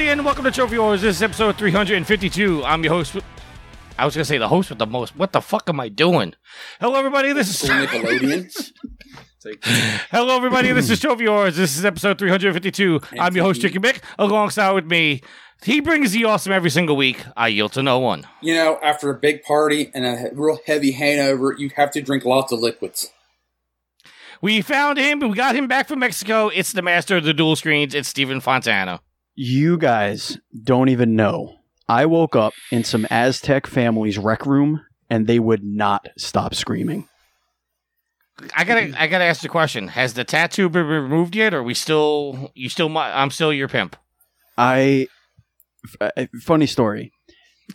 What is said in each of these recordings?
Everybody, and welcome to Trophy Wars. This is episode 352. I'm your host. I was going to say the host with the most. What the fuck am I doing? Hello, everybody. This is. Hello, everybody. This is Trophy Wars. This is episode 352. I'm your host, Chicken Mick. Alongside with me, he brings the awesome every single week. I yield to no one. you know, after a big party and a real heavy hangover, you have to drink lots of liquids. We found him. We got him back from Mexico. It's the master of the dual screens. It's Stephen Fontana. You guys don't even know. I woke up in some Aztec family's rec room and they would not stop screaming. I gotta, I gotta ask the question: Has the tattoo been removed yet, or we still, you still, my, I'm still your pimp? I f- uh, funny story.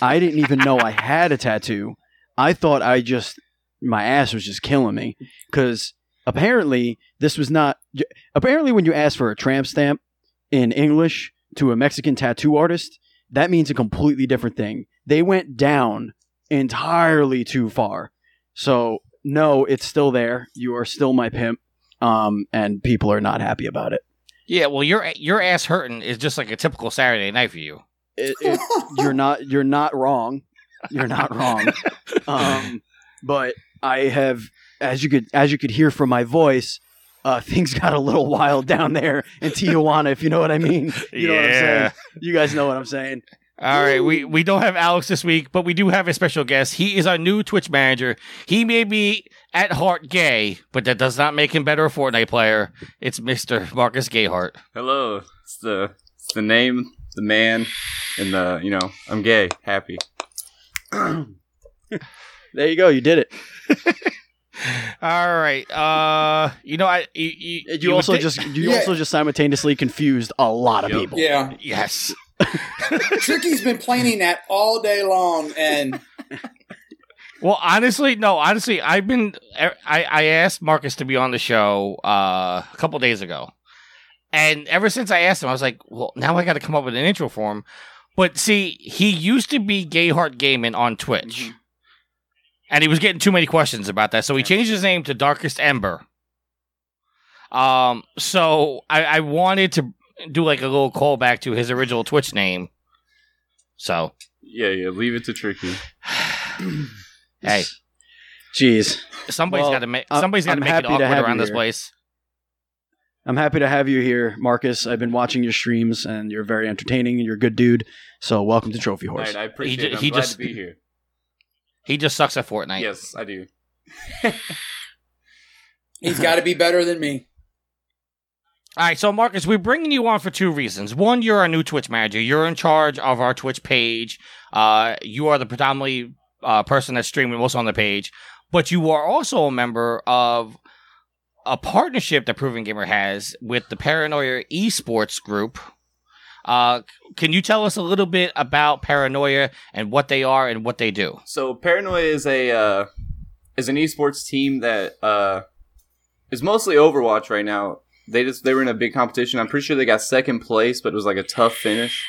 I didn't even know I had a tattoo. I thought I just my ass was just killing me cuz apparently this was not apparently when you ask for a tramp stamp in English to a Mexican tattoo artist, that means a completely different thing. They went down entirely too far. So, no, it's still there. You are still my pimp. Um and people are not happy about it. Yeah, well, your your ass hurting is just like a typical Saturday night for you. it, it, you're not you're not wrong. You're not wrong. Um, but I have, as you could as you could hear from my voice, uh, things got a little wild down there in Tijuana. If you know what I mean. You know what I'm saying. You guys know what I'm saying. All right, we we don't have Alex this week, but we do have a special guest. He is our new Twitch manager. He may be at heart gay, but that does not make him better a Fortnite player. It's Mister Marcus Gayheart. Hello. It's the it's the name, the man, and the you know I'm gay, happy. There you go. You did it. All right, uh, you know I you, you, You, you also thi- just you Yeah. also just simultaneously confused a lot of Yep. people. Yeah. yes. Tricky's been planning that all day long, and Well, honestly, no. Honestly, I've been. I I asked Marcus to be on the show uh, a couple days ago, and ever since I asked him, I was like, well, now I got to come up with an intro for him. But see, he used to be Gayheart Gaming on Twitch, and he was getting too many questions about that, so he changed his name to Darkest Ember. Um, so I, I wanted to do like a little callback to his original Twitch name. So Yeah, yeah. Leave it to Tricky. hey, Jeez. somebody's Well, got to make somebody's got to make it happy to awkward around you this place. I'm happy to have you here, Marcus. I've been watching your streams, and you're very entertaining, and you're a good dude. So, welcome to Trophy Horse. right, I appreciate ju- it. I'm he glad just- to be here. He just sucks at Fortnite. Yes, I do. he's got to be better than me. All right, so Marcus, we're bringing you on for two reasons. One, you're our new Twitch manager. You're in charge of our Twitch page. Uh, you are the predominantly uh, person that's streaming most on the page, but you are also a member of a partnership that Proven Gamer has with the Paranoia Esports Group. Uh, can you tell us a little bit about Paranoia and what they are and what they do? So Paranoia is a uh, is an esports team that uh, is mostly Overwatch right now. They just they were in a big competition. I'm pretty sure they got second place, but it was like a tough finish.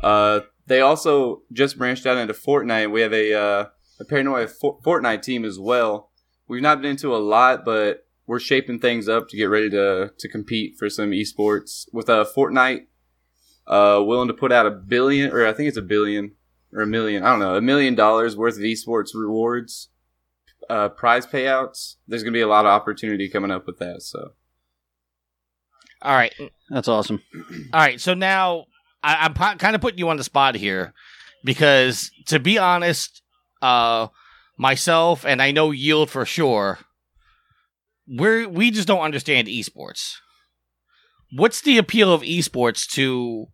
Uh, they also just branched out into Fortnite. We have a uh, a Paranoia For- Fortnite team as well. We've not been into a lot, but we're shaping things up to get ready to to compete for some esports with a uh, Fortnite. Uh, willing to put out a billion, or I think it's a billion or a million, I don't know, a million dollars worth of esports rewards, uh, prize payouts. There's going to be a lot of opportunity coming up with that. So, All right, That's awesome. All right, so now I, I'm po- kind of putting you on the spot here because, to be honest, uh, myself and I know Yield for sure, we we just don't understand esports. What's the appeal of esports to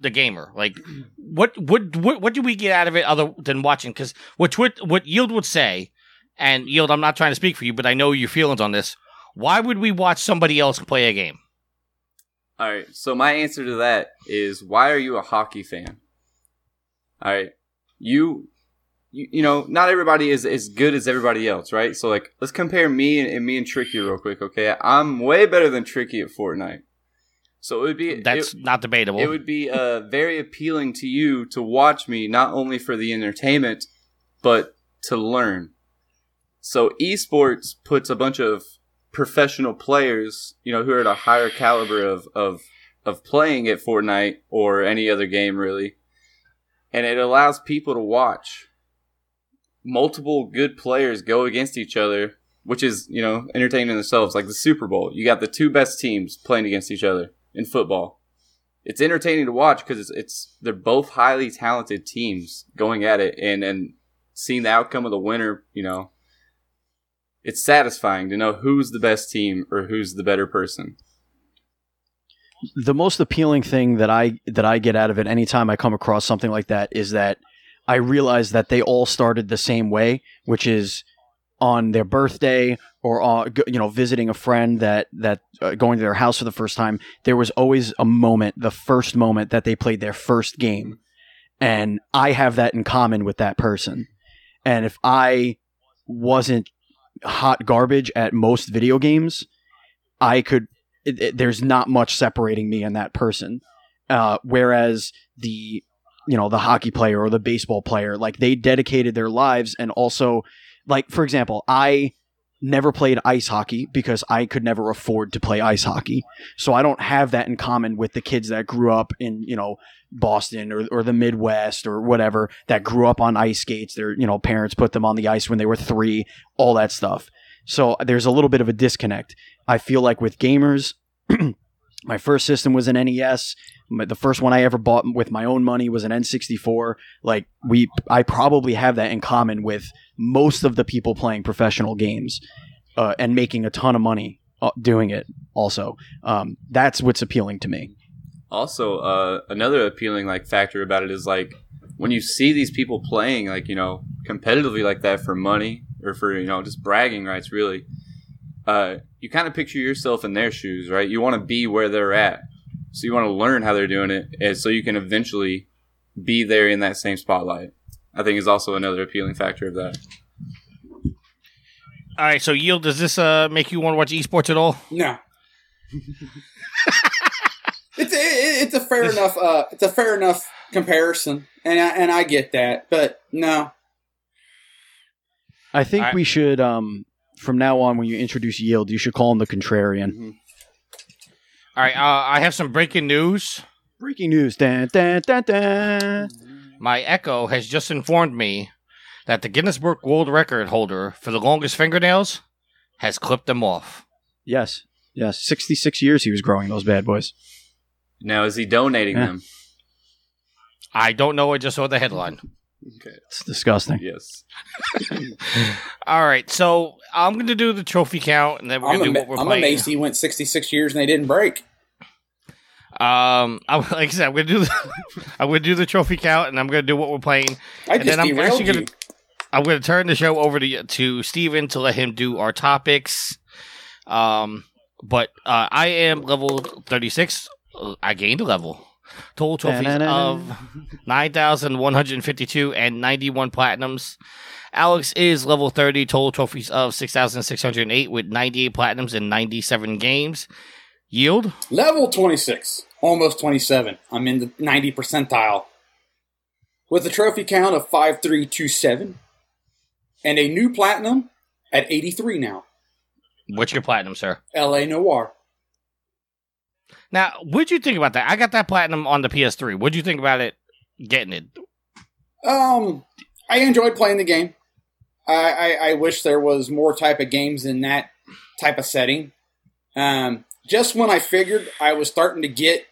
the gamer? Like, what what what, what do we get out of it other than watching? Because what Twit, what Yield would say, and Yield, I'm not trying to speak for you, but I know your feelings on this. Why would we watch somebody else play a game? All right. So my answer to that is why are you a hockey fan? All right. You you, you know, not everybody is as good as everybody else, right? So like let's compare me and, and me and Tricky real quick, okay? I'm way better than Tricky at Fortnite. So it would be That's it, not debatable. it would be uh, very appealing to you to watch me not only for the entertainment but to learn. So esports puts a bunch of professional players, you know, who are at a higher caliber of of of playing at Fortnite or any other game really. And it allows people to watch multiple good players go against each other, which is, you know, entertaining themselves. Like the Super Bowl, you got the two best teams playing against each other in football. It's entertaining to watch because it's, it's they're both highly talented teams going at it, and and seeing the outcome of the winner, you know, it's satisfying to know who's the best team or who's the better person. the most appealing thing that I that I get out of it anytime I come across something like that is that I realize that they all started the same way, which is on their birthday or g- you know visiting a friend that that uh, going to their house for the first time. There was always a moment, the first moment that they played their first game, and I have that in common with that person. And if I wasn't hot garbage at most video games, I could it, it- there's not much separating me and that person. Uh, whereas the you know the hockey player or the baseball player, like they dedicated their lives and also like for example, I never played ice hockey because I could never afford to play ice hockey. So I don't have that in common with the kids that grew up in, you know, Boston or, or the Midwest or whatever that grew up on ice skates. Their, you know, parents put them on the ice when they were three, all that stuff. So there's a little bit of a disconnect. I feel like with gamers, my first system was an NES. The first one I ever bought with my own money was an N64. Like we, I probably have that in common with most of the people playing professional games uh, and making a ton of money uh, doing it. Also, um, that's what's appealing to me. Also, uh, another appealing like factor about it is like when you see these people playing like you know competitively like that for money or for you know just bragging rights, really. Uh, you kind of picture yourself in their shoes, right? You want to be where they're at, so you want to learn how they're doing it, and so you can eventually be there in that same spotlight. I think is also another appealing factor of that. All right, so yield. Does this uh make you want to watch esports at all? No. it's a, it's a fair enough uh it's a fair enough comparison, and I, and I get that, but no. I think I- we should, um, from now on, when you introduce yield, you should call him the contrarian. All right, uh, I have some breaking news. Breaking news! Dun, dun, dun, dun. My Echo has just informed me that the Guinness Book World Record holder for the longest fingernails has clipped them off. Yes, yes. Sixty-six years he was growing those bad boys. Now, is he donating Yeah. them? I don't know. I just saw the headline. Okay. It's disgusting. Yes. All right, so I'm going to do the trophy count, and then we're going to do ama- what we're playing. I'm playing. amazed he went 66 years and they didn't break. Um, I, like I said, I'm going to do the I'm going to do the trophy count, and I'm going to do what we're playing. I And just then I'm derailed actually gonna- I'm going to turn the show over to to Steven to let him do our topics. Um, but uh, I am level 36. Uh, I gained a level. Total trophies of 9,152 and 91 platinums. Alex is level 30. Total trophies of 6,608 with 98 platinums and 97 games. Yield Level 26, almost 27. I'm in the 90 percentile. With a trophy count of 5327 and a new platinum at 83 now. What's your platinum, sir? LA Noire. Now, what'd you think about that? I got that platinum on the PS3. What'd you think about it getting it? Um, I enjoyed playing the game. I, I, I wish there was more type of games in that type of setting. Um, just when I figured I was starting to get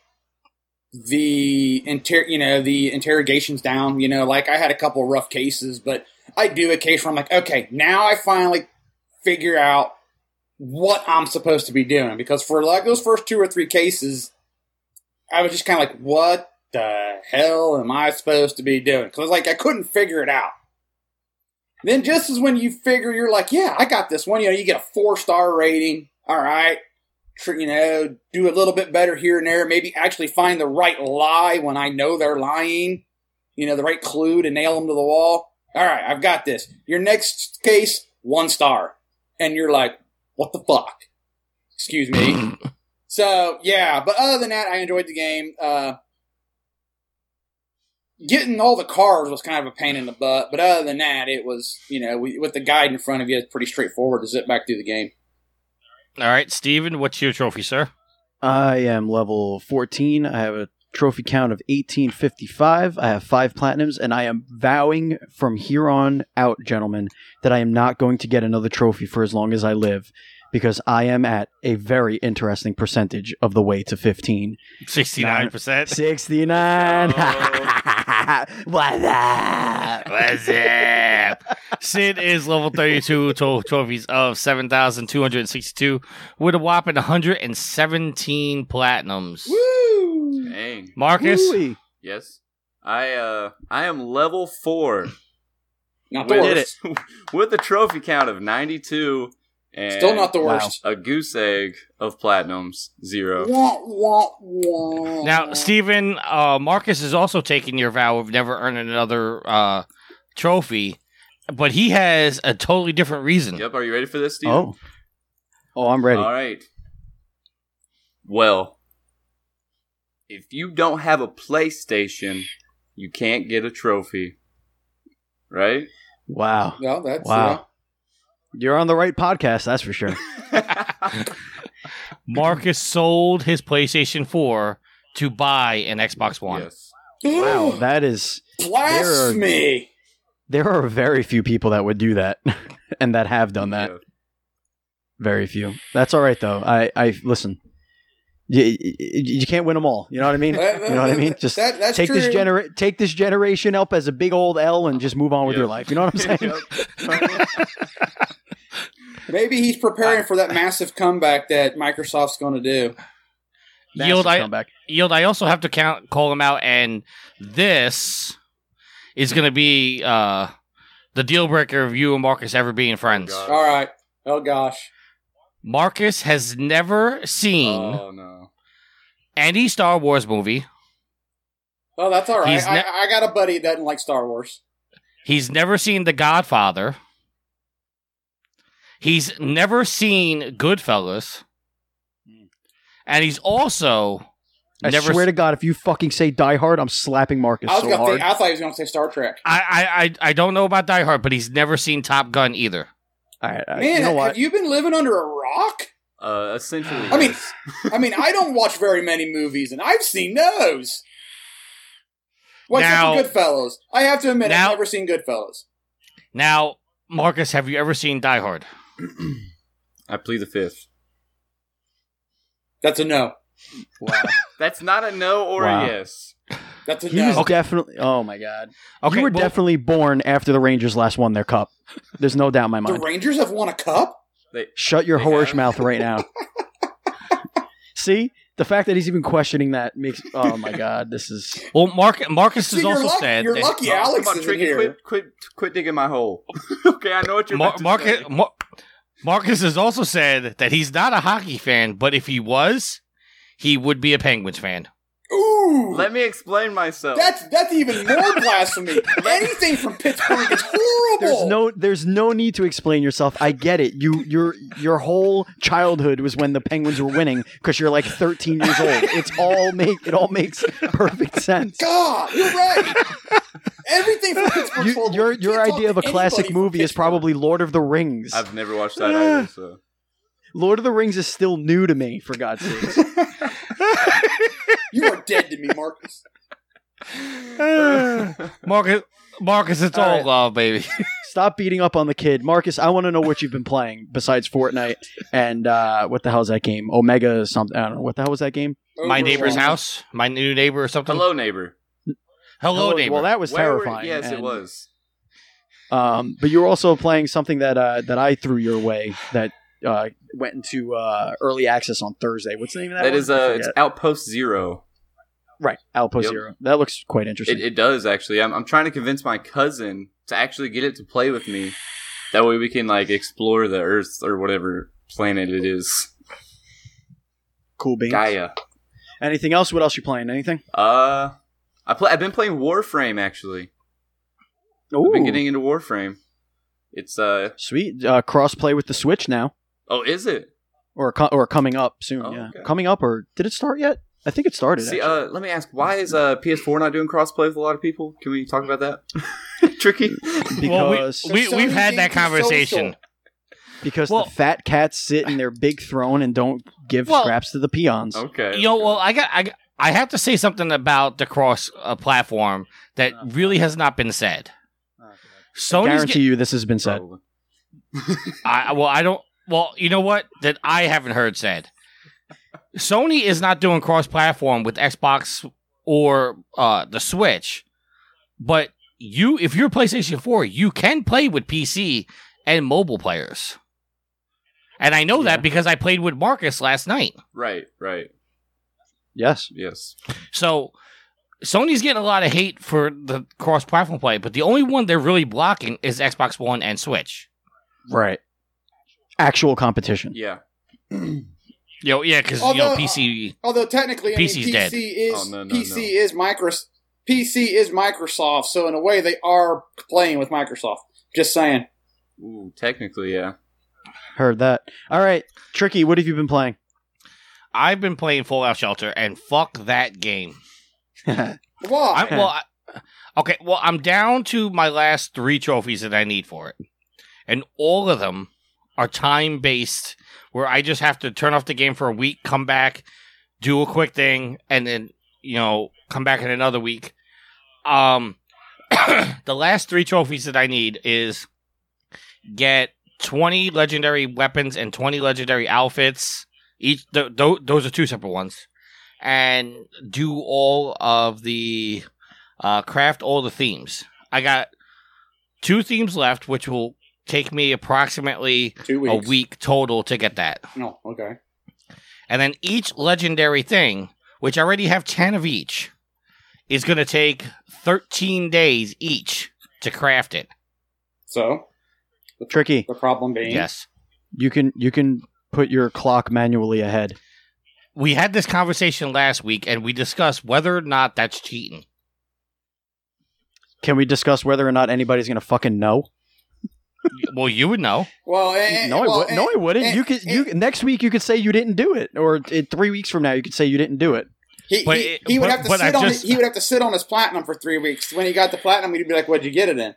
the inter, you know, the interrogations down, you know, like I had a couple rough cases, but I do a case where I'm like, okay, now I finally figure out what I'm supposed to be doing because for like those first two or three cases, I was just kind of like, what the hell am I supposed to be doing? Because like I couldn't figure it out. Then just as when you figure you're like, yeah, I got this one, you know, you get a four star rating. All right. you know, do a little bit better here and there. Maybe actually find the right lie when I know they're lying. You know, the right clue to nail them to the wall. All right, I've got this. Your next case, one star, and you're like, what the fuck? Excuse me. so yeah, but other than that, I enjoyed the game. Uh, getting all the cars was kind of a pain in the butt, but other than that, it was you know we, with the guide in front of you, it's pretty straightforward to zip back through the game. All right, Steven, what's your trophy, sir? I am level 14. I have a trophy count of 1855. I have five platinums, and I am vowing from here on out, gentlemen, that I am not going to get another trophy for as long as I live because I am at a very interesting percentage of the way to 15. 69%. 69. What's up? What's up? Sid is level 32, total trophies of 7,262 with a whopping 117 platinums. Woo! Dang. Marcus, Woo-wee. Yes. I uh I am level four Not the with, did worst. with a trophy count of ninety two and Still not the Wow. worst. a goose egg of platinums zero. Wah, wah, wah. now, Steven, uh, Marcus is also taking your vow of never earning another uh, trophy, but he has a totally different reason. Yep. Are you ready for this, Steve? Oh. Oh, I'm ready. All right. Well, if you don't have a PlayStation, you can't get a trophy. Right? Wow. No, that's Wow. You're on the right podcast, that's for sure. Marcus sold his PlayStation 4 to buy an Xbox One. Yes. Wow, that is blasphemy. there are very few people that would do that and that have done that. Yeah. Very few. That's all right though. I I listen. You, you, you can't win them all. You know what I mean? That- You know what I mean? Just that, that's take true. this genera- take this generation up as a big old L and just move on with Yep. your life. You know what I'm saying? Yep. Maybe he's preparing for that massive comeback that Microsoft's going to do. Yield, I, comeback. Yield, I also have to count call him out, and this is going to be uh, the deal breaker of you and Marcus ever being friends. God. All right. Oh gosh. Marcus has never seen Oh no. any Star Wars movie. Oh, that's all right. He's I, I got a buddy that doesn't like Star Wars. He's never seen The Godfather. He's never seen Goodfellas. And he's also I never swear to God, if you fucking say Die Hard, I'm slapping Marcus I was so gonna hard. think, I thought he was going to say Star Trek. I, I, I, I don't know about Die Hard, but he's never seen Top Gun either. all right, all right, Man, you know what? have you been living under a rock? Uh, essentially. I mean- I mean, I don't watch very many movies, and I've seen those. What's Now- up Goodfellas? I have to admit, Now- I've never seen Goodfellas. Now, Marcus, have you ever seen Die Hard? I plead the fifth. That's a no. wow. That's not a no or Wow. a yes. That's a He no. was definitely. Oh my God. Okay, you were well- definitely born after the Rangers last won their cup. There's no doubt in my mind. the. Rangers have won a cup. They, Shut your They whorish have. mouth right now. See the fact that he's even questioning that makes. Oh my God, this is. Well, Mark, Marcus See, has you're also lucky, said you're that lucky Oh, Alex come on, isn't Tricky, here. quit, quit, quit digging my hole. okay, I know what you're Mar- Marcus. Mar- Marcus has also said that he's not a hockey fan, but if he was, he would be a Penguins fan. Ooh, Let me explain myself. that's that's even more blasphemy. Anything from Pittsburgh is horrible. There's no. There's no need to explain yourself. I get it. You your your whole childhood was when the Penguins were winning because you're like 13 years old. It's all make. It all makes perfect sense. God, you're right. Everything from Pittsburgh. You, your your idea of a classic movie is probably Lord of the Rings. I've never watched that either, so. Lord of the Rings is still new to me, for God's sake. You are dead to me, Marcus. Marcus, Marcus, it's All all, right. love, baby. Stop beating up on the kid, Marcus. I want to know what you've been playing besides Fortnite and uh, what the hell is that game? Omega something. I don't know what the hell was that game. My neighbor's Overwatch. house, my new neighbor or something. Hello, neighbor. Hello, Oh, neighbor. Well, that was Where were- terrifying. yes, it was. Um, but you were also playing something that uh, that I threw your way that uh, went into uh, early access on Thursday. What's the name of that? That one? is uh, it's. Outpost Zero. right. Outpost Yep. Zero. That looks quite interesting. It, it does actually. I'm, I'm trying to convince my cousin to actually get it to play with me. That way we can like explore the Earth or whatever planet it is. Cool beans. Gaia. Anything else? What else you playing? Anything? Uh, I play. I've been playing Warframe actually. Ooh, I've been getting into Warframe. It's uh sweet. Uh, cross play with the Switch now, oh, is it? or co- or coming up soon. Oh, yeah, okay. coming up, or did it start yet? I think it started. See, uh, let me ask, why is uh PS4 not doing crossplay with a lot of people? Can we talk about that? Tricky. Well, we- because we we've had that conversation. because well- the fat cats sit in their big throne and don't give Well- scraps to the peons. Okay. You know, well, I got, I, got- I have to say something about the cross uh, platform that really has not been said. I Sony's guarantee get, you this has been said. I, well, I don't. Well, you know what? That I haven't heard said. Sony is not doing cross-platform with Xbox or uh, the Switch, but you, if you're PlayStation Four, you can play with PC and mobile players. And I know Yeah. that because I played with Marcus last night. Right. Right. Yes. Yes. So Sony's getting a lot of hate for the cross-platform play, but the only one they're really blocking is Xbox One and Switch. Right. Actual competition. Yeah. Yo, yeah, because you know Although- PC. Uh, although technically, I mean, PC's PC dead. is Oh, no, no, PC no. is Microsoft. PC is Microsoft, so in a way, they are playing with Microsoft. Just saying. Ooh, technically, yeah. Heard that. All right, Tricky. What have you been playing? I've been playing Fallout Shelter, and fuck that game. Why? I, well, I, okay, well, I'm down to my last three trophies that I need for it, and all of them are time based, where I just have to turn off the game for a week, come back, do a quick thing, and then you know come back in another week. Um, the last three trophies that I need is get 20 legendary weapons and 20 legendary outfits. Each th- th- those are two separate ones, and do all of the uh, craft all the themes. I got two themes left, which will take me approximately Two a week total to get that. No, okay. And then each legendary thing, which I already have 10 of each, is going to take 13 days each to craft it. So Tricky. the problem being, Yes. You can you can put your clock manually ahead. We had this conversation last week and we discussed whether or not that's cheating. Can we discuss whether or not anybody's gonna fucking know? Well, you would know. well, eh, and, eh, no, I well, would. No, eh, I and- wouldn't. and- you could. You next week you could say you didn't do it, or in three weeks from now you could say you didn't do it. He, But he, he would but- have to sit I've on just- his, he would have to sit on his platinum for three weeks. When he got the platinum, he'd be like, "What'd you get it in?"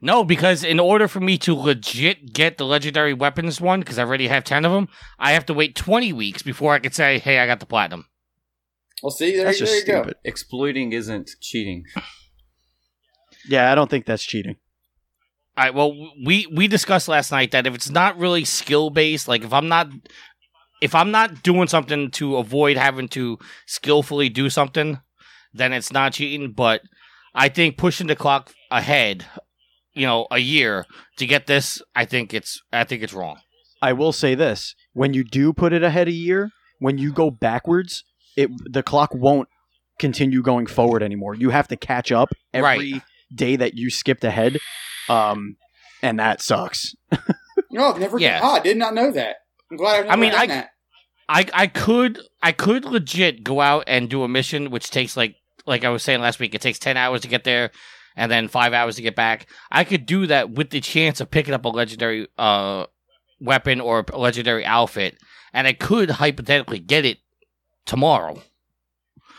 No, because in order for me to legit get the legendary weapons one, because I already have 10 of them, I have to wait 20 weeks before I could say, hey, I got the platinum. Well, see, there, That's there just you go. stupid. Exploiting isn't cheating. Yeah, I don't think that's cheating. All right. Well, we we discussed last night that if it's not really skill based, like if I'm not if I'm not doing something to avoid having to skillfully do something, then it's not cheating. But I think pushing the clock ahead, you know, a year to get this, I think it's I think it's wrong. I will say this: when you do put it ahead a year, when you go backwards, it the clock won't continue going forward anymore. You have to catch up every day that you skipped ahead, um, and that sucks. No, I've never. Yeah. Oh, I did not know that. I'm glad I've never I mean, done I- that. I I could I could legit go out and do a mission which takes like like I was saying last week, it takes ten hours to get there and then five hours to get back. I could do that with the chance of picking up a legendary uh weapon or a legendary outfit, and I could hypothetically get it tomorrow.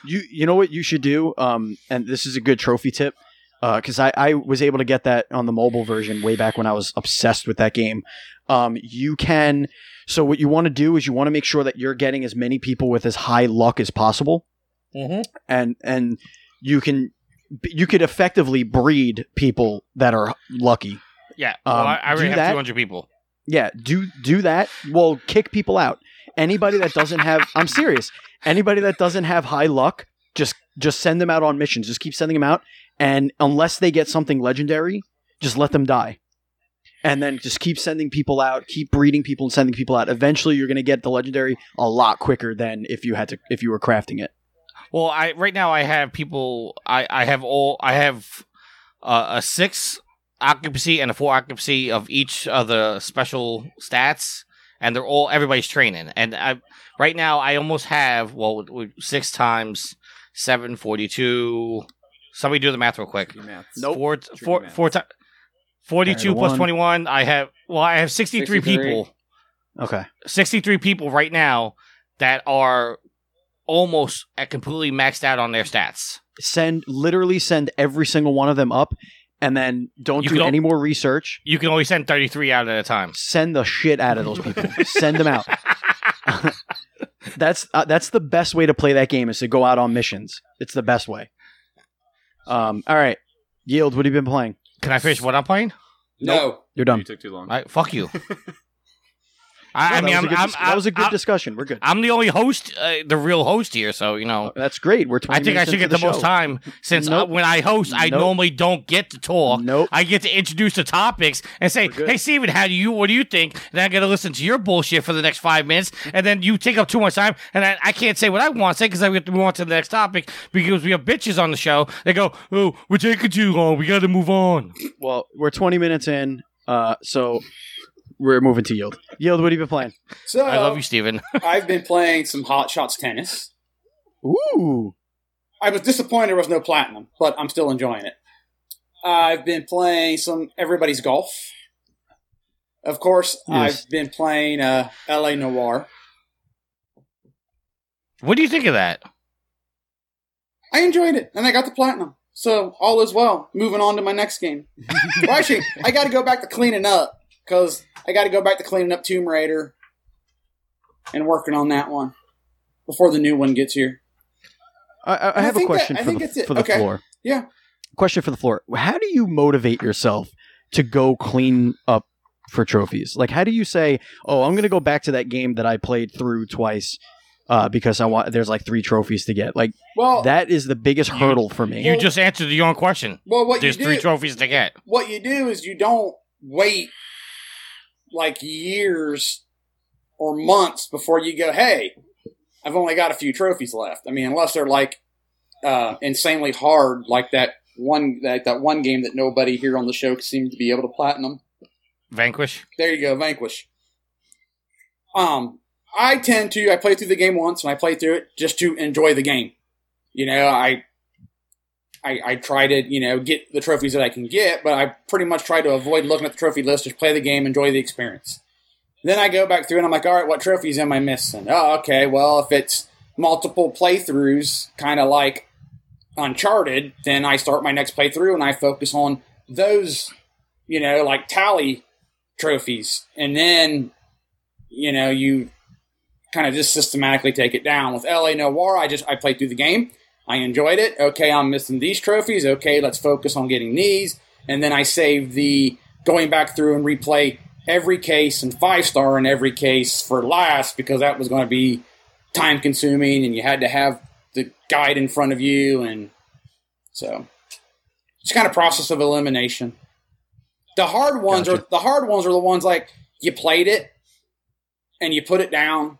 You you know what you should do? Um, and this is a good trophy tip. Because I, I was able to get that on the mobile version way back when I was obsessed with that game. Um, you can. So what you want to do is you want to make sure that you're getting as many people with as high luck as possible, Mm-hmm. and and you can you could effectively breed people that are lucky. Yeah, well, Um, I, I already have that. two hundred people. Yeah, do do that. Well, kick people out. Anybody that doesn't have, I'm serious. Anybody that doesn't have high luck, just just send them out on missions. Just keep sending them out, and unless they get something legendary, just let them die. And then just keep sending people out, keep breeding people and sending people out. Eventually, you're going to get the legendary a lot quicker than if you had to if you were crafting it. Well, I right now I have people. I I have all. I have uh, a six occupancy and a four occupancy of each of the special stats, and they're all everybody's training. And I right now I almost have well six times seven forty two. Somebody do the math real quick. Do maths. Nope. Four Tricky four math. four times. 42 plus one. 21 i have well i have 63, 63. people Okay. 63 people right now that are almost at completely maxed out on their stats Send literally send every single one of them up, and then don't You do can al- any more research. you can only send 33 out at a time Send the shit out of those people. send them out. that's uh, that's the best way to play that game is to go out on missions. It's the best way. Um. All right. Yield. What have you been playing? can i finish what i'm playing No. You're done. You took too long. I, fuck you I, No, I mean I'm, I'm, dis- that was a good I'm, discussion. We're good. I'm the only host uh, the real host here so you know That's great. We're. 20 I think I should get into the, most time since Nope. uh, when I host, I Nope. normally don't get to talk. Nope. I get to introduce the topics and say, "Hey, Steven, how do you? What do you think?" And I got to listen to your bullshit for the next five minutes, and then you take up too much time, and I, I can't say what I want to say because I have to move on to the next topic because we have bitches on the show. They go, "Oh, we're taking too long. We got to move on." Well, we're 20 minutes in. Uh. So we're moving to yield. Yield. What have you been playing? So I love you, Steven. I've been playing some Hot Shots tennis. Ooh. I was disappointed there was no platinum, but I'm still enjoying it. I've been playing some everybody's golf. Of course, Yes. I've been playing uh, LA Noire. What do you think of that? I enjoyed it, and I got the platinum. So all is well. Moving on to my next game. well, actually, I got to go back to cleaning up because I got to go back to cleaning up Tomb Raider and working on that one before the new one gets here. I, I, I I have a think that- question I for think the that's it. for the Okay. floor. Yeah. Question for the floor. How do you motivate yourself to go clean up for trophies? Like, how do you say, "Oh, I'm going to go back to that game that I played through twice uh, because I want there's like three trophies to get"? Like Well, that is the biggest You- hurdle for me. You Well- just answered your own question. well, what There's you do, three trophies to get. what you do is you don't wait like years or months before you go, hey, I've only got a few trophies left. I mean, unless they're like uh, insanely hard, like that one that, that one game that nobody here on the show seemed to be able to platinum. Vanquish. There you go, Vanquish. Um, I tend to I play through the game once and I play through it just to enjoy the game. You know, I I, I try to, you know, get the trophies that I can get, but I pretty much try to avoid looking at the trophy list, just play the game, enjoy the experience. Then I go back through and I'm like, all right, what trophies am I missing? Oh, okay, well, if it's multiple playthroughs, kind of like Uncharted, then I start my next playthrough and I focus on those, you know, like tally trophies. And then, you know, you kind of just systematically take it down. With LA Noire, I just I played through the game. I enjoyed it. Okay, I'm missing these trophies. Okay, let's focus on getting these. And then I save the going back through and replay every case and five star in every case for last because that was going to be time consuming and you had to have the guide in front of you and so it's kind of process of elimination. The hard ones Gotcha. are the hard ones are the ones like you played it and you put it down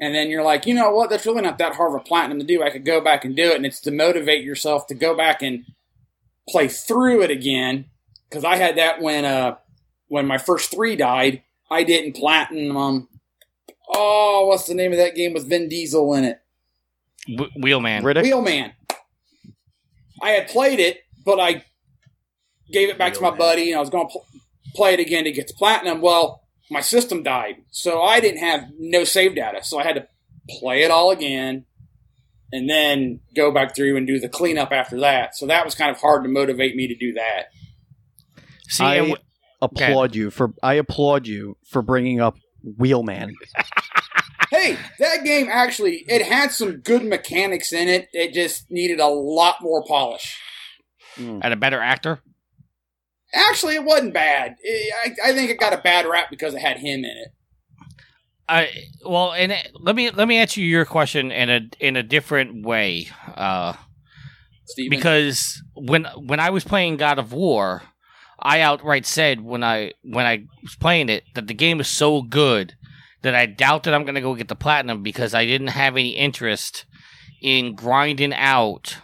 and then you're like, you know what, that's really not that hard of a platinum to do. I could go back and do it, and it's to motivate yourself to go back and play through it again. Because I had that when uh when my first three died, I didn't platinum. Um, oh, what's the name of that game with Vin Diesel in it? W- Wheelman. Riddick? Wheelman. I had played it, but I gave it back to my buddy, and I was going to pl- play it again to get to platinum. Well, my system died, so I didn't have no save data, so I had to play it all again, and then go back through and do the cleanup after that. So that was kind of hard to motivate me to do that. See, I- and w- applaud you for I applaud you for bringing up Wheelman. Hey, that game actually it had some good mechanics in it. It just needed a lot more polish. Hmm. and a better actor. Actually, it wasn't bad. It- I, I think it got a bad rap because it had him in it. I well, and it- let me let me answer your question in a in a different way. Uh, Steven. because when when I was playing God of War, I outright said when I when I was playing it that the game is so good that I doubt that I'm going to go get the platinum because I didn't have any interest in grinding out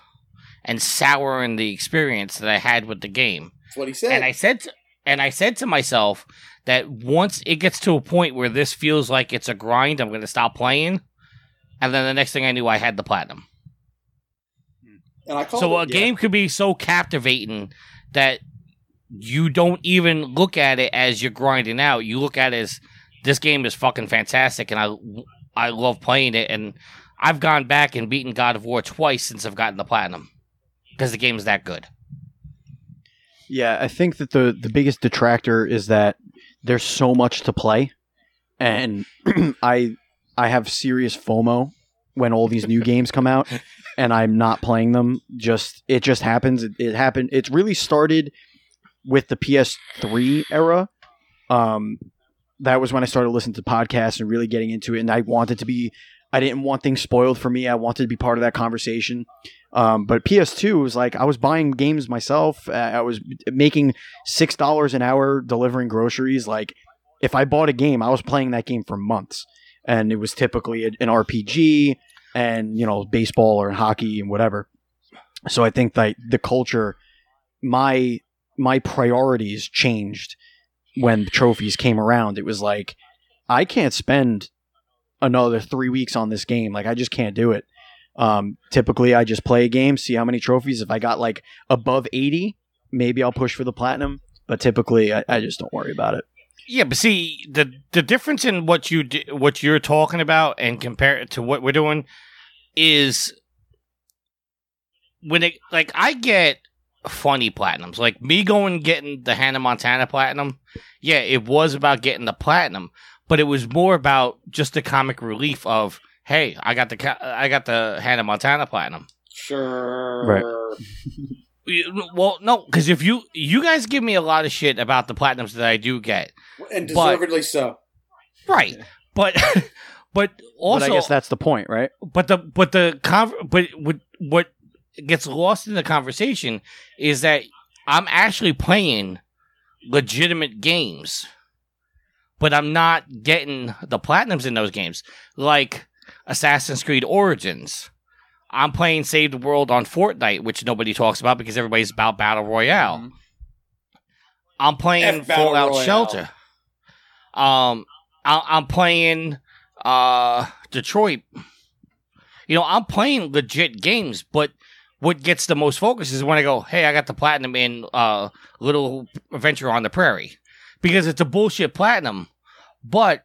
and souring the experience that I had with the game. That's what he said. And I said to, and I said to myself that once it gets to a point where this feels like it's a grind, I'm going to stop playing. And then the next thing I knew, I had the platinum. Hmm. And I called So a it. game could be so captivating that you don't even look at it as you're grinding out. You look at it as this game is fucking fantastic, and I I love playing it. And I've gone back and beaten God of War twice since I've gotten the platinum because the game's that good. Yeah, I think that the the biggest detractor is that there's so much to play, and I I have serious FOMO when all these new games come out, and I'm not playing them. Just it just happens. It, it happened. It's really started with the PS3 era. Um, that was when I started listening to podcasts and really getting into it, and I wanted to be. I didn't want things spoiled for me. I wanted to be part of that conversation. Um, but PS2 was like I was buying games myself. Uh, I was making six dollars an hour delivering groceries. Like if I bought a game, I was playing that game for months, and it was typically an RPG and you know baseball or hockey and whatever. So I think that the culture, my my priorities changed when the trophies came around. It was like I can't spend another three weeks on this game. Like I just can't do it. Um, typically, I just play a game, see how many trophies. If I got like above 80, maybe I'll push for the platinum. But typically, I, I just don't worry about it. Yeah, but see the the difference in what you what you're talking about and compare it to what we're doing is when it like I get funny platinums like me going getting the Hannah Montana platinum. Yeah, it was about getting the platinum, but it was more about just the comic relief of hey, I got the I got the Hannah Montana platinum. Sure. Right. Well, no, because if you you guys give me a lot of shit about the platinums that I do get, And But- deservedly so. right? But but also, but I guess that's the point, right? but the but the conv- but what what gets lost in the conversation is that I'm actually playing legitimate games, but I'm not getting the platinums in those games, like Assassin's Creed Origins. I'm playing Save the World on Fortnite, which nobody talks about because everybody's about Battle Royale. Mhm. I'm playing Fallout Royale. Shelter. Um, I- I'm playing uh Detroit. You know, I'm playing legit games, but what gets the most focus is when I go, "Hey, I got the platinum in uh Little Adventure on the Prairie," because it's a bullshit platinum, but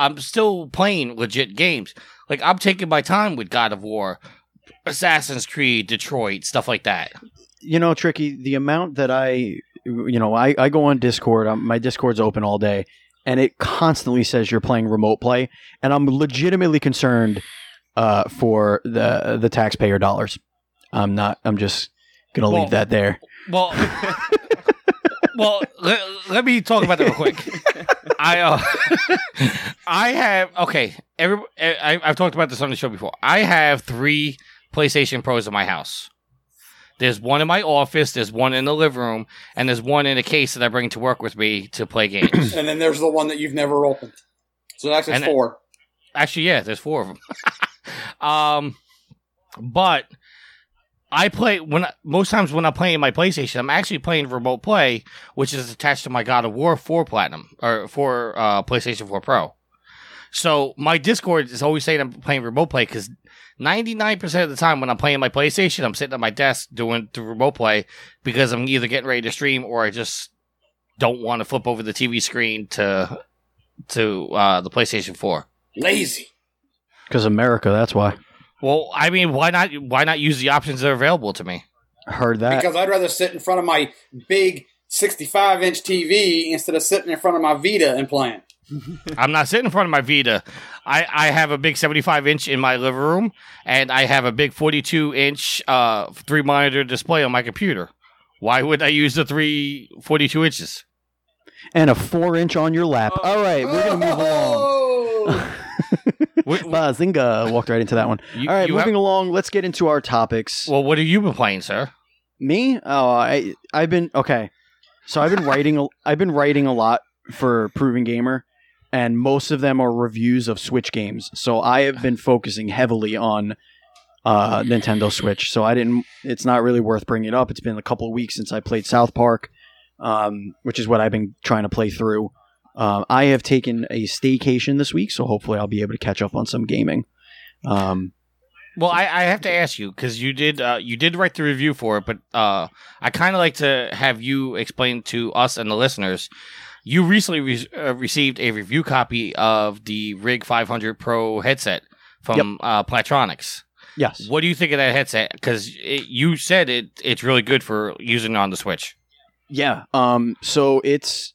I'm still playing legit games. Like I'm taking my time with God of War, Assassin's Creed, Detroit, stuff like that. you know, Tricky, the amount that I, you know, I, I go on Discord, um, my Discord's open all day, and it constantly says you're playing remote play, and I'm legitimately concerned uh, for the the taxpayer dollars. I'm not. I'm just gonna Well- leave that there. Well, well, let, let me talk about that real quick. I uh, I have okay. Every I, I've talked about this on the show before. I have three PlayStation Pros in my house. There's one in my office. There's one in the living room, and there's one in a case that I bring to work with me to play games. And then there's the one that you've never opened. So that's And- four. Actually, yeah, there's four of them. um, but I play when I- most times when I'm playing my PlayStation, I'm actually playing remote play, which is attached to my God of War 4 Platinum or for uh, PlayStation 4 Pro. So my Discord is always saying I'm playing remote play because 99% of the time when I'm playing my PlayStation, I'm sitting at my desk doing the remote play because I'm either getting ready to stream or I just don't want to flip over the TV screen to to uh, the PlayStation 4. Lazy. Because America, that's why. Well, I mean, why not? Why not use the options that are available to me? Heard that. Because I'd rather sit in front of my big 65 inch TV instead of sitting in front of my Vita and playing. I'm not sitting in front of my Vita. I, I have a big 75 inch in my living room, and I have a big 42 inch uh, three monitor display on my computer. Why would I use the three 42 inches? and a four inch on your lap. Oh. All right, we're gonna move along. Bazinga walked right into that one. you- All right, you have- moving along. Let's get into our topics. well, what have you been playing, sir? Me? Oh, I I've been okay. So I've been writing. a- I've been writing a lot for Proven Gamer, and most of them are reviews of Switch games. So I have been focusing heavily on uh, Nintendo Switch. So I didn't. It's not really worth bringing it up. It's been a couple of weeks since I played South Park. um, which is what I've been trying to play through. Um, I have taken a staycation this week, so hopefully I'll be able to catch up on some gaming. Um, Well, I, I have to ask you because you did uh, you did write the review for it, but uh, I kind of like to have you explain to us and the listeners. You recently re- uh, received a review copy of the Rig 500 Pro headset from uh, Platronics. yes. What do you think of that headset? Because you said it it's really good for using on the Switch. Yeah. Um. So it's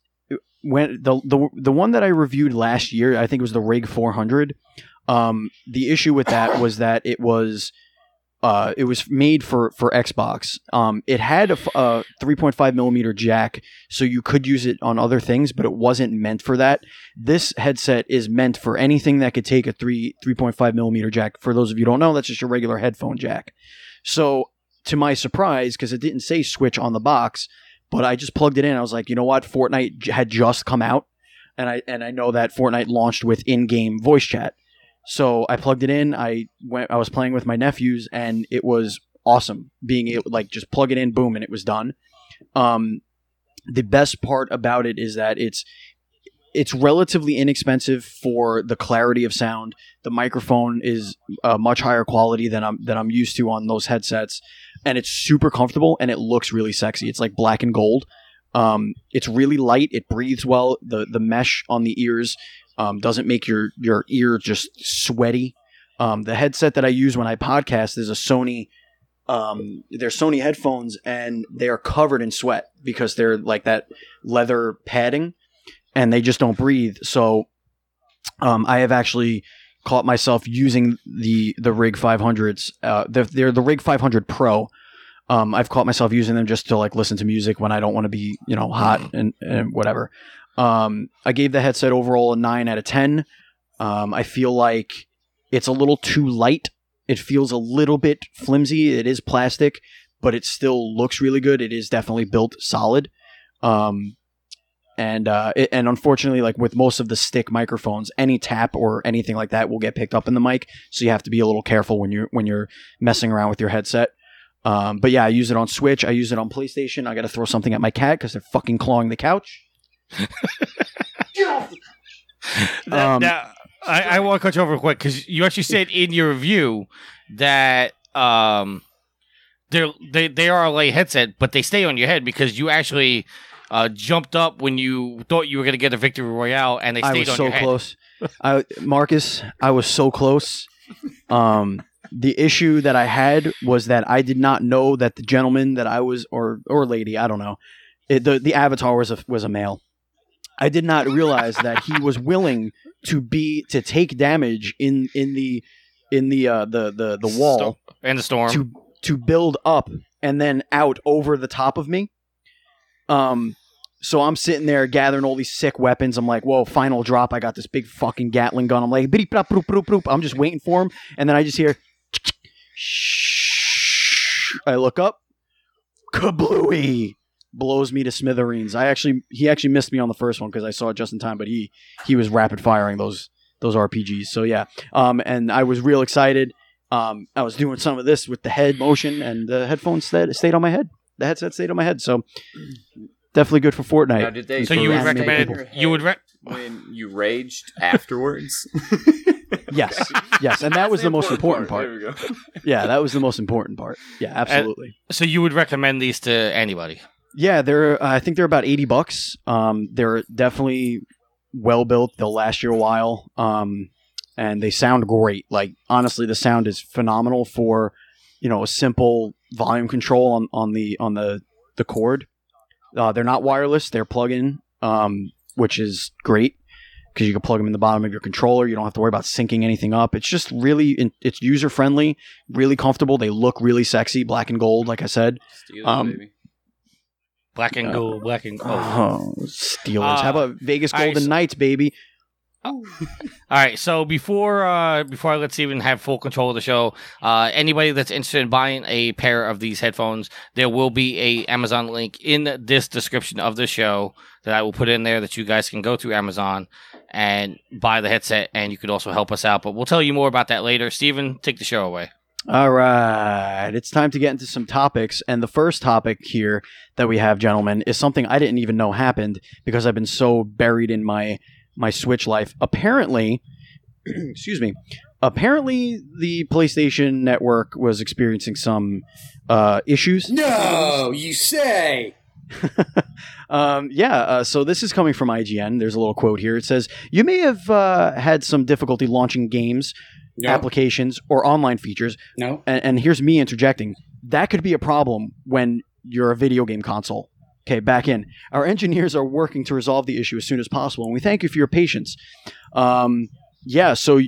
when the the the one that I reviewed last year, I think it was the Rig 400. Um. The issue with that was that it was. Uh, it was made for, for Xbox. Um, it had a 3.5 millimeter jack, so you could use it on other things, but it wasn't meant for that. This headset is meant for anything that could take a three 3.5 millimeter jack. For those of you don't know, that's just your regular headphone jack. So, to my surprise, because it didn't say Switch on the box, but I just plugged it in. I was like, you know what? Fortnite had just come out, and I and I know that Fortnite launched with in-game voice chat. So I plugged it in. I went. I was playing with my nephews, and it was awesome. Being able like just plug it in, boom, and it was done. Um, the best part about it is that it's it's relatively inexpensive for the clarity of sound. The microphone is uh, much higher quality than I'm than I'm used to on those headsets, and it's super comfortable and it looks really sexy. It's like black and gold. Um, it's really light. It breathes well. the The mesh on the ears um, doesn't make your your ear just sweaty. Um, the headset that I use when I podcast is a Sony. Um, they're Sony headphones, and they are covered in sweat because they're like that leather padding, and they just don't breathe. So, um, I have actually caught myself using the the Rig 500s. Uh, they're, they're the Rig 500 Pro. Um, I've caught myself using them just to like listen to music when I don't want to be, you know, hot and, and whatever. Um, I gave the headset overall a nine out of ten. Um, I feel like it's a little too light. It feels a little bit flimsy. It is plastic, but it still looks really good. It is definitely built solid. Um, and uh, it, and unfortunately, like with most of the stick microphones, any tap or anything like that will get picked up in the mic. So you have to be a little careful when you're when you're messing around with your headset. Um, but yeah, I use it on Switch. I use it on PlayStation. I got to throw something at my cat because they're fucking clawing the couch. Now, Um, now, I, I want to cut you over real quick because you actually said in your review that um, they're, they they are a light headset, but they stay on your head because you actually uh, jumped up when you thought you were going to get a victory royale, and they I stayed was on so your head. close. I, Marcus, I was so close. Um, the issue that I had was that I did not know that the gentleman that I was, or or lady, I don't know, it, the the avatar was a was a male. I did not realize that he was willing to be to take damage in in the in the uh, the the the wall and the storm. to to build up and then out over the top of me. Um, so I'm sitting there gathering all these sick weapons. I'm like, whoa, final drop. I got this big fucking Gatling gun. I'm like. I'm just waiting for him, and then I just hear. I look up, kablooey, blows me to smithereens. I actually, he actually missed me on the first one because I saw it just in time, but he he was rapid firing those those RPGs. So yeah, um, and I was real excited. Um, I was doing some of this with the head motion, and the headphones stayed on my head. The headset stayed on my head, so definitely good for Fortnite. Now, did they so you would recommend you would re- when you raged afterwards? Yes, yes, and that was the most important part. There we go. Yeah, that was the most important part. Yeah, absolutely. so you would recommend these to anybody. Yeah, they're. Uh, I think they're about eighty bucks. Um, they're definitely well built. They'll last you a while. Um, and they sound great. Like honestly, the sound is phenomenal for you know a simple volume control on, on the on the the cord. Uh, they're not wireless. They're plug-in, um, which is great because you can plug them in the bottom of your controller. You don't have to worry about syncing anything up. It's just really it's user friendly, really comfortable. They look really sexy, black and gold, like I said. Steelers, Um, baby. Black and Uh, gold, black and gold. Oh, Steelers! How Uh, about Vegas Golden so- Knights, baby? All right, so before uh, before I let Steven have full control of the show, uh, anybody that's interested in buying a pair of these headphones, there will be a Amazon link in this description of the show that I will put in there that you guys can go to Amazon and buy the headset, and you could also help us out. But we'll tell you more about that later. Steven, take the show away. All right, it's time to get into some topics. And the first topic here that we have, gentlemen, is something I didn't even know happened because I've been so buried in my my Switch life. Apparently, excuse me. Apparently, the PlayStation Network was experiencing some uh, issues. No, you say. Um, yeah, uh, so this is coming from IGN. There's a little quote here. It says, You may have uh, had some difficulty launching games, No, applications, or online features. no. And, and here's me interjecting. That could be a problem when you're a video game console. Okay, back in. Our engineers are working to resolve the issue as soon as possible, and we thank you for your patience. Um, yeah, so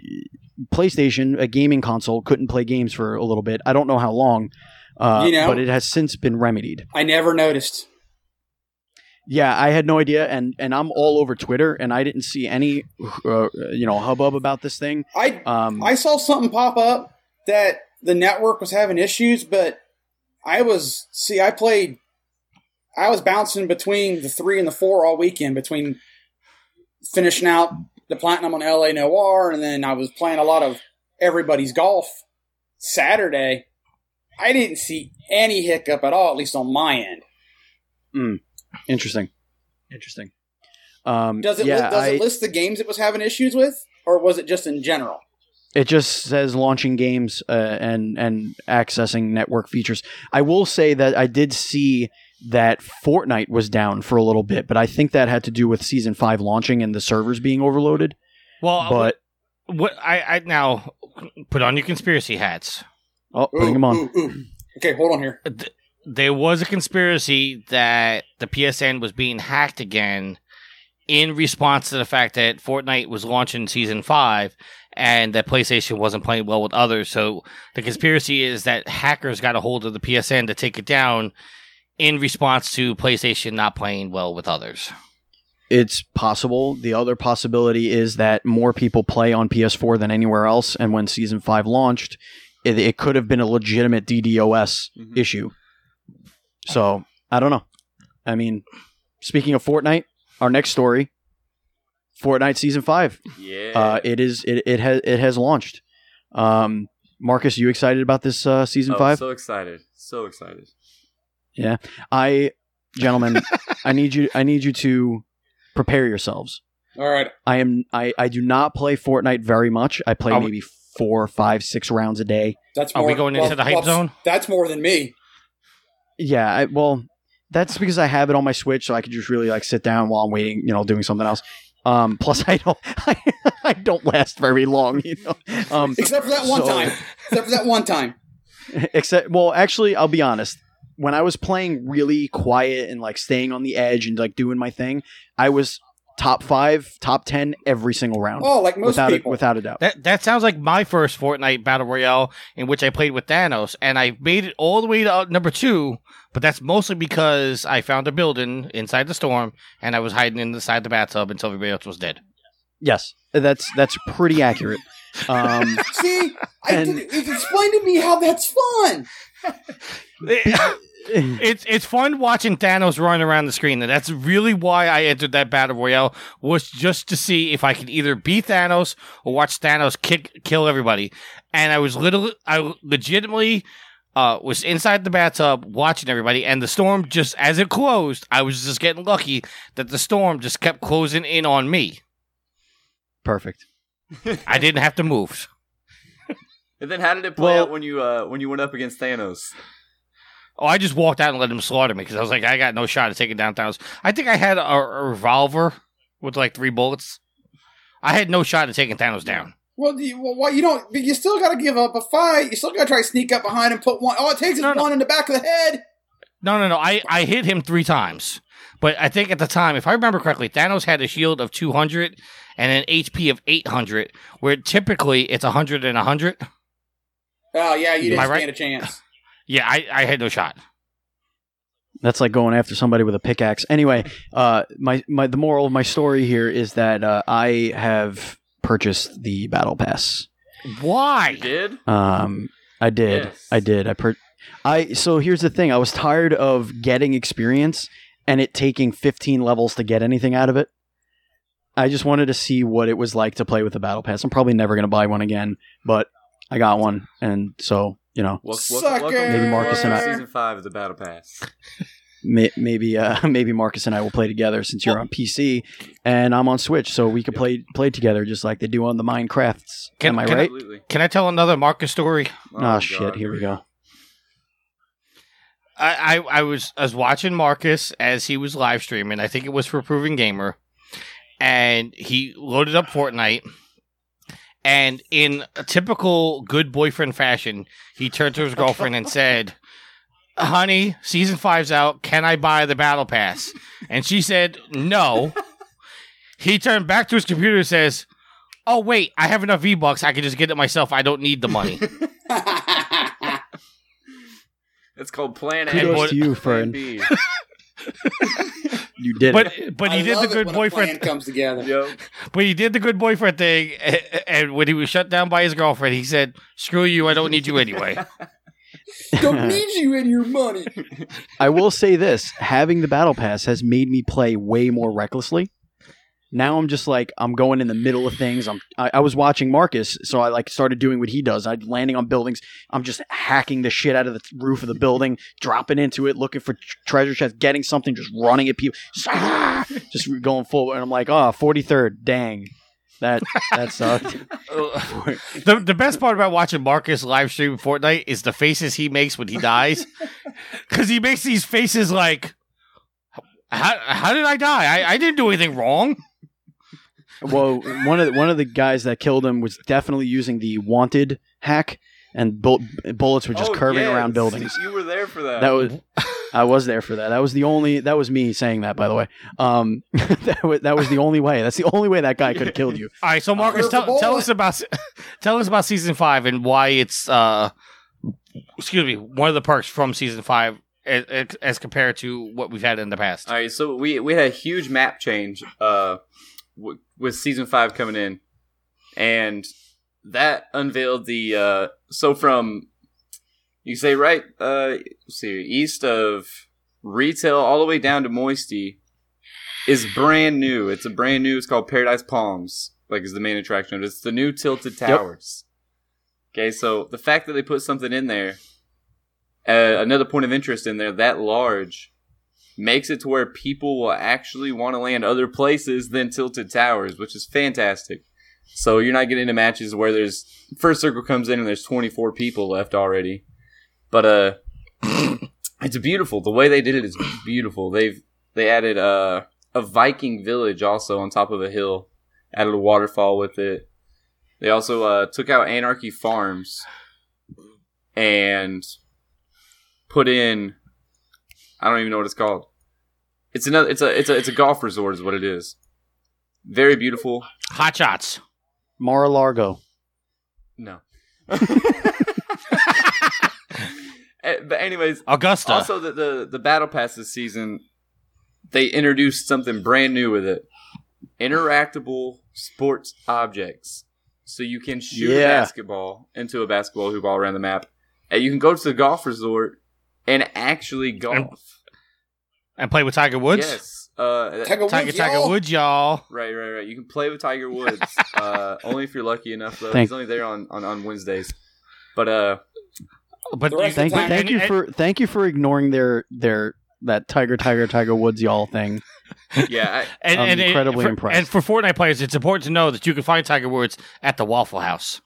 PlayStation, a gaming console, couldn't play games for a little bit. I don't know how long, uh, You know- but it has since been remedied. I never noticed. Yeah, I had no idea, and and I'm all over Twitter, and I didn't see any, uh, you know, hubbub about this thing. I Um, I saw something pop up that the network was having issues, but I was see I played I was bouncing between the three and the four all weekend between finishing out the platinum on LA Noire and then I was playing a lot of everybody's golf Saturday. I didn't see any hiccup at all, at least on my end. interesting, interesting. Um, Does it yeah, li- does I- it list the games it was having issues with, or was it just in general? It just says launching games uh, and and accessing network features. I will say that I did see that Fortnite was down for a little bit, but I think that had to do with season five launching and the servers being overloaded. Well, But what I, I now put on your conspiracy hats. oh, putting them on. Ooh, ooh. Okay, hold on here. There was a conspiracy that the PSN was being hacked again in response to the fact that Fortnite was launching season five and that PlayStation wasn't playing well with others. So the conspiracy is that hackers got a hold of the PSN to take it down in response to PlayStation not playing well with others. It's possible. The other possibility is that more people play on PS4 than anywhere else, and when season five launched, it, it could have been a legitimate DDoS Mhm. issue. So I don't know. I mean, speaking of Fortnite, our next story, Fortnite season five. Yeah. Uh, it is it, it has it has launched. Um, Marcus, you excited about this uh, season oh, five? So excited. So excited. I, gentlemen, I need you. I need you to prepare yourselves. All right. I am. I, I do not play Fortnite very much. I play Are we- maybe four, five, six rounds a day. That's Are more, we going into the hype zone? That's more than me. Yeah. I, well, that's because I have it on my Switch, so I can just really like sit down while I'm waiting. You know, doing something else. Um, plus, I don't. I, I don't last very long. You know. Um, Except for that one So- time. Except for that one time. except well actually i'll be honest when i was playing really quiet and like staying on the edge and like doing my thing i was top five top ten every single round Oh, like most without people. a, without a doubt That that sounds like my first Fortnite battle royale in which I played with Thanos, and I made it all the way to uh, number two. But that's mostly because I found a building inside the storm, and I was hiding inside the bathtub until everybody else was dead. Yes that's that's pretty accurate um See, I And- did, it explain to me how that's fun. it's it's fun watching Thanos run around the screen, and that's really why I entered that battle royale was just to see if I could either beat Thanos or watch Thanos kick kill everybody. And I was literally, I legitimately uh, was inside the bathtub watching everybody, and the storm just as it closed, I was just getting lucky that the storm just kept closing in on me. Perfect I didn't have to move. And then how did it play Well- out when you uh when you went up against Thanos? Oh, I just walked out and let him slaughter me because I was like, I got no shot at taking down Thanos. I think I had a, a revolver with like three bullets. I had no shot at taking Thanos down. Well, you, well, why you don't? But you still got to give up a fight. You still got to try to sneak up behind and put one. All it takes is No, no. one in the back of the head. No, no, no. I, I hit him three times. But I think at the time, if I remember correctly, Thanos had a shield of 200 and an HP of 800, where typically it's 100 and 100. Oh yeah, you Am didn't I right? stand a chance. Yeah, I, I had no shot. that's like going after somebody with a pickaxe anyway uh my my the moral of my story here is that uh, i have purchased the battle pass Why? You did? Um, I did. Yes. I did. I per. I so here's the thing. I was tired of getting experience and it taking 15 levels to get anything out of it. I just wanted to see what it was like to play with the battle pass. I'm probably never going to buy one again, but I got one, and so you know, Wel- wel- Sucker! welcome Maybe Marcus and I- season five of the Battle Pass. may, maybe uh, maybe Marcus and I will play together since you're on PC and I'm on Switch, so we could play play together just like they do on the Minecrafts. Can- Am I can right? Absolutely. Can I tell another Marcus story? Oh, shit! Here we go. I, I, I was I was watching Marcus as he was live streaming. I think it was for Proving Gamer, and he loaded up Fortnite. And in a typical good boyfriend fashion, he turned to his girlfriend and said, "Honey, season five's out. Can I buy the battle pass?" And she said, "No." He turned back to his computer and says, "Oh wait, I have enough V bucks. I can just get it myself. I don't need the money." It's called Plan A. Kudos Kudos to you, Plan Fern. B. You did it. but but he I did the good boyfriend. plan comes together. Yep. But he did the good boyfriend thing, a- and when he was shut down by his girlfriend, he said, "Screw you, I don't need you anyway." Don't need you and your money. I will say this: having the battle pass has made me play way more recklessly. Now I'm just like I'm going in the middle of things. I'm I, I was watching Marcus, so I like started doing what he does. I landing on buildings. I'm just hacking the shit out of the roof of the building, dropping into it, looking for tr- treasure chests, getting something, just running at people, just, ah, just going forward. And I'm like, oh, 43rd, dang, that that sucked. the the best part about watching Marcus live stream Fortnite is the faces he makes when he dies, because he makes these faces like, "How how did I die? I, I didn't do anything wrong." well, one of the, one of the guys that killed him was definitely using the wanted hack, and bull- bullets were just Oh, curving yes. around buildings. You were there for that. That was I was there for that. That was the only that was me saying that by the way. Um that was that was the only way. That's the only way that guy could have killed you. All right, so Marcus, Where's the tell, tell us about tell us about season five and why it's uh, excuse me, one of the perks from season five as, as compared to what we've had in the past. All right, so we we had a huge map change uh, w- with season five coming in, and that unveiled the uh, so from you say right uh, let's see east of retail all the way down to Moisty is brand new. It's a brand new. It's called Paradise Palms. Like is the main attraction. It's the new Tilted Towers. Okay, so the fact that they put something in there, uh, another point of interest in there that large makes it to where people will actually want to land other places than tilted towers, which is fantastic. So you're not getting into matches where there's first circle comes in and there's 24 people left already. But uh it's beautiful. The way they did it is beautiful. They've they added uh, a Viking village also on top of a hill. Added a waterfall with it. They also uh, took out Anarchy Farms and put in I don't even know what it's called. It's another. It's a. It's a. It's a golf resort, is what it is. Very beautiful. Hot shots. Mar-a-Largo. No. Eh, but anyways, Augusta. also the, the the battle pass this season, they introduced something brand new with it: interactable sports objects. So you can shoot a basketball into a basketball hoop all around the map, and you can go to the golf resort and actually golf. and play with Tiger Woods. Yes. Uh, Tiger Tiger Woods, Tiger y'all. Woods, y'all. Right, right, right. You can play with Tiger Woods. uh, only if you're lucky enough, though. Thank- He's only there on, on, on Wednesdays. But uh, But The rest Thank Time. thank you and- for thank you for ignoring their their that Tiger Tiger Tiger Woods y'all thing. yeah, and, I'm and, and incredibly for, impressed. And for Fortnite players, it's important to know that you can find Tiger Woods at the Waffle House.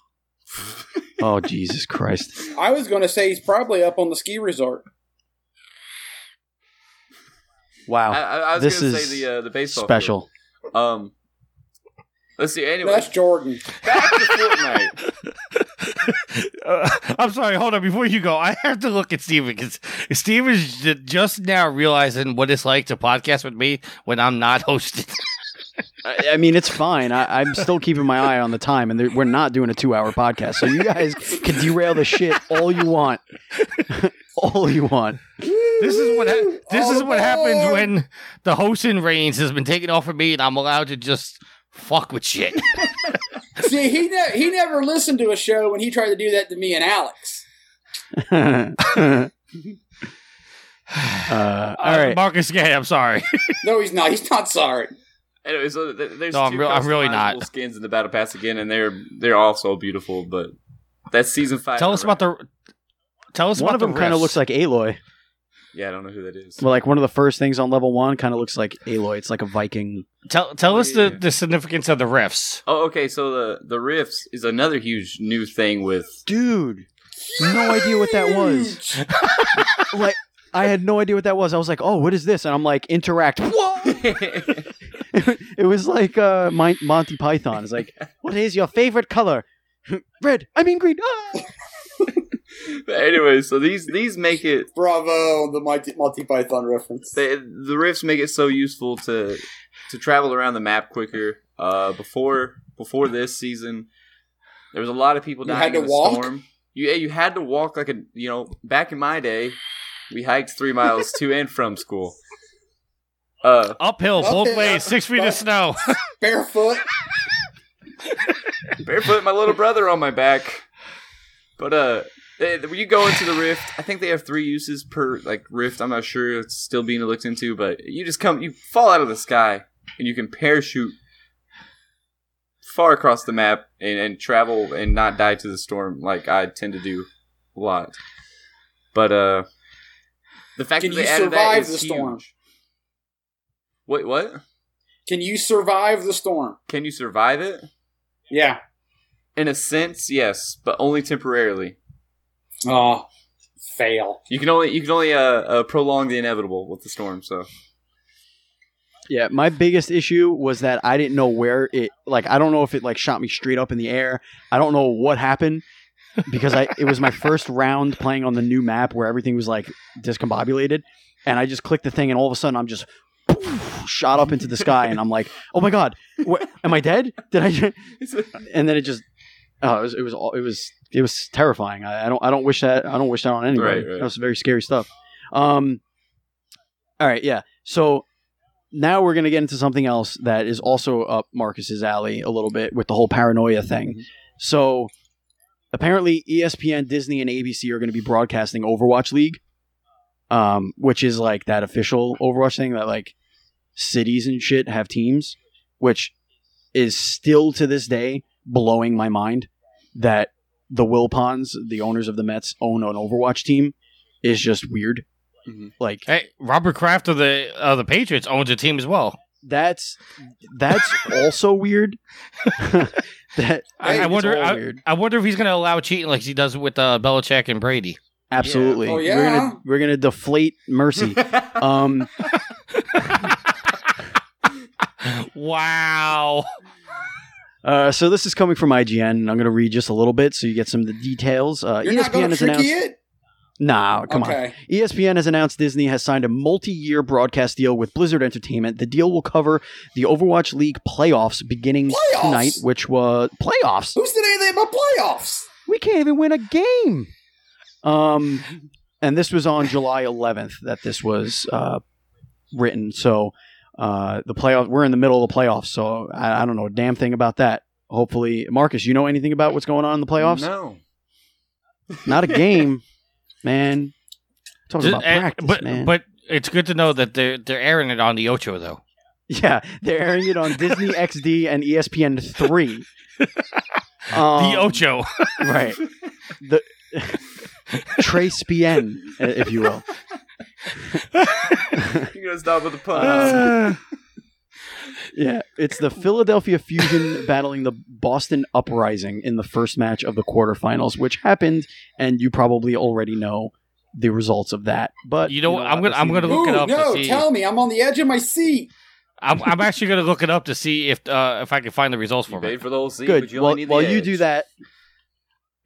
Oh Jesus Christ! I was going to say he's probably up on the ski resort. Wow, I, I was This is say the uh, the baseball special. field. Um, let's see. Anyway, That's Jordan. back to Fortnite. Uh, I'm sorry, hold on. Before you go, I have to look at Steven because Steven's j- just now realizing what it's like to podcast with me when I'm not hosting. I, I mean, it's fine. I, I'm still keeping my eye on the time, and we're not doing a two-hour podcast, so you guys can derail the shit all you want, all you want. This is what ha- this All is what happens aboard. when the hosting reins has been taken off of me and I'm allowed to just fuck with shit. See, he ne- he never listened to a show when he tried to do that to me and Alex. uh, all right. Marcus Gay, I'm sorry. No, he's not. He's not sorry. Anyway, so th- there's No, I'm two real- I'm really not. customizable skins in the battle pass again, and they're they're also beautiful. But that's season five. tell us about the tell us One about of them kind of looks like Aloy. Yeah, I don't know who that is. Well, like one of the first things on level one kind of looks like Aloy. It's like a Viking. Tell tell us the, Yeah. the significance of the rifts. Oh, okay. So the the rifts is another huge new thing with. Dude, no idea what that was. Like, I had no idea what that was. I was like, oh, what is this? And I'm like, interact. Whoa! it was like uh, Mon- Monty Python. It's like, what is your favorite color? Red. I mean green. Ah! But anyway, so these these make it Bravo, the Monty, Monty Python reference. they, the rifts make it so useful to to travel around the map quicker. Uh, before before this season, there was a lot of people You had to in the walk? storm. You you had to walk like a you know back in my day, we hiked three miles to and from school. Uh, Uphill, both ways, six feet of snow. Barefoot. barefoot, my little brother on my back. But uh, they, when you go into the rift, I think they have three uses per like rift. I'm not sure; it's still being looked into. But you just come, you fall out of the sky, and you can parachute far across the map and, and travel and not die to the storm, like I tend to do a lot. But uh, the fact Can that they you added that survive is the storm? Wait, what? Can you survive the storm? Can you survive it? Yeah. In a sense, yes, but only temporarily. Oh, fail. You can only you can only uh, uh, prolong the inevitable with the storm. So Yeah, my biggest issue was that I didn't know where it. Like, I don't know if it like shot me straight up in the air. I don't know what happened because I it was my first round playing on the new map where everything was like discombobulated, and I just clicked the thing, and all of a sudden I'm just shot up into the sky, and I'm like, oh my god, what, am I dead? Did I? And then it just. Oh, it was it was all- it was it was terrifying. I, I don't I don't wish that I don't wish that on anybody. Right, right. That was very scary stuff. Um, all right, yeah. So now we're going to get into something else that is also up Marcus's alley a little bit with the whole paranoia thing. So apparently ESPN, Disney, and ABC are going to be broadcasting Overwatch League, um, which is like that official Overwatch thing that like cities and shit have teams, which is still to this day blowing my mind that the Wilpons, the owners of the Mets, own an Overwatch team is just weird. Mhm. Like Hey, Robert Kraft of the of the Patriots owns a team as well. That's that's also weird. that I, I wonder. I, weird. I wonder if he's going to allow cheating like he does with uh, Belichick and Brady. Absolutely. Oh, We're yeah? gonna we're gonna deflate Mercy. um, Wow. uh, so this is coming from IGN, and I'm gonna read just a little bit so you get some of the details. Uh, You're not ESPN going to has tricky announced. it? Nah, come on. ESPN has announced Disney has signed a multi-year broadcast deal with Blizzard Entertainment. The deal will cover the Overwatch League playoffs beginning Playoffs? tonight, which was playoffs. Who's Who said anything about playoffs? we can't even win a game. Um, and this was on July 11th that this was uh, written. So uh, the playoff, we're in the middle of the playoffs. So I, I don't know a damn thing about that. Hopefully, Marcus, you know anything about what's going on in the playoffs? No. Not a game, man. Talking Just- about eh, practice, but man. but it's good to know that they're they're airing it on the Ocho though. yeah, they're airing it on Disney XD and ESPN three. Um, the Ocho. right? The Trace PN, if you will. You're gonna stop with the pun. Uh, Yeah, it's the Philadelphia Fusion battling the Boston Uprising in the first match of the quarterfinals, which happened, and you probably already know the results of that. But You know what? I'm gonna- I'm gonna see. look it Ooh, up to no, see. tell me. I'm on the edge of my seat. I'm, I'm actually going to look it up to see if uh, if I can find the results you for me. paid for the whole seat, but Good. you While, only need the while you do that,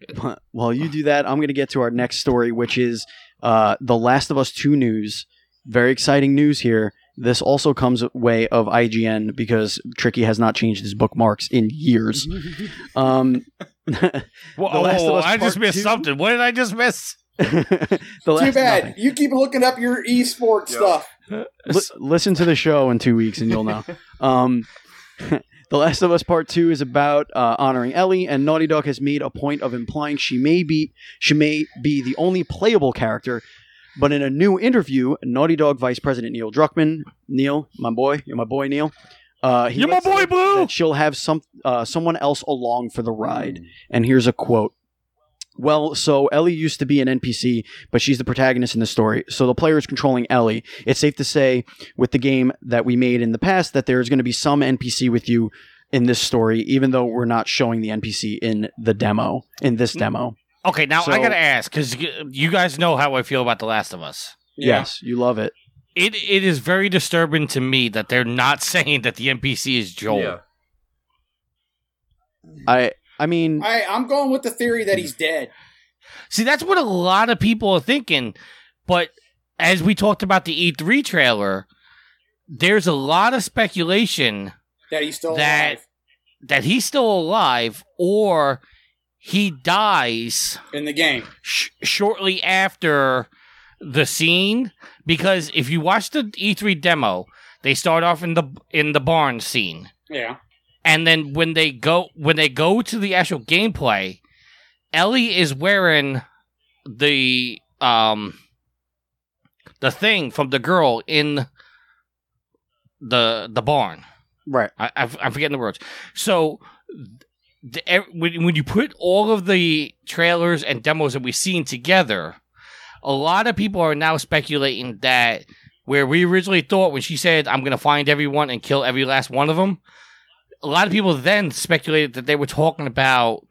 while you do that, I'm going to get to our next story, which is uh, the Last of Us Two news. Very exciting news here. This also comes way of IGN because Tricky has not changed his bookmarks in years. um, Whoa, The Last of Us I just missed Two? something. What did I just miss? the Too last, bad. nothing. You keep looking up your esports Yeah. stuff. Li- listen to the show in two weeks and you'll know. Um, the Last of Us Part Two is about uh, honoring Ellie, and Naughty Dog has made a point of implying she may be she may be the only playable character. But in a new interview, Naughty Dog Vice President Neil Druckmann, Neil, my boy, you're my boy, Neil. Uh, he You're my boy, Blue! That she'll have some uh, someone else along for the ride. And here's a quote. Well, so Ellie used to be an NPC, but she's the protagonist in the story. So the player is controlling Ellie. It's safe to say, with the game that we made in the past, that there's going to be some NPC with you in this story, even though we're not showing the NPC in the demo, in this demo. Okay, now I gotta ask because you guys know how I feel about The Last of Us. Yeah. Yes, you love it. It it is very disturbing to me that they're not saying that the NPC is Joel. Yeah. I, I mean, I, I'm going with the theory that he's dead. See, that's what a lot of people are thinking. But as we talked about the E3 trailer, there's a lot of speculation That he's still That- alive that he's still alive or he dies in the game. sh- shortly after the scene. Because if you watch the E3 demo, they start off in the in the barn scene. Yeah. and then when they go when they go to the actual gameplay, Ellie is wearing the um the thing from the girl in the the barn. right. I, I, I'm forgetting the words. So the, when you put all of the trailers and demos that we've seen together, a lot of people are now speculating that where we originally thought when she said, "I'm going to find everyone and kill every last one of them," a lot of people then speculated that they were talking about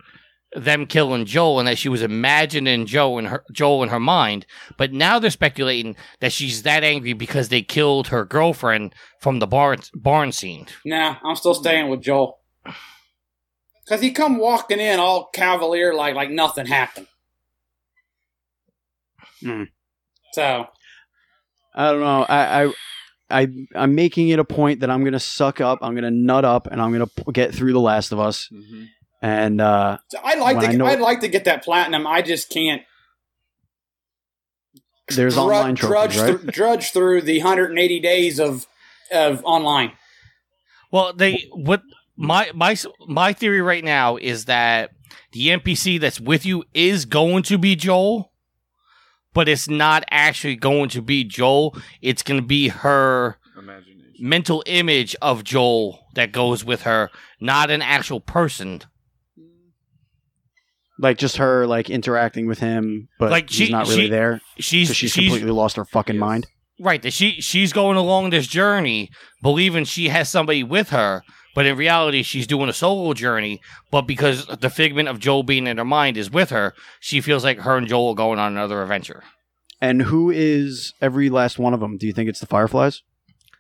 them killing Joel and that she was imagining Joe in her Joel in her mind. But now they're speculating that she's that angry because they killed her girlfriend from the barn barn scene. Nah, I'm still staying with Joel. Cause he come walking in all cavalier like like nothing happened. Hmm. So I don't know. I, I, I, I'm making it a point that I'm gonna suck up. I'm gonna nut up, and I'm gonna p- get through The Last of Us. Mhm. And uh, So I'd like When I to. know- I'd like to get that platinum. I just can't. there's dru- online trophies, drudge, right? through, drudge through the 180 days of of online. Well, they what my my my theory right now is that the NPC that's with you is going to be Joel, but it's not actually going to be Joel. It's going to be her Imagination. mental image of Joel that goes with her, not an actual person. Like just her like interacting with him, but Like, she's she- not really she- there. She's So she's, she's, completely lost her fucking Yes. mind. right. That she she's going along this journey, believing she has somebody with her, but in reality she's doing a solo journey. But because the figment of Joel being in her mind is with her, she feels like her and Joel are going on another adventure. And who is every last one of them? Do you think it's the Fireflies?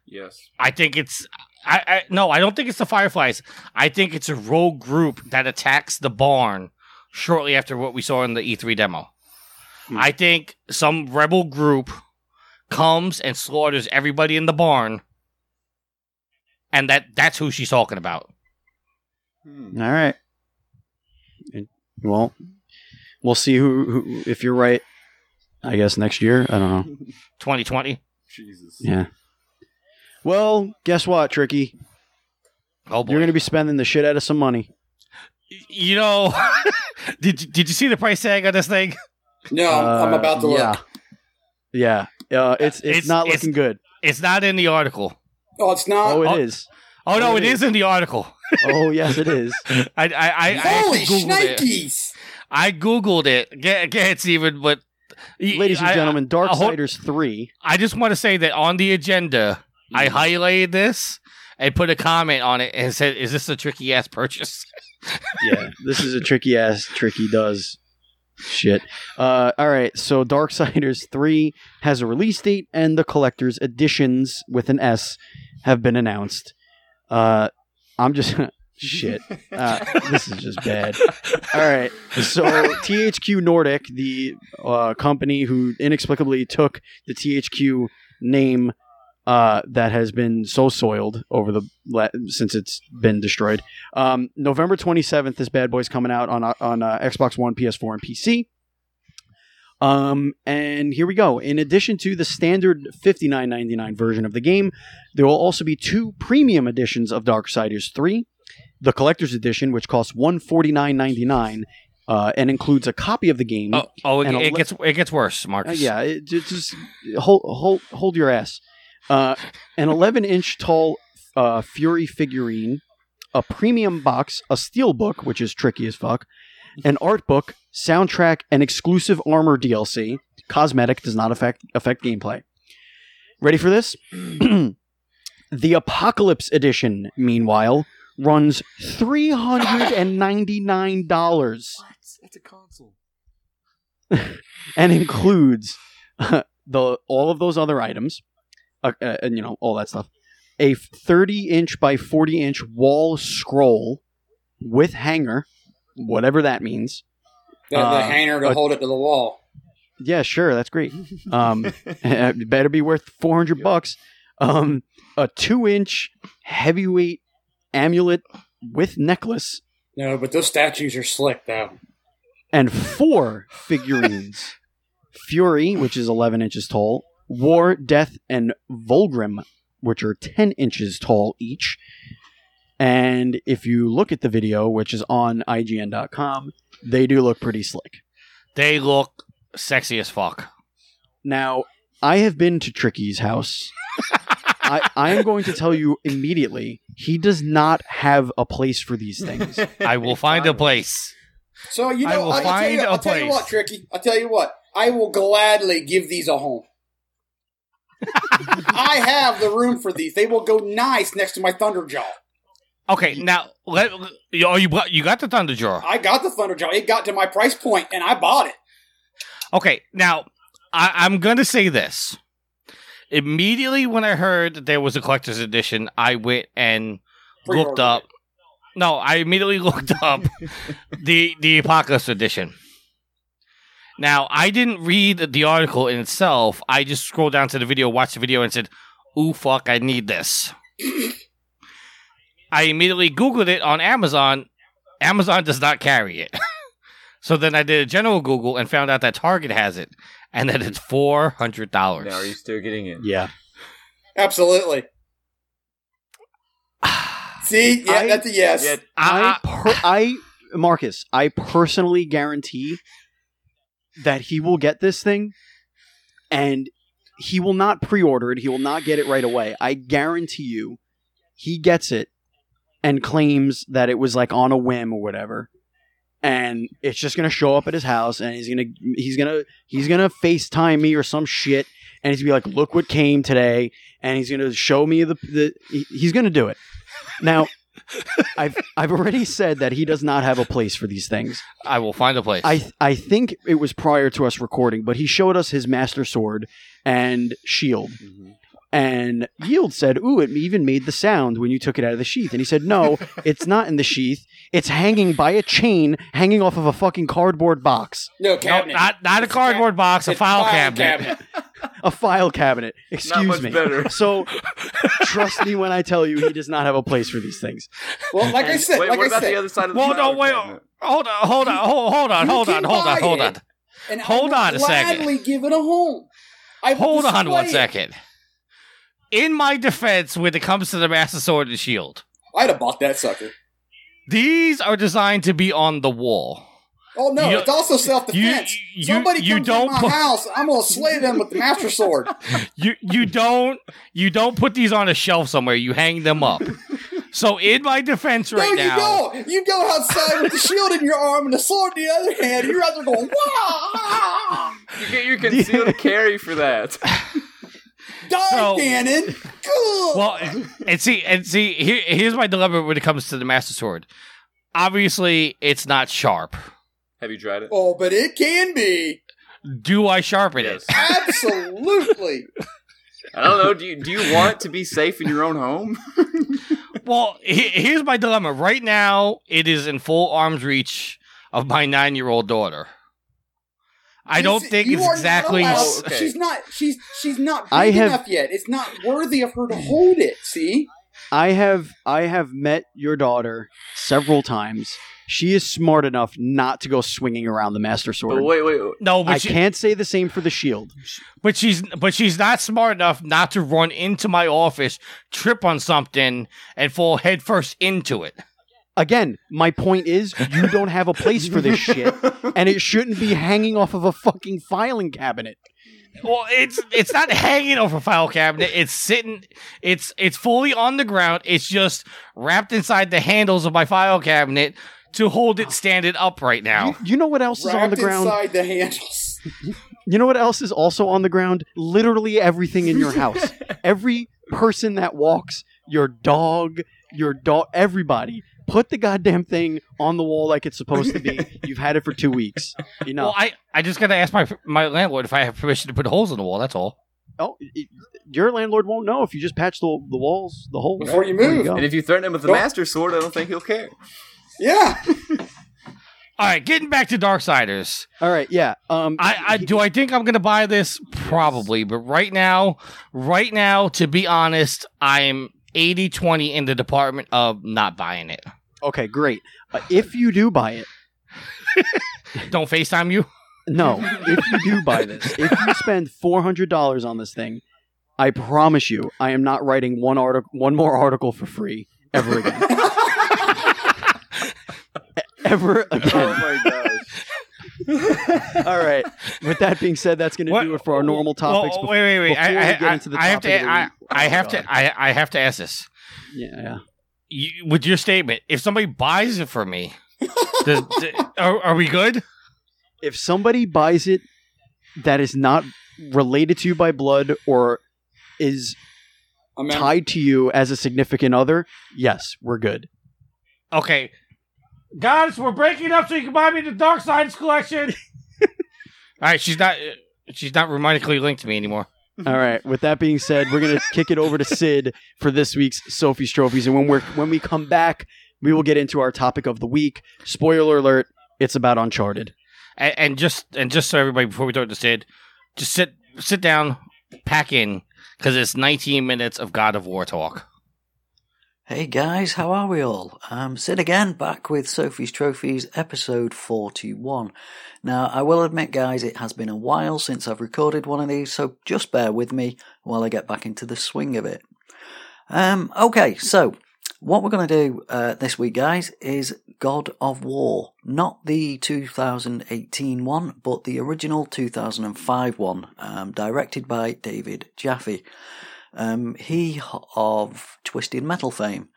Yes. I think it's. I, I no, I don't think it's the Fireflies. I think it's a rogue group that attacks the barn shortly after what we saw in the E3 demo. Hmm. I think some rebel group comes and slaughters everybody in the barn, and that that's who she's talking about. Hmm. All right. Well, we'll see who, who if you're right. I guess next year. I don't know. 2020. Jesus. Yeah. Well, guess what, Tricky? Oh boy! You're going to be spending the shit out of some money. you know, did you- did you see the price tag on this thing? No, I'm, I'm Uh, about to yeah. look. Yeah. Uh, it's, it's It's- not it's- looking good. It's not in the article. Oh, it's not. Oh, it oh, is. Oh no, it it is in the article. Oh, yes, it is. I I I, I Holy actually googled it. shnikes! I googled it. Get get Steven, but Ladies and I- gentlemen, Dark I hope- Darksiders 3. I just want to say that on the agenda, I Mm-hmm. highlighted this and put a comment on it and said, "Is this a tricky ass purchase?" yeah, this is a tricky ass tricky does shit. Uh, all right, so Darksiders 3 has a release date, and the collector's editions with an S have been announced. Uh, I'm just shit. Uh, this is just bad. All right, so THQ Nordic, the uh, company who inexplicably took the THQ name uh, that has been so soiled over the since it's been destroyed. Um, November 27th, this bad boy's coming out on uh, on uh, Xbox One, PS4, and PC. Um, and here we go. In addition to the standard $59.99 version of the game, there will also be two premium editions of Darksiders 3. The collector's edition, which costs $149.99 uh, and includes a copy of the game. Oh, oh it, it li- gets it gets worse, Uh, Marcus. yeah, it, it just hold hold hold your ass. Uh, an 11 inch tall uh, Fury figurine, a premium box, a steel book, which is tricky as fuck, an art book, soundtrack, and exclusive armor DLC. Cosmetic does not affect affect gameplay. Ready for this? the Apocalypse Edition, meanwhile, runs three hundred and ninety nine dollars What? That's a console. and includes the all of those other items, uh, uh, and you know all that stuff. A 30 inch by 40 inch wall scroll with hanger, whatever that means. The, the Uh, hanger to but- hold it to the wall. Yeah, sure, that's great. Um, it better be worth 400 bucks. Um, a two inch heavyweight amulet with necklace No, but those statues are slick though. and four figurines Fury, which is 11 inches tall, War, Death, and Vulgrim, which are 10 inches tall each. And if you look at the video, which is on IGN.com, they do look pretty slick. They look sexy as fuck. Now, I have been to Tricky's house. I, I am going to tell you immediately, he does not have a place for these things. I will find a place. So you I know, will I, will tell find you, a I'll tell you place. what, Tricky. I'll tell you what. I will gladly give these a home. I have the room for these. They will go nice next to my Thunderjaw. Okay, now let oh you you got the Thunderjaw. I got the Thunderjaw. It got to my price point, and I bought it. Okay, now I, I'm going to say this. Immediately when I heard that there was a collector's edition, I went and looked up. No, I immediately looked up the the Apocalypse edition. Now I didn't read the article in itself. I just scrolled down to the video, watched the video, and said, "Ooh, fuck! I need this." I immediately Googled it on Amazon. Amazon does not carry it. so then I did a general Google and found out that Target has it, and that it's four hundred dollars. Now are you still getting it? yeah. Absolutely. See, yeah, I- that's a yes. Yeah, I, per- I, Marcus, I personally guarantee that he will get this thing and he will not pre order it. He will not get it right away. I guarantee you he gets it and claims that it was like on a whim or whatever. And it's just gonna show up at his house and he's gonna he's gonna he's gonna FaceTime me or some shit and he's gonna be like, look what came today and he's gonna show me the, the he- he's gonna do it. Now I've I've already said that he does not have a place for these things. I will find a place. I I think it was prior to us recording, but he showed us his master sword and shield. Mm-hmm. And Yield said, "Ooh, it even made the sound when you took it out of the sheath." And he said, "No, it's not in the sheath. It's hanging by a chain, hanging off of a fucking cardboard box, No, no, cabinet. not not a cardboard box, a It's file, cabinet. a file cabinet. Excuse much me." better. So, trust me when I tell you, he does not have a place for these things. Well, like I said, Wait, like what I about said, the other side of the Well, no, file wait. cabinet? Hold on, hold on, hold, on, hold on, hold on, hold on, hold on. and hold I on will a second. Gladly give it a home. I Hold on one display it. Second. In my defense, when it comes to the Master Sword and Shield, I'd have bought that sucker. these are designed to be on the wall. Oh no, You- it's also self defense. you- you- Somebody you comes don't in my put- house, I'm gonna slay them with the master sword. You you don't you don't put these on a shelf somewhere. You hang them up. So in my defense right no, you now, don't. You go outside with the shield in your arm and the sword in the other hand. You're out there going, "Wow!" You get your concealed carry for that. Die, So- cannon. Cool. well, and see and see here, here's my dilemma when it comes to the Master Sword. Obviously, it's not sharp. Have you tried it? oh, but it can be Do I sharpen Yes. it? absolutely. I don't know. Do you do you want to be safe in your own home? Well, he- here's my dilemma. Right now, it is in full arm's reach of my nine year old daughter. I don't You- think it's are not exactly. allowed- Oh, okay. She's not. She's she's not big I have- enough yet. It's not worthy of her to hold it. See. I have I have met your daughter several times. She is smart enough not to go swinging around the master sword. But wait, wait. wait. No, but I she, can't say the same for the shield. but she's but she's not smart enough not to run into my office, trip on something, and fall headfirst into it. Again, my point is you don't have a place for this shit, and it shouldn't be hanging off of a fucking filing cabinet. Well, it's it's not hanging off a file cabinet. It's sitting. It's it's fully on the ground. It's just wrapped inside the handles of my file cabinet to hold it standing up right now. You, you know what else is on the ground? inside the handles. You know what else is also on the ground? Literally everything in your house. Every person that walks, your dog, your dog, everybody. Put the goddamn thing on the wall like it's supposed to be. You've had it for two weeks. Enough. Well, I, I just got to ask my my landlord if I have permission to put holes in the wall. That's all. oh, it, your landlord won't know if you just patch the, the walls, the holes Before you move. go. And if you threaten him with the Don't- master sword, I don't think he'll care. Yeah. All right, getting back to Darksiders. All right, yeah. Um, I, I do I think I'm gonna buy this probably, but right now, right now, to be honest, I'm 80-20 in the department of not buying it. okay, great. Uh, if you do buy it, Don't FaceTime you. no. If you do buy this, if you spend four hundred dollars on this thing, I promise you, I am not writing one article, one more article for free ever again. ever again. Oh my gosh. All right. With that being said, that's going to do it for our normal topics. Well, bef- wait, wait, wait. I, I, get I- into the I have topic of to. the I, week- I Oh, have God. to. I, I have to ask this. yeah, yeah. You, with your statement, if somebody buys it for me, does, d- are, are we good? If somebody buys it that is not related to you by blood or is tied to you as a significant other, yes, we're good. Okay, guys, we're breaking up so you can buy me the Darksiders collection. All right, she's not. She's not romantically linked to me anymore. All right. With that being said, we're gonna kick it over to Sid for this week's Sophie's trophies, and when we're when we come back, we will get into our topic of the week. Spoiler alert: it's about Uncharted. And, and just and just so everybody, before we throw it to Sid, just sit sit down, pack in, because it's 19 minutes of God of War talk. Hey guys, how are we all? Um, Sid again, back with Sophie's Trophies, episode 41. Now, I will admit, guys, it has been a while since I've recorded one of these, so just bear with me while I get back into the swing of it. Um, okay, so what we're going to do uh, this week, guys, is God of War. Not the 2018 one, but the original 2005 one, um, directed by David Jaffe. Um, he of Twisted Metal fame.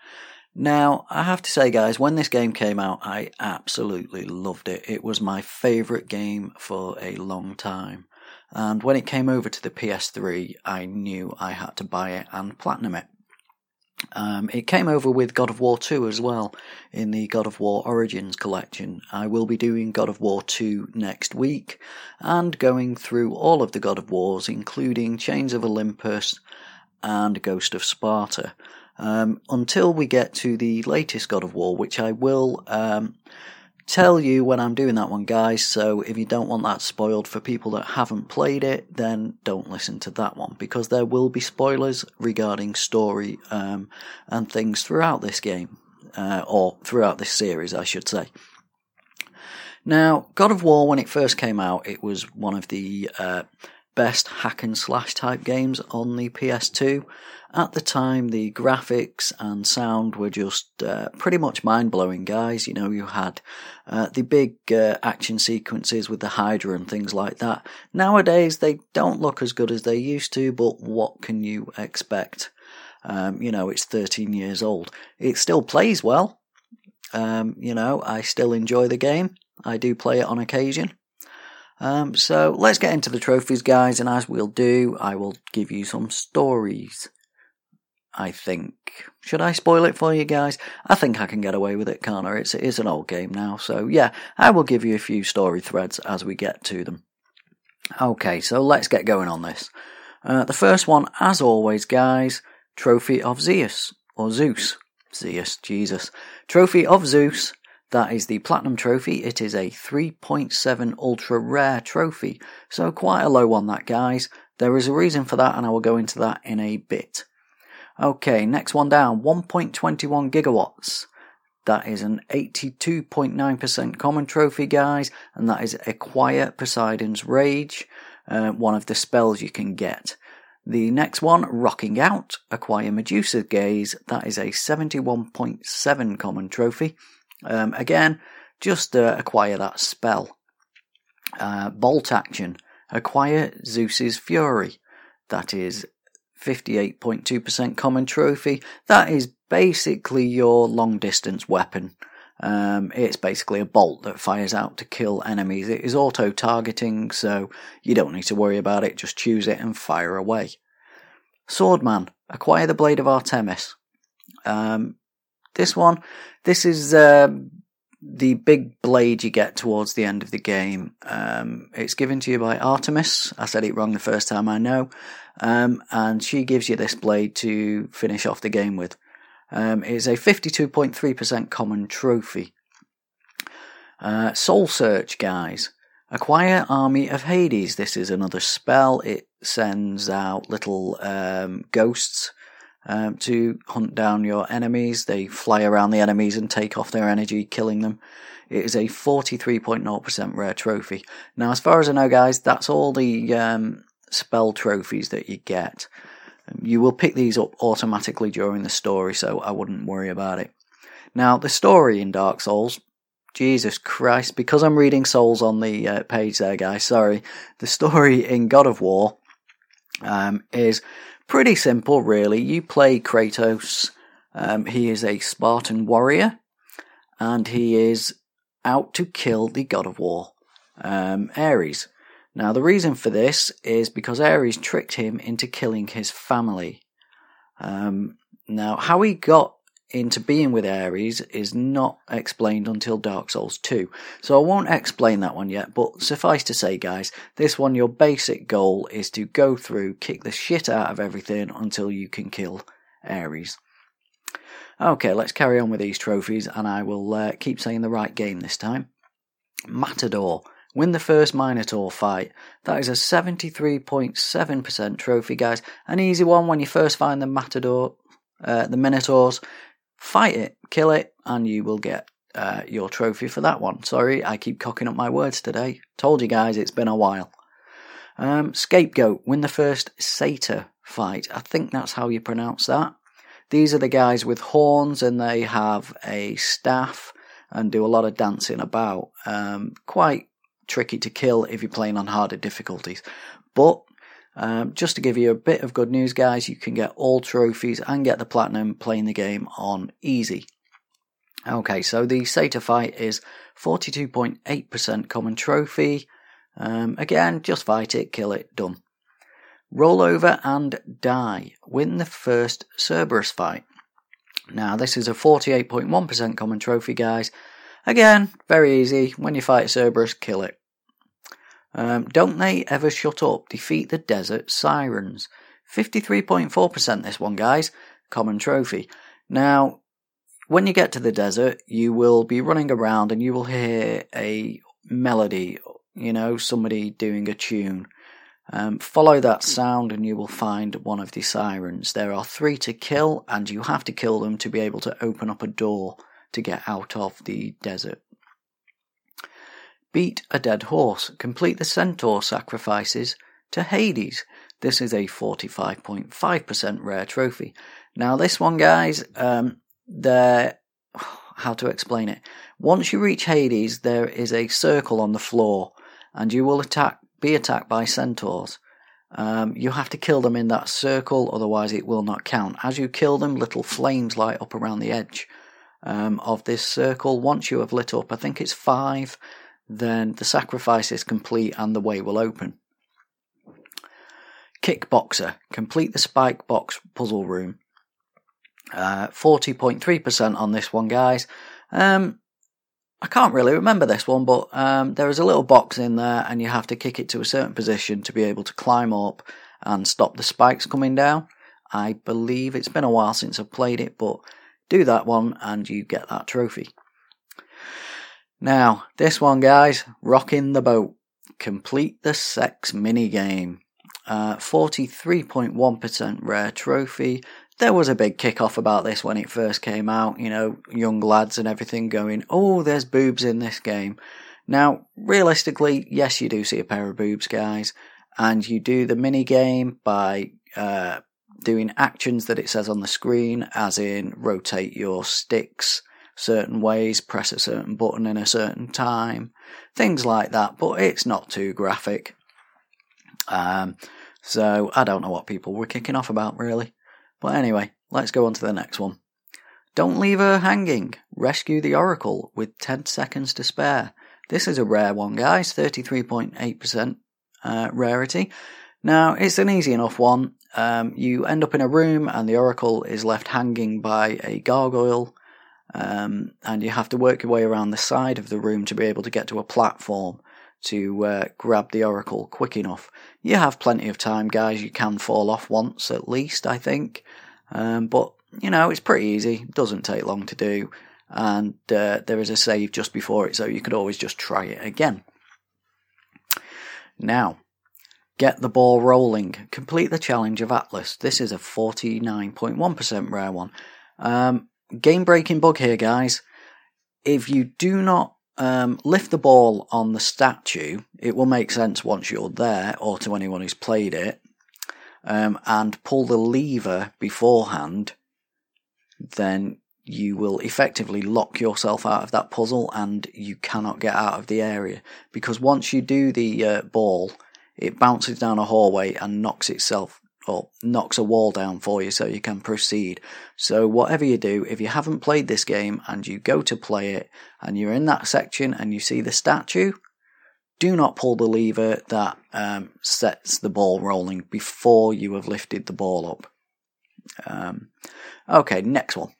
Now, I have to say, guys, when this game came out, I absolutely loved it. It was my favourite game for a long time. And when it came over to the PS3, I knew I had to buy it and platinum it. Um, it came over with God of War 2 as well in the God of War Origins collection. I will be doing God of War 2 next week and going through all of the God of Wars, including Chains of Olympus and Ghost of Sparta. Um, until we get to the latest God of War, which I will um, tell you when I'm doing that one, guys. So if you don't want that spoiled for people that haven't played it, then don't listen to that one because there will be spoilers regarding story um, and things throughout this game, uh, or throughout this series, I should say. Now, God of War, when it first came out, it was one of the uh, best hack and slash type games on the PS2. At the time, the graphics and sound were just uh, pretty much mind blowing, guys. You know, you had uh, the big uh, action sequences with the Hydra and things like that. Nowadays, they don't look as good as they used to, but what can you expect? Um, you know, it's 13 years old. It still plays well. Um, you know, I still enjoy the game. I do play it on occasion. Um, so let's get into the trophies, guys, and as we'll do, I will give you some stories. I think. Should I spoil it for you guys? I think I can get away with it, I? It's, it is an old game now, so yeah, I will give you a few story threads as we get to them. Okay, so let's get going on this. Uh, the first one, as always, guys, Trophy of Zeus, or Zeus. Zeus, Jesus. Trophy of Zeus. That is the Platinum Trophy. It is a 3.7 ultra rare trophy, so quite a low one, that, guys. There is a reason for that, and I will go into that in a bit. Okay, next one down 1.21 gigawatts. That is an 82.9% common trophy, guys, and that is Acquire Poseidon's Rage, uh, one of the spells you can get. The next one, Rocking Out, Acquire Medusa's Gaze, that is a 71.7 common trophy. Um, again, just uh, acquire that spell. Uh, Bolt Action, Acquire Zeus's Fury, that is 58.2% common trophy. That is basically your long distance weapon. Um, it's basically a bolt that fires out to kill enemies. It is auto targeting, so you don't need to worry about it. Just choose it and fire away. Swordman. Acquire the Blade of Artemis. Um, this one, this is um, the big blade you get towards the end of the game. Um, it's given to you by Artemis. I said it wrong the first time, I know. Um, and she gives you this blade to finish off the game with. Um, it is a 52.3% common trophy. Uh, Soul Search, guys. Acquire Army of Hades. This is another spell. It sends out little um, ghosts um, to hunt down your enemies. They fly around the enemies and take off their energy, killing them. It is a 43.0% rare trophy. Now, as far as I know, guys, that's all the um, spell trophies that you get. You will pick these up automatically during the story, so I wouldn't worry about it. Now, the story in Dark Souls, Jesus Christ, because I'm reading Souls on the uh, page there, guys, sorry. The story in God of War um, is pretty simple, really. You play Kratos, um, he is a Spartan warrior, and he is out to kill the God of War, um, Ares. Now, the reason for this is because Ares tricked him into killing his family. Um, now, how he got into being with Ares is not explained until Dark Souls 2. So I won't explain that one yet, but suffice to say, guys, this one, your basic goal is to go through, kick the shit out of everything until you can kill Ares. Okay, let's carry on with these trophies, and I will uh, keep saying the right game this time. Matador. Win the first Minotaur fight. That is a 73.7% trophy, guys. An easy one when you first find the Matador, uh, the Minotaurs. Fight it, kill it, and you will get uh, your trophy for that one. Sorry, I keep cocking up my words today. Told you guys it's been a while. Um, scapegoat, win the first Satyr fight. I think that's how you pronounce that. These are the guys with horns and they have a staff and do a lot of dancing about. Um, quite tricky to kill if you're playing on harder difficulties. But um, just to give you a bit of good news, guys, you can get all trophies and get the platinum playing the game on easy. Okay, so the Satyr fight is 42.8% common trophy. Um, again, just fight it, kill it, done. Roll over and die. Win the first Cerberus fight. Now, this is a 48.1% common trophy, guys. Again, very easy. When you fight Cerberus, kill it. Um, don't they ever shut up? Defeat the desert sirens. 53.4% this one, guys. Common trophy. Now, when you get to the desert, you will be running around and you will hear a melody, you know, somebody doing a tune. Um, follow that sound and you will find one of the sirens. There are three to kill, and you have to kill them to be able to open up a door to get out of the desert. Beat a dead horse. Complete the centaur sacrifices to Hades. This is a 45.5% rare trophy. Now, this one, guys, um, there. How to explain it? Once you reach Hades, there is a circle on the floor, and you will attack, be attacked by centaurs. Um, you have to kill them in that circle, otherwise it will not count. As you kill them, little flames light up around the edge um, of this circle. Once you have lit up, I think it's five, then the sacrifice is complete and the way will open. Kickboxer. Complete the spike box puzzle room. Uh, 40.3% on this one, guys. Um, I can't really remember this one, but um, there is a little box in there, and you have to kick it to a certain position to be able to climb up and stop the spikes coming down. I believe it's been a while since I've played it, but do that one and you get that trophy. Now, this one, guys, rocking the boat. Complete the sex mini game. Uh, 43.1% rare trophy. There was a big kick off about this when it first came out. You know, young lads and everything going, oh, there's boobs in this game. Now, realistically, yes, you do see a pair of boobs, guys, and you do the mini game by uh, doing actions that it says on the screen, as in rotate your sticks certain ways, press a certain button in a certain time, things like that, but it's not too graphic. Um, so I don't know what people were kicking off about really. But anyway, let's go on to the next one. Don't leave her hanging. Rescue the Oracle with 10 seconds to spare. This is a rare one, guys. 33.8% uh, rarity. Now, it's an easy enough one. Um, you end up in a room and the Oracle is left hanging by a gargoyle. Um, and you have to work your way around the side of the room to be able to get to a platform to uh, grab the Oracle quick enough. You have plenty of time, guys. You can fall off once at least, I think. Um, but, you know, it's pretty easy. Doesn't take long to do. And uh, there is a save just before it, so you could always just try it again. Now, get the ball rolling. Complete the challenge of Atlas. This is a 49.1% rare one. Um, game breaking bug here, guys. If you do not um, lift the ball on the statue, it will make sense once you're there or to anyone who's played it, um, and pull the lever beforehand, then you will effectively lock yourself out of that puzzle and you cannot get out of the area. Because once you do the uh, ball, it bounces down a hallway and knocks itself or knocks a wall down for you so you can proceed. So, whatever you do, if you haven't played this game and you go to play it and you're in that section and you see the statue, do not pull the lever that um, sets the ball rolling before you have lifted the ball up. Um, okay, next one.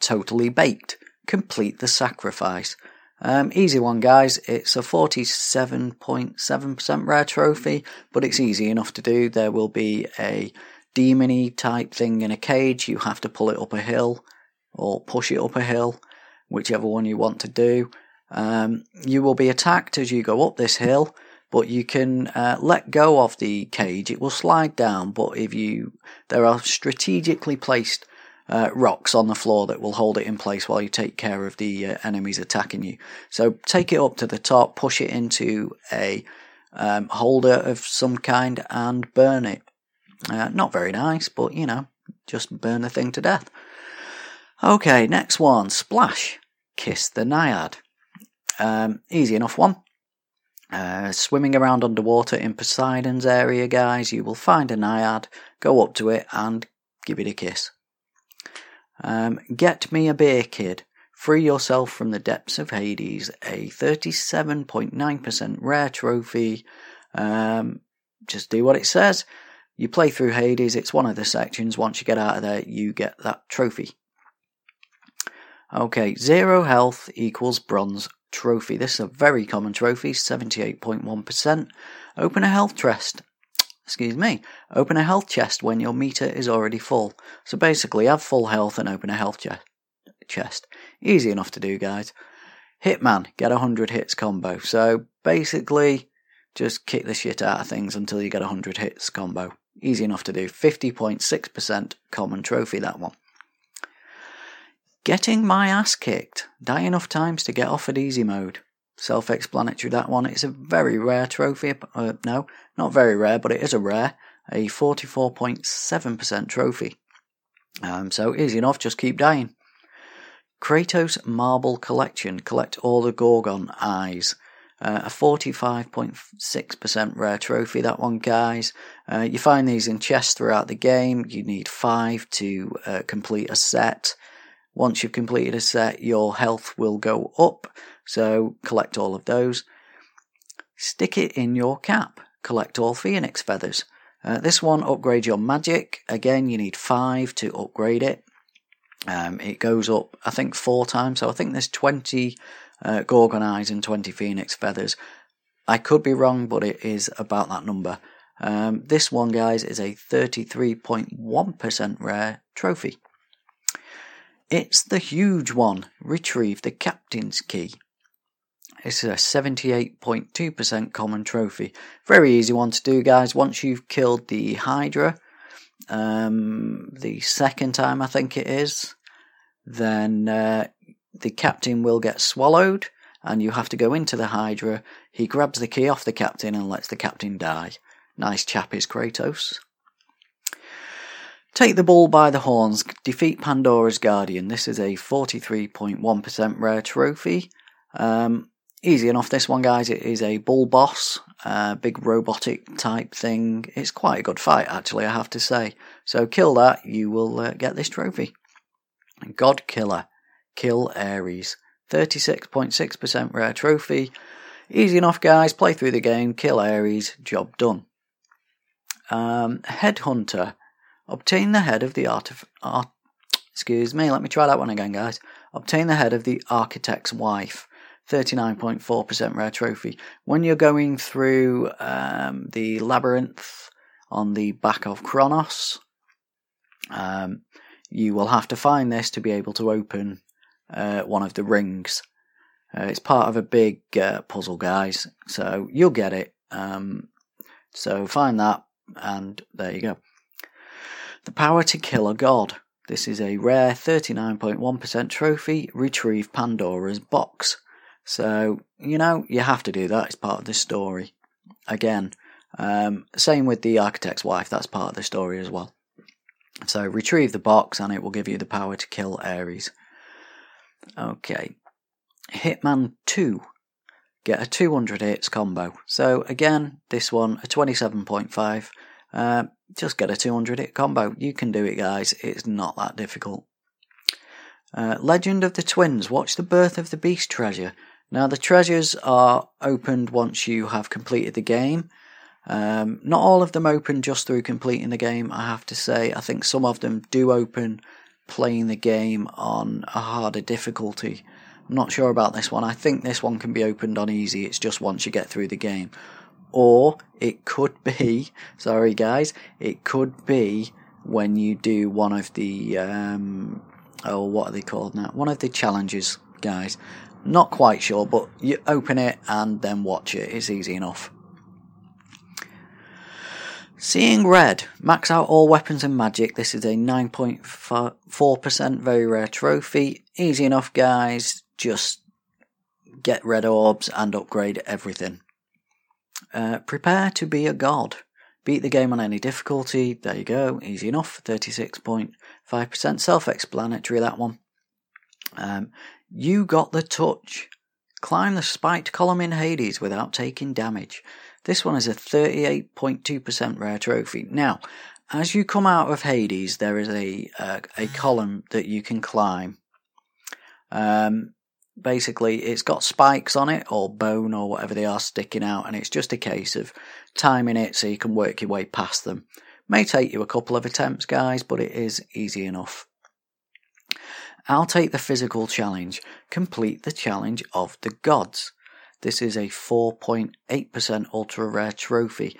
Totally baked. Complete the sacrifice. Um, easy one, guys. It's a 47.7% rare trophy, but it's easy enough to do. There will be a demony type thing in a cage. You have to pull it up a hill or push it up a hill, whichever one you want to do. Um, you will be attacked as you go up this hill, but you can uh, let go of the cage. It will slide down, but if you, there are strategically placed uh, rocks on the floor that will hold it in place while you take care of the uh, enemies attacking you. So take it up to the top, push it into a um, holder of some kind, and burn it. Uh, not very nice, but you know, just burn the thing to death. Okay, next one Splash. Kiss the Naiad. Um, easy enough one. Uh, swimming around underwater in Poseidon's area, guys, you will find a Naiad, go up to it, and give it a kiss. Um, Get Me a Beer Kid. Free yourself from the depths of Hades. A 37.9% rare trophy. Um, just do what it says. You play through Hades, it's one of the sections. Once you get out of there, you get that trophy. Okay, zero health equals bronze trophy. This is a very common trophy, 78.1%. Open a health chest excuse me, open a health chest when your meter is already full. So basically, have full health and open a health chest. Easy enough to do, guys. Hitman, get a 100 hits combo. So basically, just kick the shit out of things until you get a 100 hits combo. Easy enough to do. 50.6% common trophy, that one. Getting my ass kicked. Die enough times to get off at easy mode. Self explanatory, that one. It's a very rare trophy. Uh, no, not very rare, but it is a rare. A 44.7% trophy. Um, so easy enough, just keep dying. Kratos Marble Collection. Collect all the Gorgon eyes. Uh, a 45.6% rare trophy, that one, guys. Uh, you find these in chests throughout the game. You need five to uh, complete a set. Once you've completed a set, your health will go up. So collect all of those. Stick it in your cap. Collect all phoenix feathers. Uh, this one upgrades your magic. Again, you need five to upgrade it. Um, it goes up, I think, four times. So I think there's 20 uh, Gorgon eyes and 20 phoenix feathers. I could be wrong, but it is about that number. Um, this one, guys, is a 33.1% rare trophy. It's the huge one. Retrieve the captain's key. It's a 78.2% common trophy. Very easy one to do, guys. Once you've killed the Hydra, um, the second time I think it is, then uh, the captain will get swallowed, and you have to go into the Hydra. He grabs the key off the captain and lets the captain die. Nice chap is Kratos. Take the bull by the horns, defeat Pandora's Guardian. This is a 43.1% rare trophy. Um, Easy enough, this one, guys. It is a bull boss, uh, big robotic type thing. It's quite a good fight, actually, I have to say. So kill that, you will uh, get this trophy. God Killer, Kill Ares. 36.6% rare trophy. Easy enough, guys. Play through the game, kill Ares, job done. Um, Headhunter. Obtain the head of the artif- art. Excuse me, let me try that one again, guys. Obtain the head of the architect's wife. 39.4% rare trophy. When you're going through um, the labyrinth on the back of Kronos, um, you will have to find this to be able to open uh, one of the rings. Uh, it's part of a big uh, puzzle, guys, so you'll get it. Um, so find that, and there you go. The power to kill a god. This is a rare 39.1% trophy. Retrieve Pandora's box. So, you know, you have to do that. It's part of the story. Again, um, same with the architect's wife. That's part of the story as well. So, retrieve the box, and it will give you the power to kill Ares. Okay. Hitman 2. Get a 200 hits combo. So again, this one, a 27.5. Uh, just get a 200 hit combo. You can do it, guys. It's not that difficult. Uh, Legend of the Twins. Watch the birth of the beast treasure. Now, the treasures are opened once you have completed the game. Um, not all of them open just through completing the game, I have to say. I think some of them do open playing the game on a harder difficulty. I'm not sure about this one. I think this one can be opened on easy. It's just once you get through the game. Or it could be, sorry guys, it could be when you do one of the, um, oh, what are they called now? One of the challenges, guys. Not quite sure, but you open it and then watch it. It's easy enough. Seeing Red. Max out all weapons and magic. This is a 9.4% very rare trophy. Easy enough, guys. Just get red orbs and upgrade everything. Uh, prepare to be a god. Beat the game on any difficulty. There you go. Easy enough. 36.5%. Self explanatory, that one. Um, you got the touch. Climb the spiked column in Hades without taking damage. This one is a 38.2% rare trophy. Now, as you come out of Hades, there is a uh, a column that you can climb. Um, basically, it's got spikes on it or bone or whatever they are sticking out, and it's just a case of timing it so you can work your way past them. May take you a couple of attempts, guys, but it is easy enough. I'll take the physical challenge. Complete the challenge of the gods. This is a 4.8% ultra rare trophy.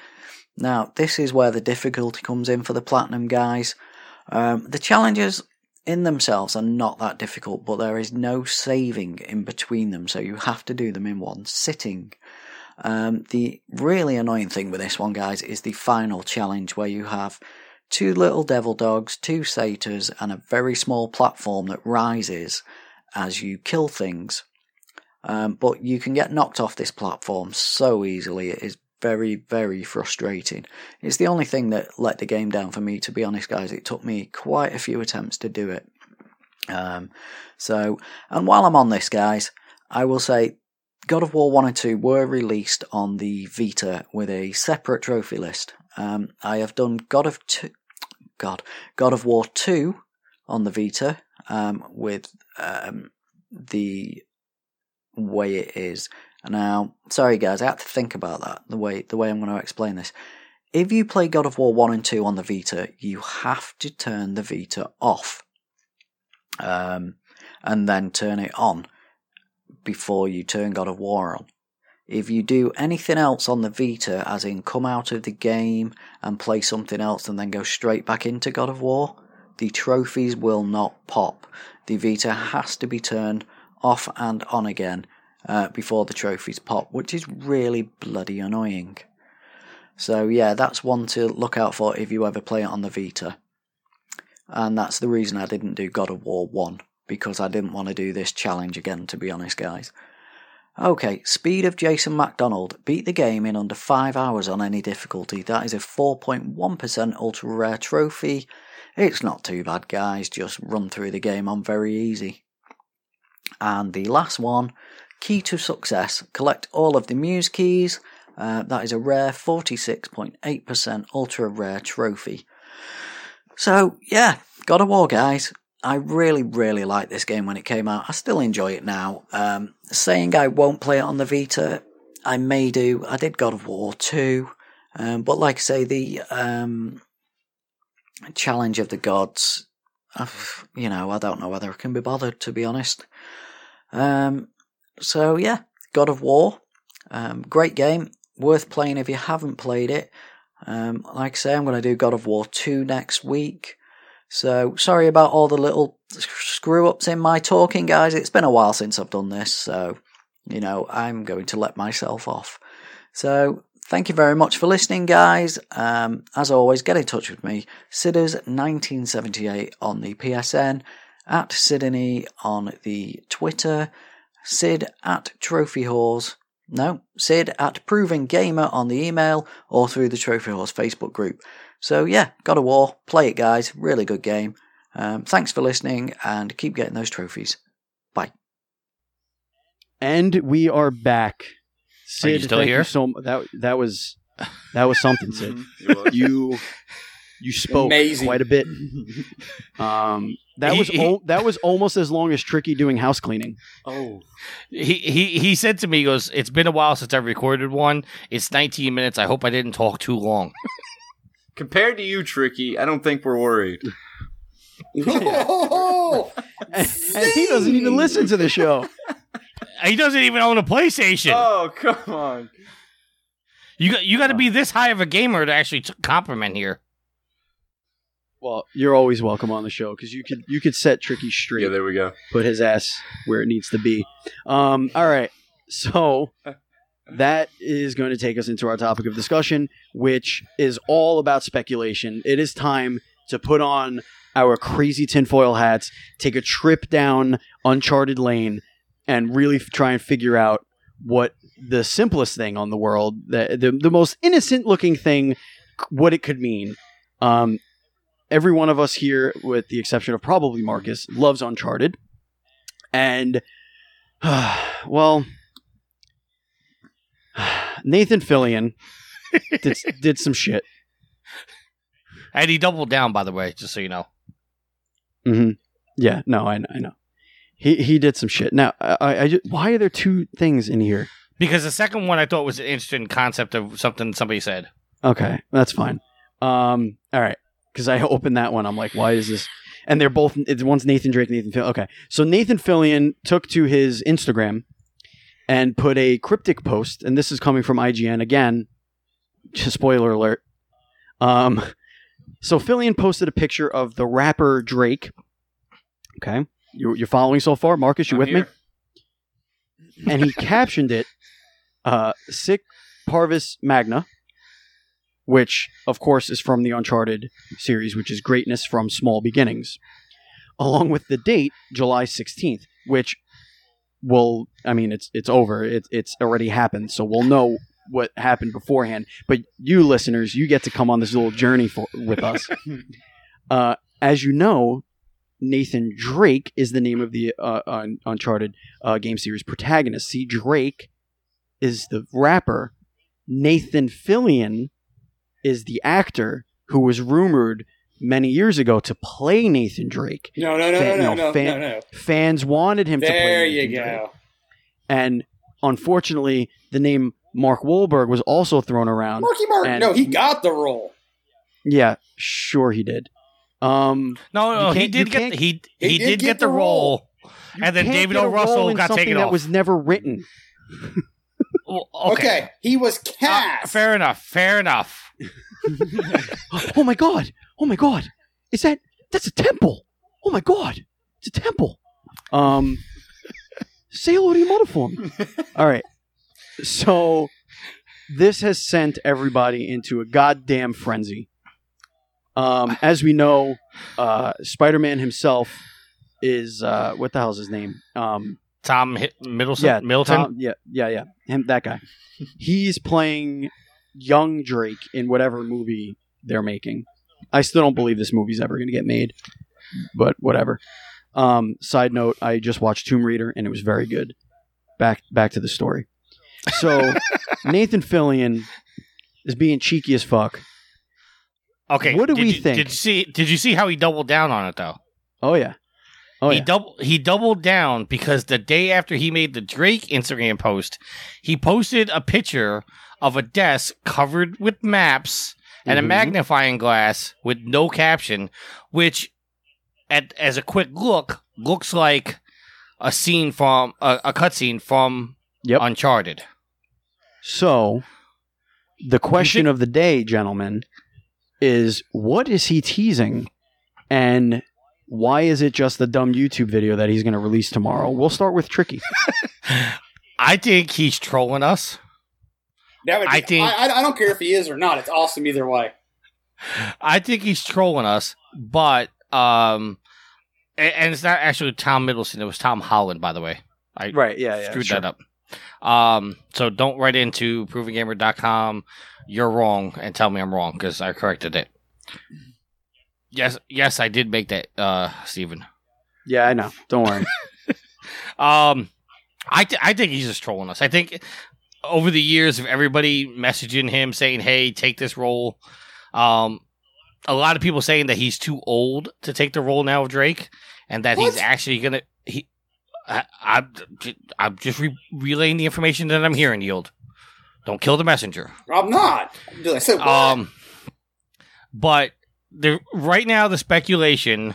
Now, this is where the difficulty comes in for the platinum guys. Um, the challenges in themselves are not that difficult, but there is no saving in between them, so you have to do them in one sitting. Um, the really annoying thing with this one, guys, is the final challenge where you have two little devil dogs, two satyrs, and a very small platform that rises as you kill things. Um, but you can get knocked off this platform so easily. It is very, very frustrating. It's the only thing that let the game down for me, to be honest, guys. It took me quite a few attempts to do it. Um, so, and while I'm on this, guys, I will say God of War 1 and 2 were released on the Vita with a separate trophy list. Um, I have done God of God, God of War 2 on the Vita um, with um, the way it is. Now, sorry guys, I had to think about that. The way the way I'm going to explain this. If you play God of War one and two on the Vita, you have to turn the Vita off, um, and then turn it on before you turn God of War on. If you do anything else on the Vita, as in come out of the game and play something else and then go straight back into God of War, the trophies will not pop. The Vita has to be turned off and on again uh, before the trophies pop, which is really bloody annoying. So, yeah, that's one to look out for if you ever play it on the Vita. And that's the reason I didn't do God of War 1, because I didn't want to do this challenge again, to be honest, guys. Okay, speed of Jason McDonald. Beat the game in under 5 hours on any difficulty. That is a 4.1% ultra rare trophy. It's not too bad, guys. Just run through the game on very easy. And the last one, key to success, collect all of the muse keys. Uh, that is a rare 46.8% ultra rare trophy. So, yeah, God of War, guys. I really, really liked this game when it came out. I still enjoy it now. Um, saying I won't play it on the Vita, I may do. I did God of War 2. Um, but like I say, the um, Challenge of the Gods, I've, you know, I don't know whether I can be bothered, to be honest. Um, so yeah, God of War, um, great game, worth playing if you haven't played it. Um, like I say, I'm going to do God of War 2 next week. So sorry about all the little screw ups in my talking, guys. It's been a while since I've done this, so you know I'm going to let myself off. So thank you very much for listening, guys. Um, as always, get in touch with me, Sidders1978 on the PSN, at Sydney on the Twitter, Sid at Trophy Whores. No, Sid at Proving Gamer on the email or through the Trophy Whores Facebook group. So yeah, God of War, play it, guys. Really good game. Um, thanks for listening, and keep getting those trophies. Bye. And we are back. Sid, Are you still thank here? so mu- that that was that was something, Sid. You're you you spoke Amazing. quite a bit. Um, that He- was he- al- that was almost as long as Tricky doing house cleaning. oh, He he he said to me, he goes, "It's been a while since I recorded one. It's 19 minutes. I hope I didn't talk too long." compared to you, Tricky, I don't think we're worried. Oh, and he doesn't even listen to the show. He doesn't even own a PlayStation. Oh, come on. you got you got to be this high of a gamer to actually t- compliment here. Well, you're always welcome on the show because you could you could set Tricky straight. Yeah, there we go. put his ass where it needs to be. Um, all right. So that is going to take us into our topic of discussion, which is all about speculation. It is time to put on our crazy tinfoil hats, take a trip down Uncharted Lane, and really f- try and figure out what the simplest thing on the world, the, the, the most innocent looking thing, what it could mean. Um, every one of us here, with the exception of probably Marcus, loves Uncharted. And, well, Nathan Fillion did, did some shit. And he doubled down, by the way, just so you know. hmm Yeah, no, I, I know. He he did some shit. Now, I, I just, why are there two things in here? Because the second one I thought was an interesting concept of something somebody said. Okay, that's fine. Um, all right, because I opened that one, I'm like, why is this? And they're both. It's one's Nathan Drake, Nathan Fillion. Okay, so Nathan Fillion took to his Instagram and put a cryptic post, and this is coming from IGN again. Spoiler alert. Um, so Fillion posted a picture of the rapper Drake. Okay, you, you're following so far, Marcus? You I'm with here. me? And he captioned it, uh, "Sic Parvis Magna." which of course is from the Uncharted series, which is greatness from small beginnings, along with the date July 16th, which will I mean it's it's over. It, it's already happened, so we'll know what happened beforehand. But you listeners, you get to come on this little journey for, with us. uh, as you know, Nathan Drake is the name of the uh, Un- Uncharted uh, game series protagonist. See, Drake is the rapper. Nathan Fillion is the actor who was rumored many years ago to play Nathan Drake. no, no, no, no, Fan- no, no, no, fan- no, no. Fans wanted him to play There Nathan you Drake. go. And unfortunately, the name Mark Wahlberg was also thrown around. Marky Mark. And- no, he got the role. Yeah, sure he did. Um, No, You no, he did get the, he he, He did, did get, get the the role, you and then David get O. a role Russell got something taken that off. was never written. Well, Okay, okay, he was Uh, cast. fair enough, fair enough. oh my god! Oh my god! Is that that's a temple? Oh my god! It's a temple. Um, say hello to your mother for me. All right. So this has sent everybody into a goddamn frenzy. Um, as we know, uh, Spider-Man himself is uh, what the hell's his name? Um, Tom Hi- Middleton, yeah, Middleton. Tom- yeah, yeah, yeah. Him, that guy. He's playing young Drake in whatever movie they're making. I still don't believe this movie's ever going to get made, but whatever. Um, side note: I just watched Tomb Raider and it was very good. Back back to the story. So Nathan Fillion is being cheeky as fuck. Okay, What do did we you, think? Did you see? Did you see how he doubled down on it though? Oh yeah. Oh, he yeah. double he doubled down because the day after he made the Drake Instagram post, he posted a picture of a desk covered with maps and a Mhm. magnifying glass with no caption, which, at as a quick look, looks like a scene from a, a cutscene from Yep. Uncharted. So, the question of the day, gentlemen, is what is he teasing? And why is it just the dumb YouTube video that he's going to release tomorrow? We'll start with Tricky. I think he's trolling us. That would be, I think- I, I don't care if he is or not. It's awesome either way. I think he's trolling us, but um, a- and it's not actually Tom Middleton. It was Tom Holland, by the way. I Right, yeah, screwed that up. Um, so don't write into provinggamer.com. You're wrong, and tell me I'm wrong because I corrected it. Yes, yes, I did make that, uh, Steven. Yeah, I know. Don't worry. Um, I th- I think he's just trolling us. I think over the years of everybody messaging him saying, "Hey, take this role," um, a lot of people saying that he's too old to take the role now of Drake, and that he's actually gonna he. I, I'm, I'm just re- relaying the information that I'm hearing, Yield. Don't kill the messenger. I'm not. I what? Um, but the right now the speculation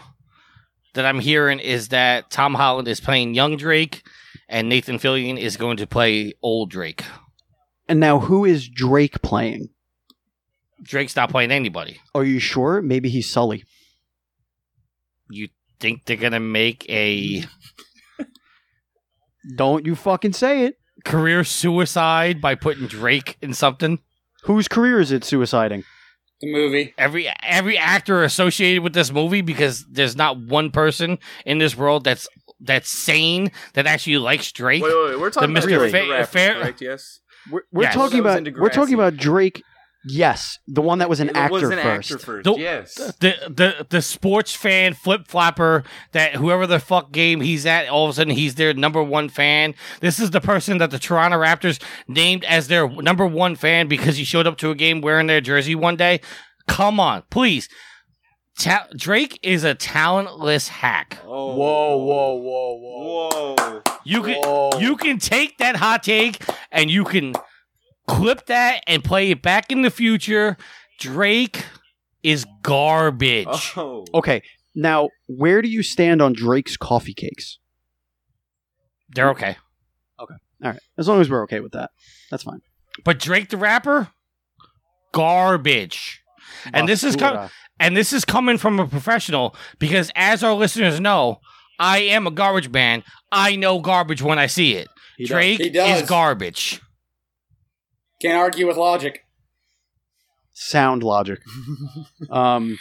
that I'm hearing is that Tom Holland is playing young Drake, and Nathan Fillion is going to play old Drake. And now, who is Drake playing? Drake's not playing anybody. Are you sure? Maybe he's Sully. You think they're gonna make a Don't you fucking say it. career suicide by putting Drake in something? Whose career is it suiciding? the movie. Every every actor associated with this movie because there's not one person in this world that's that's sane that actually likes Drake. Wait, wait, wait. We're talking The about Mr. the Fa- rapper, Fair- correct? Yes. We're, we're Yes. talking That about we're talking about Drake. Yes, the one that was an It actor was an first. actor first. Don't- yes. the the the sports fan flip flopper that whoever the fuck game he's at, all of a sudden he's their number one fan. This is the person that the Toronto Raptors named as their number one fan because he showed up to a game wearing their jersey one day. Come on, please. Ta- Drake is a talentless hack. Oh. Whoa, whoa, whoa, whoa. Whoa. You can Whoa. you can take that hot take and you can clip that and play it back in the future. Drake is garbage. Oh. Okay, now where do you stand on Drake's coffee cakes? They're okay. Okay, all right, as long as we're okay with that, that's fine. But Drake the rapper, garbage. And this is com- Basura. And this is coming from a professional because as our listeners know, I am a garbage man. I know garbage when I see it. He does. Drake He does. is garbage. Can't argue with logic. sound logic. um,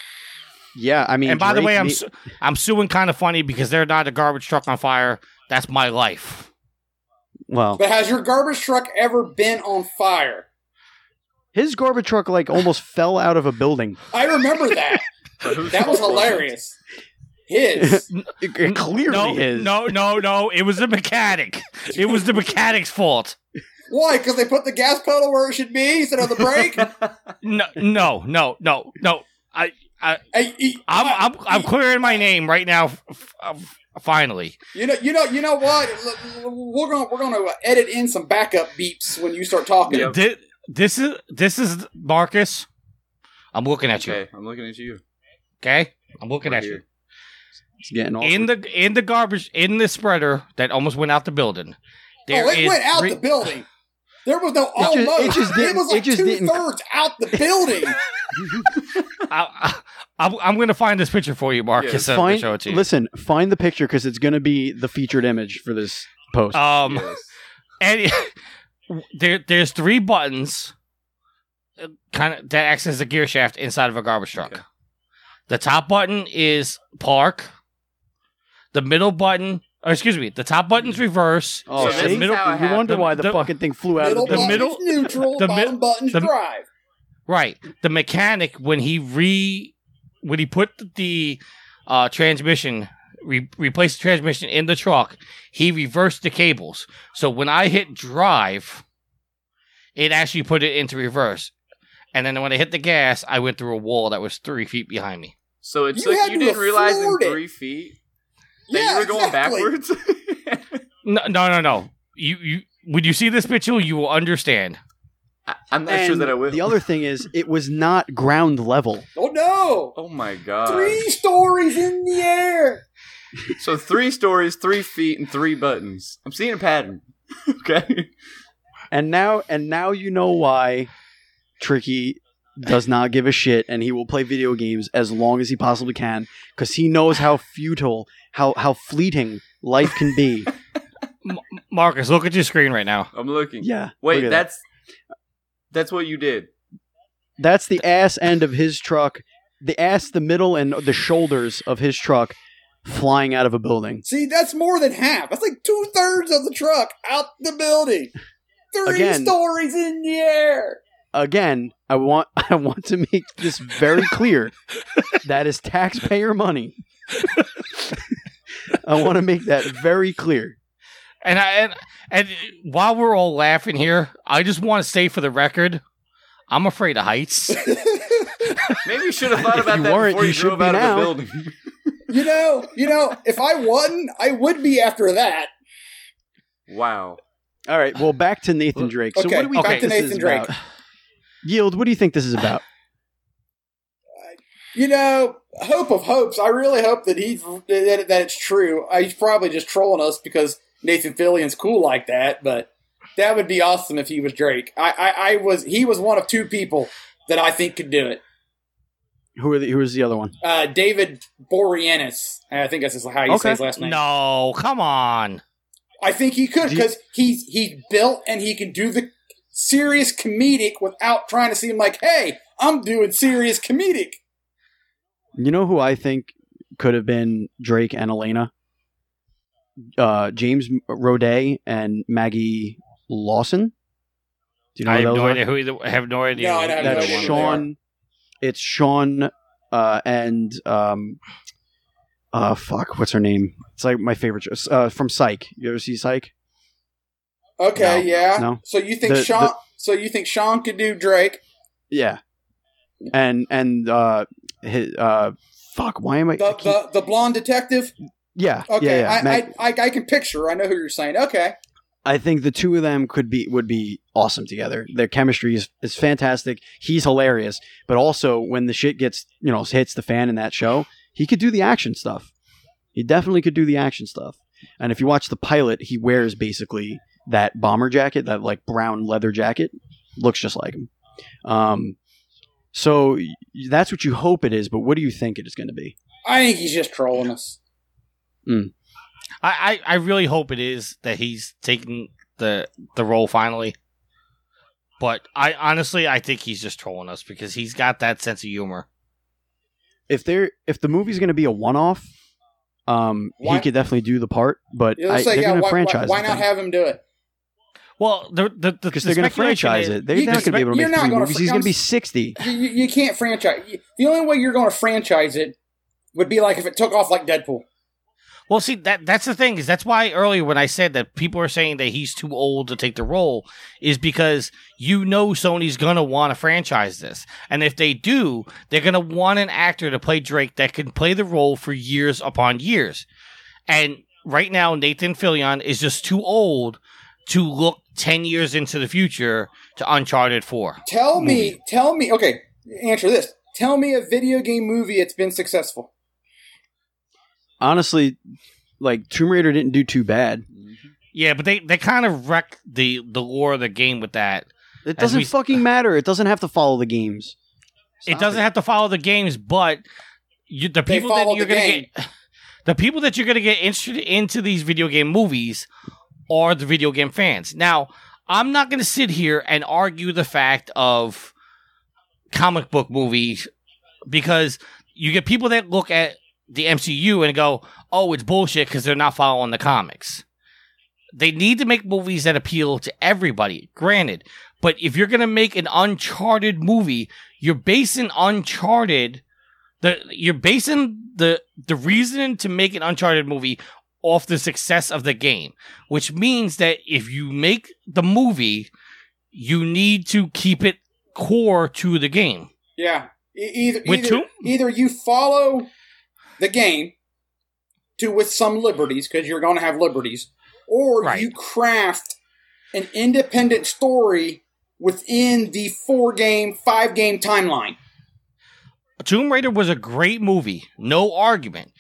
yeah, I mean, and by the way, I'm ne- su- I'm suing Kinda Funny because they're not a garbage truck on fire. That's my life. well, But has your garbage truck ever been on fire? His garbage truck like almost fell out of a building. I remember that. That was fault was it? hilarious. His. It, it clearly no, is. no, no, no. It was the mechanic. It was the mechanic's fault. Why? Because they put the gas pedal where it should be instead of the brake? No, no, no, no, no. I, I, Hey, e- I'm, uh, I'm, I'm clearing my name right now. f- f- f- finally, You know, you know, you know what? L- l- We're gonna we're gonna edit in some backup beeps when you start talking. Yep. Thi- this is this is Marcus. I'm looking at you. Okay, I'm looking at you. Okay, I'm looking Right at you. It's getting awkward. In the in the garbage in the spreader that almost went out the building. There oh, it is went out three- the building. There was no It just- it almost. It, just didn't- was it like just two didn't- thirds out the building. I, I, I'm, I'm going to find this picture for you, Marcus. Yes. and I'll find, show it to you. listen, find the picture because it's going to be the featured image for this post. Um, Yes. and there there's three buttons, kind of that acts as a gear shaft inside of a garbage truck. Okay. The top button is park. The middle button, or excuse me, the top button's reverse. oh, so see? this is middle- how it you wonder why the, The- fucking thing flew out of the, the middle- neutral. the mi- bottom button's the- drive. Right. The mechanic when he re when he put the uh, transmission re- replaced the transmission in the truck, he reversed the cables. So when I hit drive, it actually put it into reverse. And then when I hit the gas, I went through a wall that was three feet behind me. So it's You took had you didn't realize in three feet. that Yeah, you were going exactly. backwards. No, no, no, no. You, you, when you see this picture, you will understand. I- I'm not sure And that I will. The other thing is, it was not ground level. Oh no! oh my god! Three stories in the air. So three stories, three feet, and three buttons. I'm seeing a pattern. okay. And now, and now you know why Tricky does not give a shit, and he will play video games as long as he possibly can, because he knows how futile, how how fleeting life can be. Marcus, look at your screen right now. I'm looking. Yeah. Wait, look at that. that's that's what you did. That's the ass end of his truck, the ass, the middle, and the shoulders of his truck flying out of a building. See, that's more than half. That's like two thirds of the truck out the building. Three Again. stories in the air. Again, I want I want to make this very clear. that is taxpayer money. I want to make that very clear. And I and, and while we're all laughing here, I just want to say for the record, I'm afraid of heights. Maybe you should have thought about you that before you, you should drove be out now. of the building. You know, you know, if I won, I would be after that. wow. All right, well, back to Nathan Drake. So Okay, what do we back think to this Nathan is Drake. about? Yield, what do you think this is about? You know, hope of hopes. I really hope that he that, that it's true. Uh, He's probably just trolling us because Nathan Fillion's cool like that. But that would be awesome if he was Drake. I, I, I was he was one of two people that I think could do it. Who are the, who is the other one? Uh, David Boreanaz. I think that's how you Okay. say his last name. no, come on. I think he could Do you- because he's he's built and he can do the serious comedic without trying to seem like, hey, I'm doing serious comedic. You know who I think could have been Drake and Elena? Uh, James Roday and Maggie Lawson. Do you know I who have those no are? idea who either, I have no idea. No, I who don't either know That's who one they Sean. It's Sean uh, and um, uh, fuck, what's her name? It's like my favorite. show. Uh, from Psych. You ever see Psych? Okay, No, yeah. no. So you think The- Sean? the- so you think Sean could do Drake? Yeah. And and uh, his, uh, fuck. Why am I? I The keep- the, the blonde detective? yeah. Okay, yeah, yeah. I, I, I I can picture. I know who you're saying. Okay, I think the two of them could be would be awesome together. Their chemistry is, is fantastic. He's hilarious, but also when the shit gets you know hits the fan in that show, he could do the action stuff. He definitely could do the action stuff. And if you watch the pilot, he wears basically that bomber jacket, that like brown leather jacket, looks just like him. Um, so that's what you hope it is. But what do you think it is going to be? I think he's just trolling us. I, I, I really hope it is that he's taking the the role finally. But I honestly I think he's just trolling us because he's got that sense of humor. If there, if the movie's going to be a one-off, um, Why- he could definitely do the part. But I, say, they're yeah, going to why, franchise. why, why not have him do it? Well, the the the, because the they're going to franchise is- it. They're not going to be able to make not three gonna movies. He's going to be sixty. You, you, you can't franchise. The only way you're going to franchise it would be like if it took off like Deadpool. Well, see that that's the thing is that's why earlier when I said that people are saying that he's too old to take the role is because you know Sony's gonna want to franchise this, and if they do, they're gonna want an actor to play Drake that can play the role for years upon years. And right now, Nathan Fillion is just too old to look ten years into the future to Uncharted Four. Tell me, tell me. Okay, answer this. Tell me a video game movie that's been successful. Honestly, like Tomb Raider didn't do too bad. Yeah, but they they kind of wreck the the lore of the game with that. It As doesn't we- fucking matter. It doesn't have to follow the games. it doesn't have to follow the games, but you, the They people that follow you're the gonna game. get, the people that you're gonna get interested into these video game movies are the video game fans. Now, I'm not gonna sit here and argue the fact of comic book movies because you get people that look at the MCU and go, "Oh, it's bullshit" because they're not following the comics. They need to make movies that appeal to everybody. Granted, but if you're gonna make an Uncharted movie, you're basing Uncharted the you're basing the the reason to make an Uncharted movie off the success of the game, which means that if you make the movie, you need to keep it core to the game. Yeah, E- either With either, two- either you follow the game to with some liberties because you're going to have liberties, or Right. you craft an independent story within the four game, five game timeline. Tomb Raider was a great movie, no argument.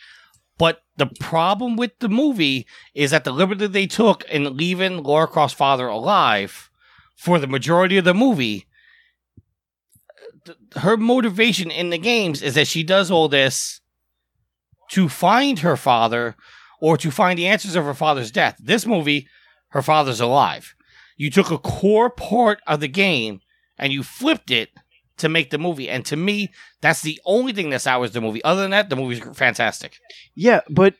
But the problem with the movie is that the liberty they took in leaving Lara Croft's father alive for the majority of the movie, th- her motivation in the games is that she does all this to find her father or to find the answers of her father's death. This movie, her father's alive. You took a core part of the game and you flipped it to make the movie. And to me, that's the only thing that sours the movie. Other than that, the movie's fantastic. Yeah, but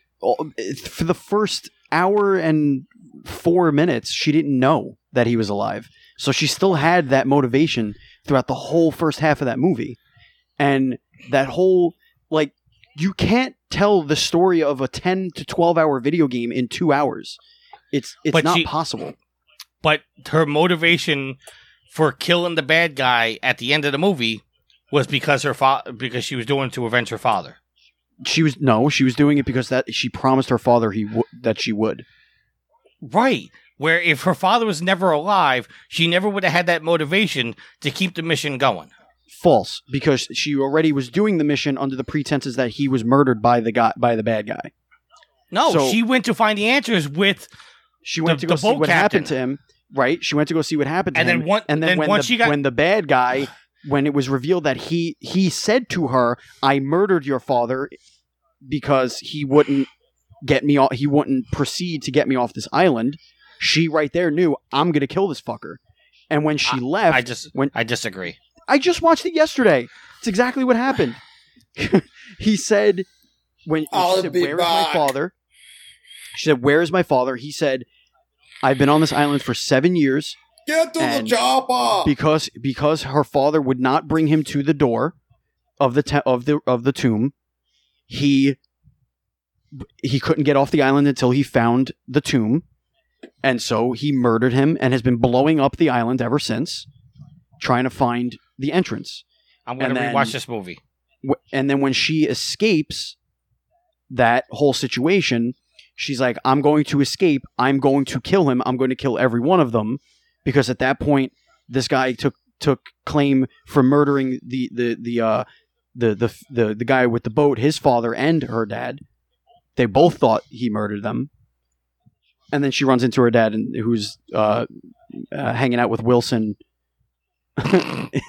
for the first hour and four minutes, she didn't know that he was alive. So she still had that motivation throughout the whole first half of that movie. And that whole, like, you can't tell the story of a 10 to 12 hour video game in two hours. It's, it's But not she- possible. But her motivation for killing the bad guy at the end of the movie was because her fa- because she was doing it to avenge her father. She was, no, she was doing it because that she promised her father he w- that she would. Right. Where if her father was never alive, she never would have had that motivation to keep the mission going. False, because she already was doing the mission under the pretenses that he was murdered by the guy by the bad guy. No, So- she went to find the answers with She went The- to go see what happened to him. Right? She went to go see what happened to And then him. one- and then, then when once the she got- when the bad guy, when it was revealed that he he said to her, "I murdered your father," because he wouldn't get me off. He wouldn't proceed to get me off this island. She right there knew I'm gonna kill this fucker. And when she left, I just when I disagree. I just watched it yesterday. It's exactly what happened. he said when I'll she said, be "Where is back." my father?" She said, "Where is my father?" He said, "I've been on this island for seven years Get to the chopper. because because her father would not bring him to the door of the te- of the of the tomb. He he couldn't get off the island until he found the tomb, and so he murdered him and has been blowing up the island ever since, trying to find the entrance." I'm going to rewatch this movie. Wh- and then when she escapes that whole situation, she's like, "I'm going to escape. I'm going to kill him. I'm going to kill every one of them," because at that point, this guy took took claim for murdering the the the uh, the, the the the guy with the boat, his father and her dad. They both thought he murdered them, and then she runs into her dad, and who's uh, uh, hanging out with Wilson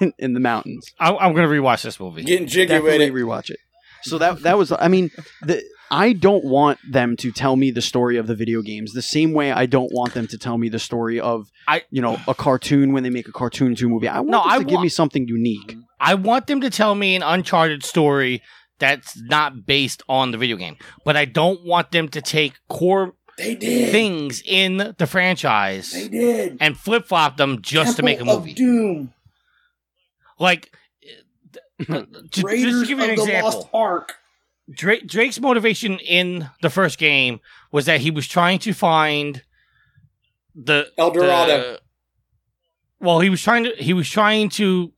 in, in the mountains I, I'm going to rewatch this movie. Getting jiggy with it. rewatch it. So that that was I mean the I don't want them to tell me the story of the video games the same way I don't want them to tell me the story of I- you know a cartoon when they make a cartoon to a movie. I want No, them I to give me something unique. I want them to tell me an Uncharted story that's not based on the video game, but I don't want them to take core They did. things in the franchise They did. and flip flop them just to make a Temple movie. Doom. Like, just, Raiders just give you an example, Lost Ark. Drake, Drake's motivation in the first game was that he was trying to find the El Dorado. the- well, he was trying to he was trying to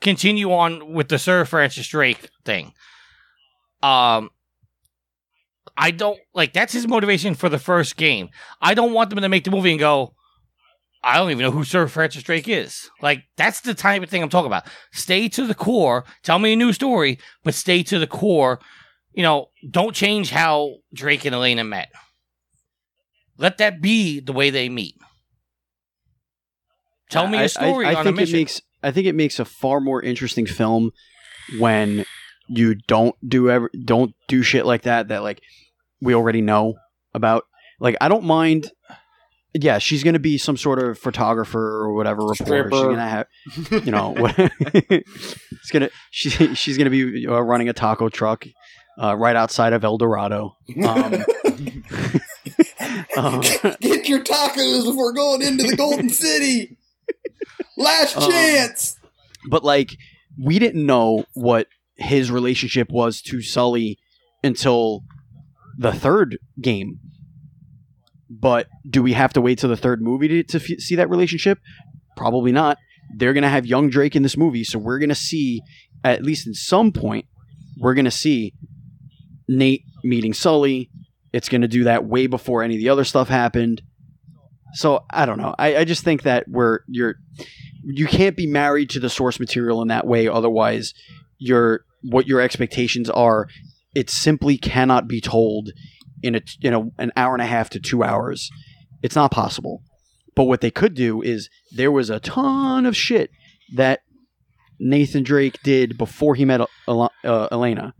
continue on with the Sir Francis Drake thing. Um, I don't like that's his motivation for the first game. I don't want them to make the movie and go. I don't even know who Sir Francis Drake is. Like that's the type of thing I'm talking about. Stay to the core. Tell me a new story, but stay to the core. You know, don't change how Drake and Elena met. Let that be the way they meet. Tell me I- a story I, I a think it makes I think it makes a far more interesting film when you don't do ever don't do shit like that that like we already know about. Like I don't mind. Yeah, she's gonna be some sort of photographer or whatever reporter. She's gonna have, you know, it's gonna she she's gonna be uh, running a taco truck uh, right outside of El Dorado. Um, um, Get your tacos before going into the Golden City. Last Um, chance. but like we didn't know what his relationship was to Sully until the third game. But do we have to wait till the third movie to, to f- see that relationship? Probably not. They're going to have young Drake in this movie, so we're going to see, at least in some point, we're going to see Nate meeting Sully, It's going to do that way before any of the other stuff happened. So I don't know. I, I just think that we're you're you can't be married to the source material in that way. Otherwise, your what your expectations are, it simply cannot be told in a you know an hour and a half to two hours. It's not possible. But what they could do is there was a ton of shit that Nathan Drake did before he met uh, Elena.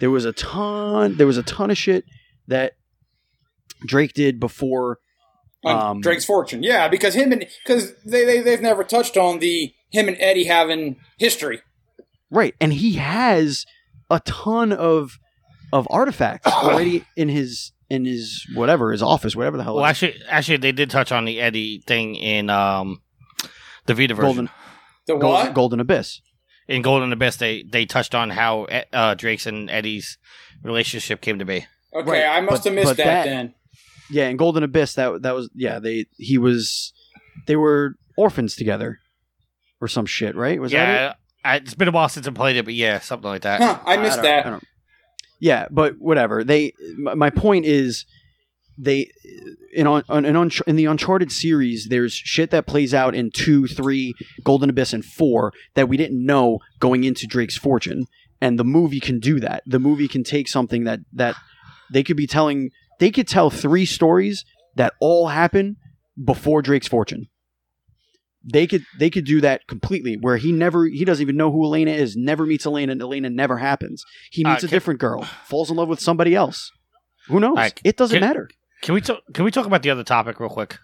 There was a ton. There was a ton of shit that Drake did before um, Drake's fortune. Yeah, because him and because they they they've never touched on the him and Eddie having history. Right, and he has a ton of of artifacts already in his in his whatever his office, whatever the hell. Well, actually, actually, they did touch on the Eddie thing in um the Vita version. Golden, the Golden, what? Golden Abyss. In Golden Abyss, they they touched on how uh, Drake's and Eddie's relationship came to be. Okay, Right, I must but- have missed that, that- then. Yeah, in Golden Abyss, that that was yeah. They he was they were orphans together, or some shit, right? Was that it? Yeah, I, it's been a while since I played it, but yeah, something like that. Huh, I missed don't- that. I yeah, but whatever. They. My my point is, they in on, on in, Unch- in the Uncharted series, there's shit that plays out in two, three, Golden Abyss, and four that we didn't know going into Drake's Fortune, and the movie can do that. The movie can take something that that they could be telling. They could tell three stories that all happen before Drake's Fortune. They could they could do that completely, where he never he doesn't even know who Elena is, never meets Elena, and Elena never happens. He Uh, meets a can- different girl, falls in love with somebody else. Who knows? Alright, it doesn't can- matter. Can we talk? Can we talk about the other topic real quick?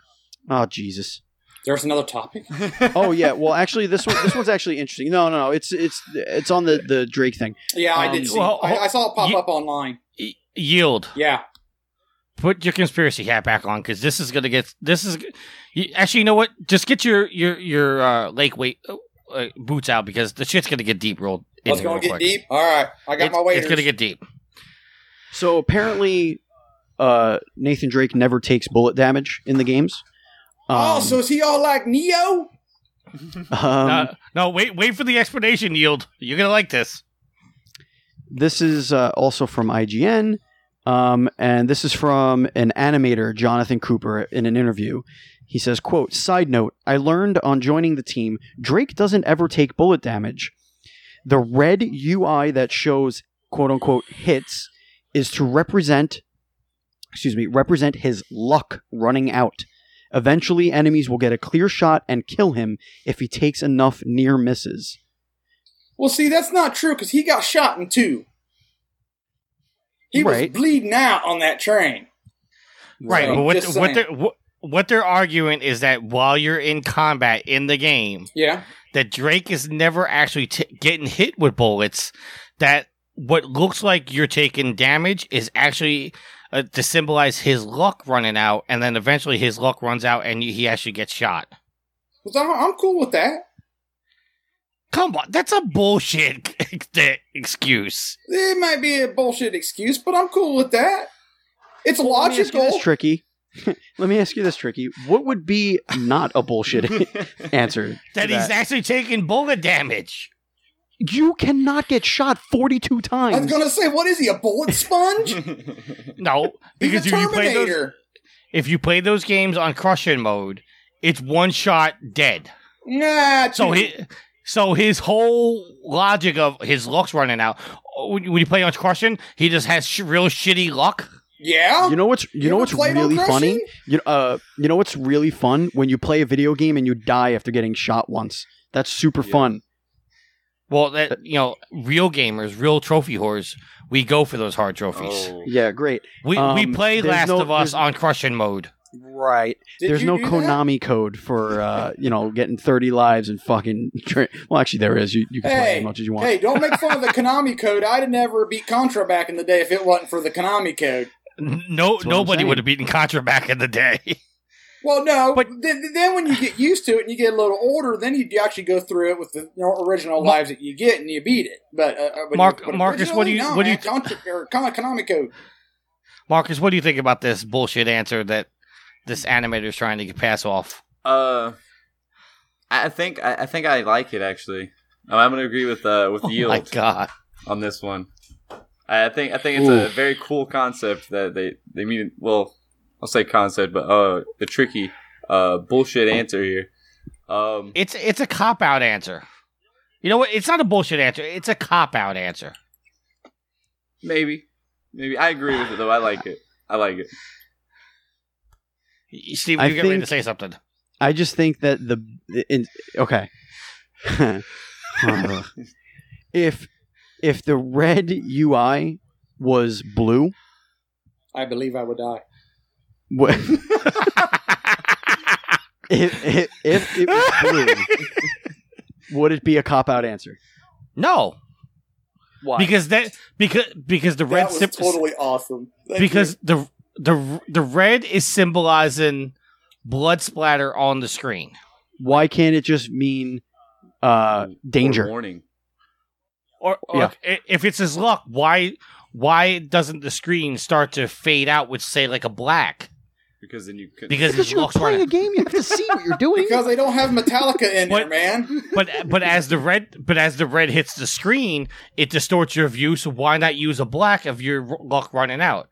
Oh Jesus. There's another topic. Oh yeah. Well, actually, this one this one's actually interesting. No, no, no. It's it's it's on the the Drake thing. Yeah, I Um, did see. well, I, I saw it pop you- up online. Y- yield. Yeah. Put your conspiracy hat back on because this is gonna get. This is you, actually. You know what? Just get your your your uh, lake weight uh, boots out because the shit's gonna get deep rolled. in Let's go real get quick. deep. All right, I got It's, my waders. it's gonna get deep. So apparently, uh, Nathan Drake never takes bullet damage in the games. oh, Um, so is he all like Neo? um, Uh, no, wait, wait for the explanation. Yield. You're gonna like this. This is uh, also from IGN, um, and this is from an animator, Jonathan Cooper, in an interview. He says, "quote Side note: I learned on joining the team, Drake doesn't ever take bullet damage. The red UI that shows quote unquote hits is to represent, excuse me, represent his luck running out. Eventually, enemies will get a clear shot and kill him if he takes enough near misses." Well, see, that's not true because he got shot in two. He Right. was bleeding out on that train. Right, So, but what what they're what, what they're arguing is that while you're in combat in the game, Yeah. that Drake is never actually t- getting hit with bullets. That what looks like you're taking damage is actually uh, to symbolize his luck running out, and then eventually his luck runs out, and he actually gets shot. I'm cool with that. Come on, that's a bullshit excuse. It might be a bullshit excuse, but I'm cool with that. It's Let me ask you logical. this, Tricky. Let me ask you this, Tricky. What would be not a bullshit answer? to That he's actually taking bullet damage. You cannot get shot 42 times. I was gonna say, what is he, a bullet sponge? No, He's because a if you play those, if you play those games on crushing mode, it's one shot dead. Nah, So he, so his whole logic of his luck's running out. When when you play on crushing, he just has sh- real shitty luck. yeah. You know what's you, You know what's really funny? You uh you know what's really fun when you play a video game and you die after getting shot once. That's super Yeah. fun. Well, that you know, real gamers, real trophy whores, we go for those hard trophies. Oh. Yeah, great. We we Um, play Last no- of Us on crushing mode. Right. Did There's no do that? Konami code for uh, you know, getting 30 lives and fucking tra- Well, actually there is. You you can play as much as you want. hey, don't make fun of the Konami code. I'd have never beat Contra back in the day if it wasn't for the Konami code. No, That's what I'm nobody would have beaten Contra back in the day. Well, no, But- but then, then when you get used to it and you get a little older, then you actually go through it with the you know, original Mar- lives that you get and you beat it. But, uh, uh, but Mark- but Marcus, what do you- no, what do you man, Contra, or Konami code? Marcus, what do you think about this bullshit answer that this animator is trying to pass off? Uh, I think I, I think I like it actually. Um, I'm gonna agree with uh with Oh my god! on this one. I think I think it's a very cool concept that they they mean. Well, I'll say concept, but uh, the tricky uh bullshit answer here. Um, It's it's a cop out answer. You know what? It's not a bullshit answer. It's a cop out answer. maybe, maybe I agree with it though. I like it. I like it. Y- Steve, I you get ready to say something. I just think that the in, okay. if if the red UI was blue, I believe I would die. wha- if, if if it was blue, would it be a cop out answer? no, Why? because that because because the red that was sim- totally awesome. Thank because you. the the the red is symbolizing blood splatter on the screen. Why can't it just mean uh Or danger? warning. Or, or Yeah. i- if it's his luck, why why doesn't the screen start to fade out with say like a black? Because then you could. Because Because you're playing running. a game, you have to see what you're doing. because they don't have Metallica in there, But- man. But but as the red but as the red hits the screen, it distorts your view. So why not use a black if your luck running out?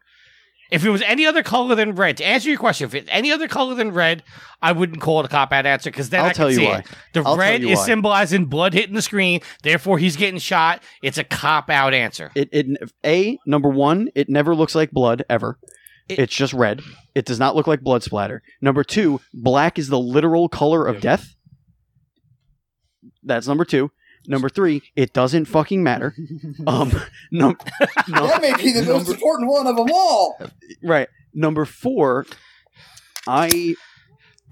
If it was any other color than red, to answer your question, if it's any other color than red, I wouldn't call it a cop out answer because then I'll I tell can you see why. it. The I'll tell red you is why. symbolizing blood hitting the screen, therefore he's getting shot. It's a cop out answer. It, it a number one, it never looks like blood ever. It- it's just red. It does not look like blood splatter. Number two, black is the literal color of death. That's number two. Number three, it doesn't fucking matter. Um, num- num- that may be the most important one of them all. right. Number four, I if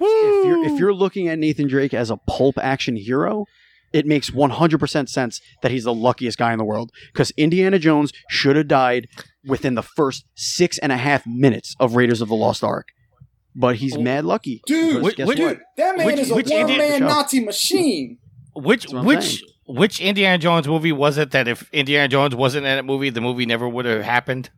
you're if you're looking at Nathan Drake as a pulp action hero, it makes 100% sense that he's the luckiest guy in the world because Indiana Jones should have died within the first six and a half minutes of Raiders of the Lost Ark, but he's mad lucky. Dude, Because which- guess which- what? Dude, that man Which- is a which one Indian man? Nazi machine. Which That's what I'm which saying. Which Indiana Jones movie was it that if Indiana Jones wasn't in that movie, the movie never would have happened?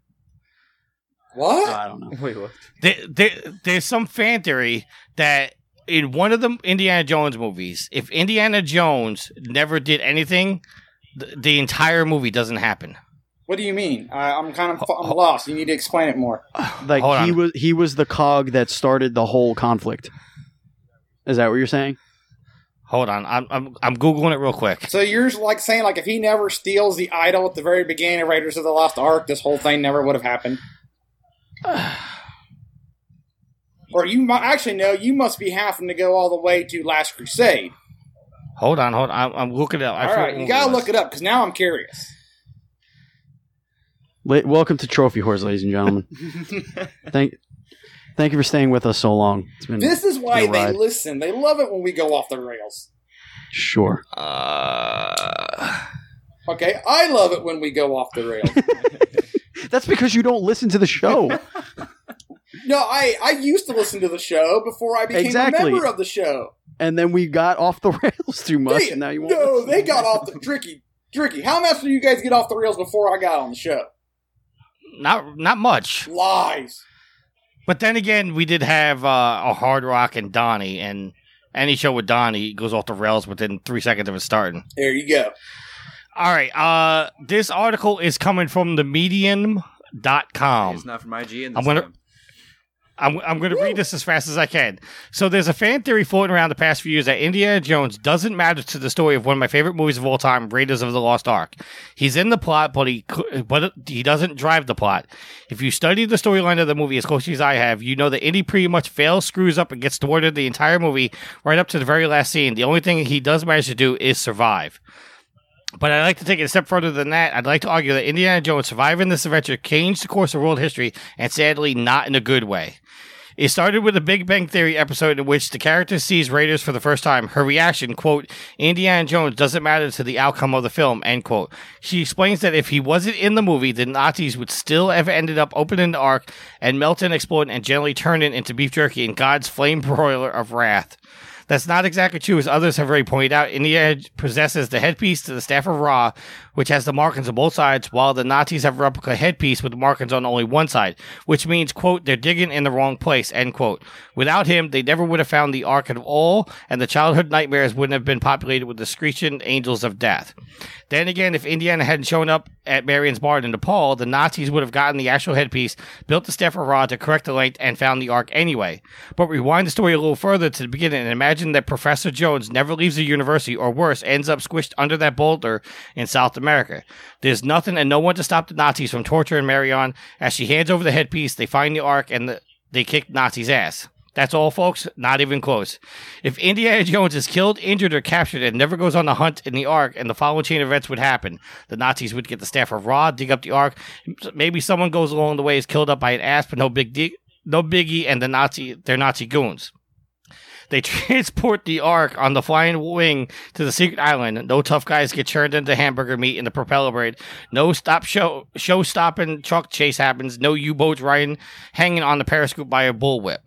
What? I don't know. Wait, what? There, there, there's some fan theory that in one of the Indiana Jones movies, if Indiana Jones never did anything, the, the entire movie doesn't happen. what do you mean? I, I'm kind of I'm lost. You need to explain it more. Like Hold he on. was he was the cog that started the whole conflict. Is that what you're saying? Hold on, I'm I'm, I'm googling it real quick. So you're like saying like if he never steals the idol at the very beginning of Raiders of the Lost Ark, this whole thing never would have happened. or you mu actually no, you must be having to go all the way to Last Crusade. Hold on, hold on. I'm, I'm looking it up. I all forget right, you gotta look it up because now I'm curious. La- welcome to Trophy Whores, ladies and gentlemen. thank thank you for staying with us so long. It's been This is why It's been a they ride. listen. They love it when we go off the rails. sure. Uh, Okay, I love it when we go off the rails. That's because you don't listen to the show. no, I I used to listen to the show before I became Exactly. a member of the show. and then we got off the rails too much, They- and now you won't. no, listen. they got off the tricky. Tricky. How much did you guys get off the rails before I got on the show? not not much. Lies. But then again, we did have uh, a Hard Rock and Donnie, and any show with Donnie goes off the rails within three seconds of it starting. There you go. All right. Uh, this article is coming from the medium.com. it's not from IGN. This I'm gonna- time. I'm, I'm going to read this as fast as I can. So, there's a fan theory floating around the past few years that Indiana Jones doesn't matter to the story of one of my favorite movies of all time, Raiders of the Lost Ark. He's in the plot, but he but he doesn't drive the plot. If you study the storyline of the movie as closely as I have, you know that Indy pretty much fails, screws up, and gets thwarted the entire movie right up to the very last scene. The only thing he does manage to do is survive. But I'd like to take it a step further than that. I'd like to argue that Indiana Jones surviving this adventure changed the course of world history, and sadly, not in a good way. It started with a Big Bang Theory episode in which the character sees Raiders for the first time. Her reaction, quote, Indiana Jones doesn't matter to the outcome of the film, end quote. She explains that if he wasn't in the movie, the Nazis would still have ended up opening the Ark and melting, exploding, and generally turning it into beef jerky in God's flame broiler of wrath. That's not exactly true, as others have already pointed out. Indy possesses the headpiece to the Staff of Ra, which has the markings on both sides, while the Nazis have a replica headpiece with markings on only one side, which means, quote, they're digging in the wrong place, end quote. Without him, they never would have found the Ark at all, and the childhood nightmares wouldn't have been populated with the screeching angels of death. Then again, if Indiana hadn't shown up at Marion's barn in Nepal, the Nazis would have gotten the actual headpiece, built the Staff of Ra to correct the length, and found the Ark anyway. But rewind the story a little further to the beginning and imagine that Professor Jones never leaves the university, or worse, ends up squished under that boulder in South America. There's nothing and no one to stop the Nazis from torturing Marion. As she hands over the headpiece, they find the Ark and the, they kick Nazis' ass. That's all, folks. Not even close. If Indiana Jones is killed, injured, or captured and never goes on the hunt in the Ark, and the following chain of events would happen, the Nazis would get the Staff of Ra, dig up the Ark. Maybe someone goes along the way is killed up by an asp, but no big no biggie, and the Nazi they're Nazi goons. They transport the Ark on the flying wing to the secret island. No tough guys get turned into hamburger meat in the propeller blade. No stop show show stopping truck chase happens. No U boats riding hanging on the periscope by a bullwhip.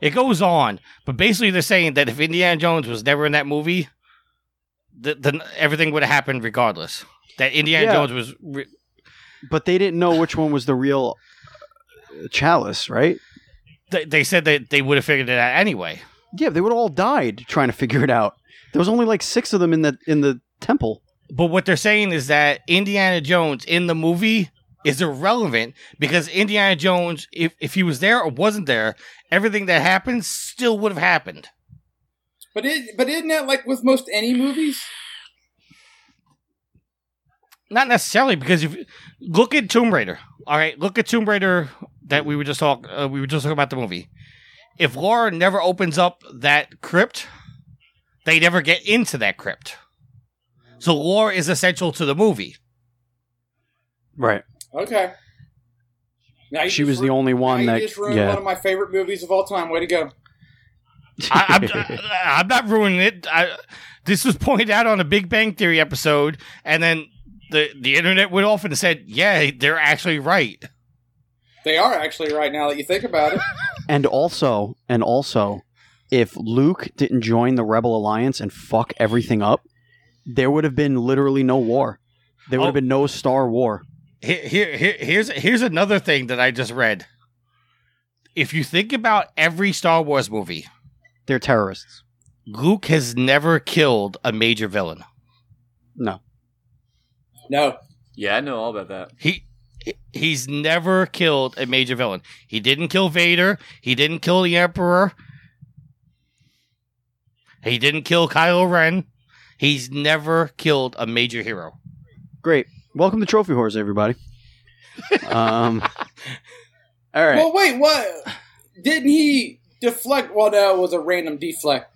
It goes on, but basically they're saying that if Indiana Jones was never in that movie, th- then everything would have happened regardless. That Indiana Yeah. Jones was. Re- But they didn't know which one was the real uh, chalice, right? they, they said that they would have figured it out anyway. Yeah, they would have all died trying to figure it out. There was only like six of them in the in the temple. But what they're saying is that Indiana Jones in the movie is irrelevant because Indiana Jones, if, if he was there or wasn't there, everything that happened still would have happened. But it, but isn't that like with most any movies? Not necessarily because if look at Tomb Raider, all right, look at Tomb Raider that we were just talk uh, we were just talking about the movie. If Laura never opens up that crypt, they never get into that crypt. So lore is essential to the movie. Right. Okay. Now She just was the only one that- you just ruined yeah. one of my favorite movies of all time. Way to go! I, I'm, I, I'm not ruining it. I, this was pointed out on a Big Bang Theory episode, and then the the internet went off and said, "Yeah, they're actually right." They are actually right now that you think about it. and also, and also, if Luke didn't join the Rebel Alliance and fuck everything up, there would have been literally no war. There would Oh. have been no Star War. Here, here, here, here's here's another thing that I just read. If you think about every Star Wars movie, They're terrorists. Luke has never killed a major villain. No. No, Yeah, I know all about that. He he's never killed a major villain. He didn't kill Vader. He didn't kill the Emperor. He didn't kill Kylo Ren. He's never killed a major hero. Great. Welcome to Trophy Whores, everybody. um. All right. Well, wait, what? Didn't he deflect? Well, that was a random deflect,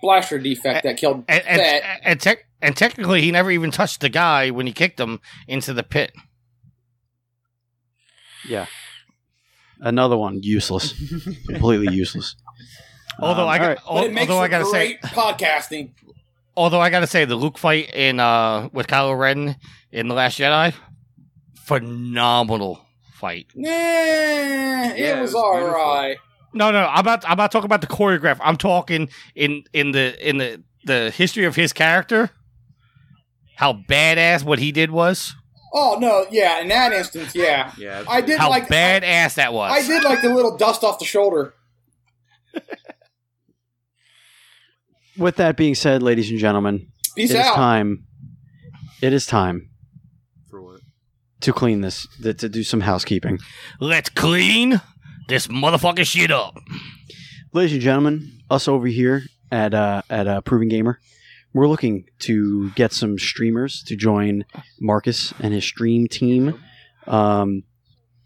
blaster defect that killed And and, that. and, tec- and technically, he never even touched the guy when he kicked him into the pit. Yeah. Another one useless. Completely useless. Although Um, I got, right. al- although I gotta say, podcasting. although I gotta say, the Luke fight in uh with Kylo Ren in the Last Jedi, phenomenal fight. Nah, Yeah, it it was, was all beautiful. right. No, no, I'm about I'm about talking about the choreograph. I'm talking in in the in the the history of his character. How badass what he did was. Oh no, yeah, in that instance, yeah, Yeah, I did How like badass that was. I did like the little dust off the shoulder. With that being said, ladies and gentlemen, Peace it is out. time. It is time For what? to clean this, to, to do some housekeeping. Let's clean this motherfucking shit up. Ladies and gentlemen, us over here at uh, at uh, Proven Gamer, we're looking to get some streamers to join Marcus and his stream team. Um,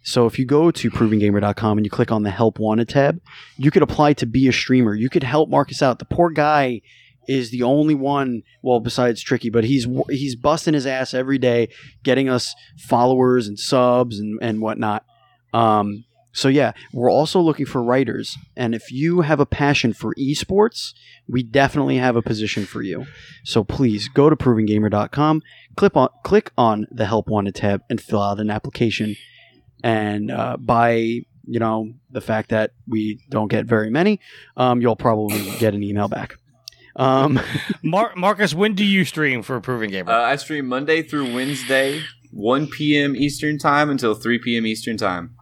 so if you go to provengamer.com and you click on the Help Wanted tab, you could apply to be a streamer. You could help Marcus out. The poor guy is the only one, well, besides Tricky, but he's he's busting his ass every day, getting us followers and subs and and whatnot. Um, so yeah, we're also looking for writers, and if you have a passion for esports, we definitely have a position for you. So please go to provengamer.com, click on click on the Help Wanted tab, and fill out an application. And uh, by you know, the fact that we don't get very many, um, you'll probably get an email back. Um, Mar- Marcus, when do you stream for Proven Gamer? Uh, I stream Monday through Wednesday, 1 p.m. Eastern Time until 3 p.m. Eastern Time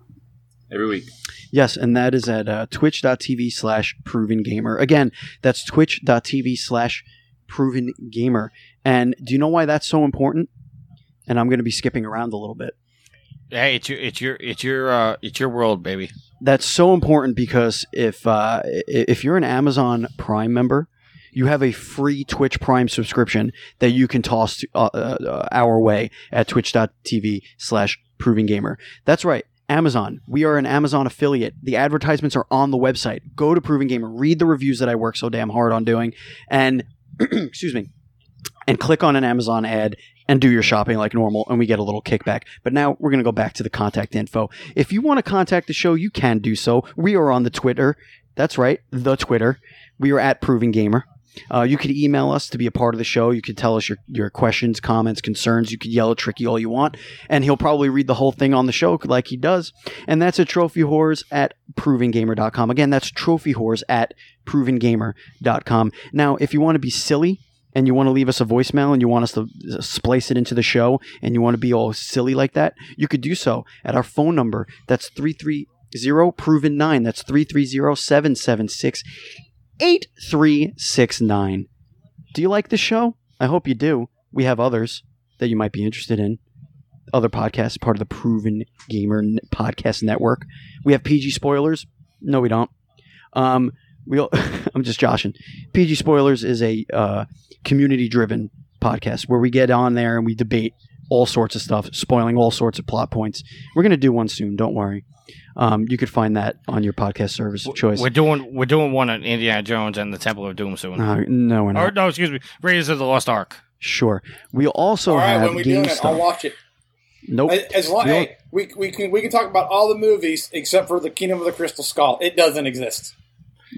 every week. Yes, and that is at uh, twitch.tv slash proven gamer. Again, that's twitch.tv slash proven gamer. And do you know why that's so important? And I'm going to be skipping around a little bit. hey, it's your it's your it's your uh, it's your world, baby. That's so important because if uh, if you're an Amazon Prime member, you have a free Twitch Prime subscription that you can toss to, uh, uh, our way at twitch.tv slash proven gamer. That's right. Amazon. We are an Amazon affiliate. The advertisements are on the website. Go to Proven Gamer, read the reviews that I work so damn hard on doing, and excuse me, and click on an Amazon ad and do your shopping like normal, and we get a little kickback. But now we're going to go back to the contact info. If you want to contact the show, you can do so. We are on the Twitter. That's right, the Twitter. We are at Proven Gamer. Uh, you could email us to be a part of the show. You could tell us your, your questions, comments, concerns. You could yell at Tricky all you want, and he'll probably read the whole thing on the show like he does. And that's at trophywhores at provengamer.com. Again, that's trophywhores at provengamer.com. Now, if you want to be silly and you want to leave us a voicemail and you want us to splice it into the show and you want to be all silly like that, you could do so at our phone number. That's 330 proven 9. That's 330 776 8369. Do you like the show? I hope you do. We have others that you might be interested in. Other podcasts, part of the Proven Gamer Podcast Network. We have PG Spoilers. No, we don't. Um, we will I'm just joshing. PG Spoilers is a uh, community-driven podcast where we get on there and we debate all sorts of stuff, spoiling all sorts of plot points. We're gonna do one soon. Don't worry. Um, you could find that on your podcast service of choice. We're doing we're doing one on Indiana Jones and the Temple of Doom soon. Uh, no, we're or not. no, excuse me, Raiders of the Lost Ark. Sure. We also All right, have when we game do it, I'll watch it. Nope. As- As long, We hey, we, we can we can talk about all the movies except for the Kingdom of the Crystal Skull. It doesn't exist.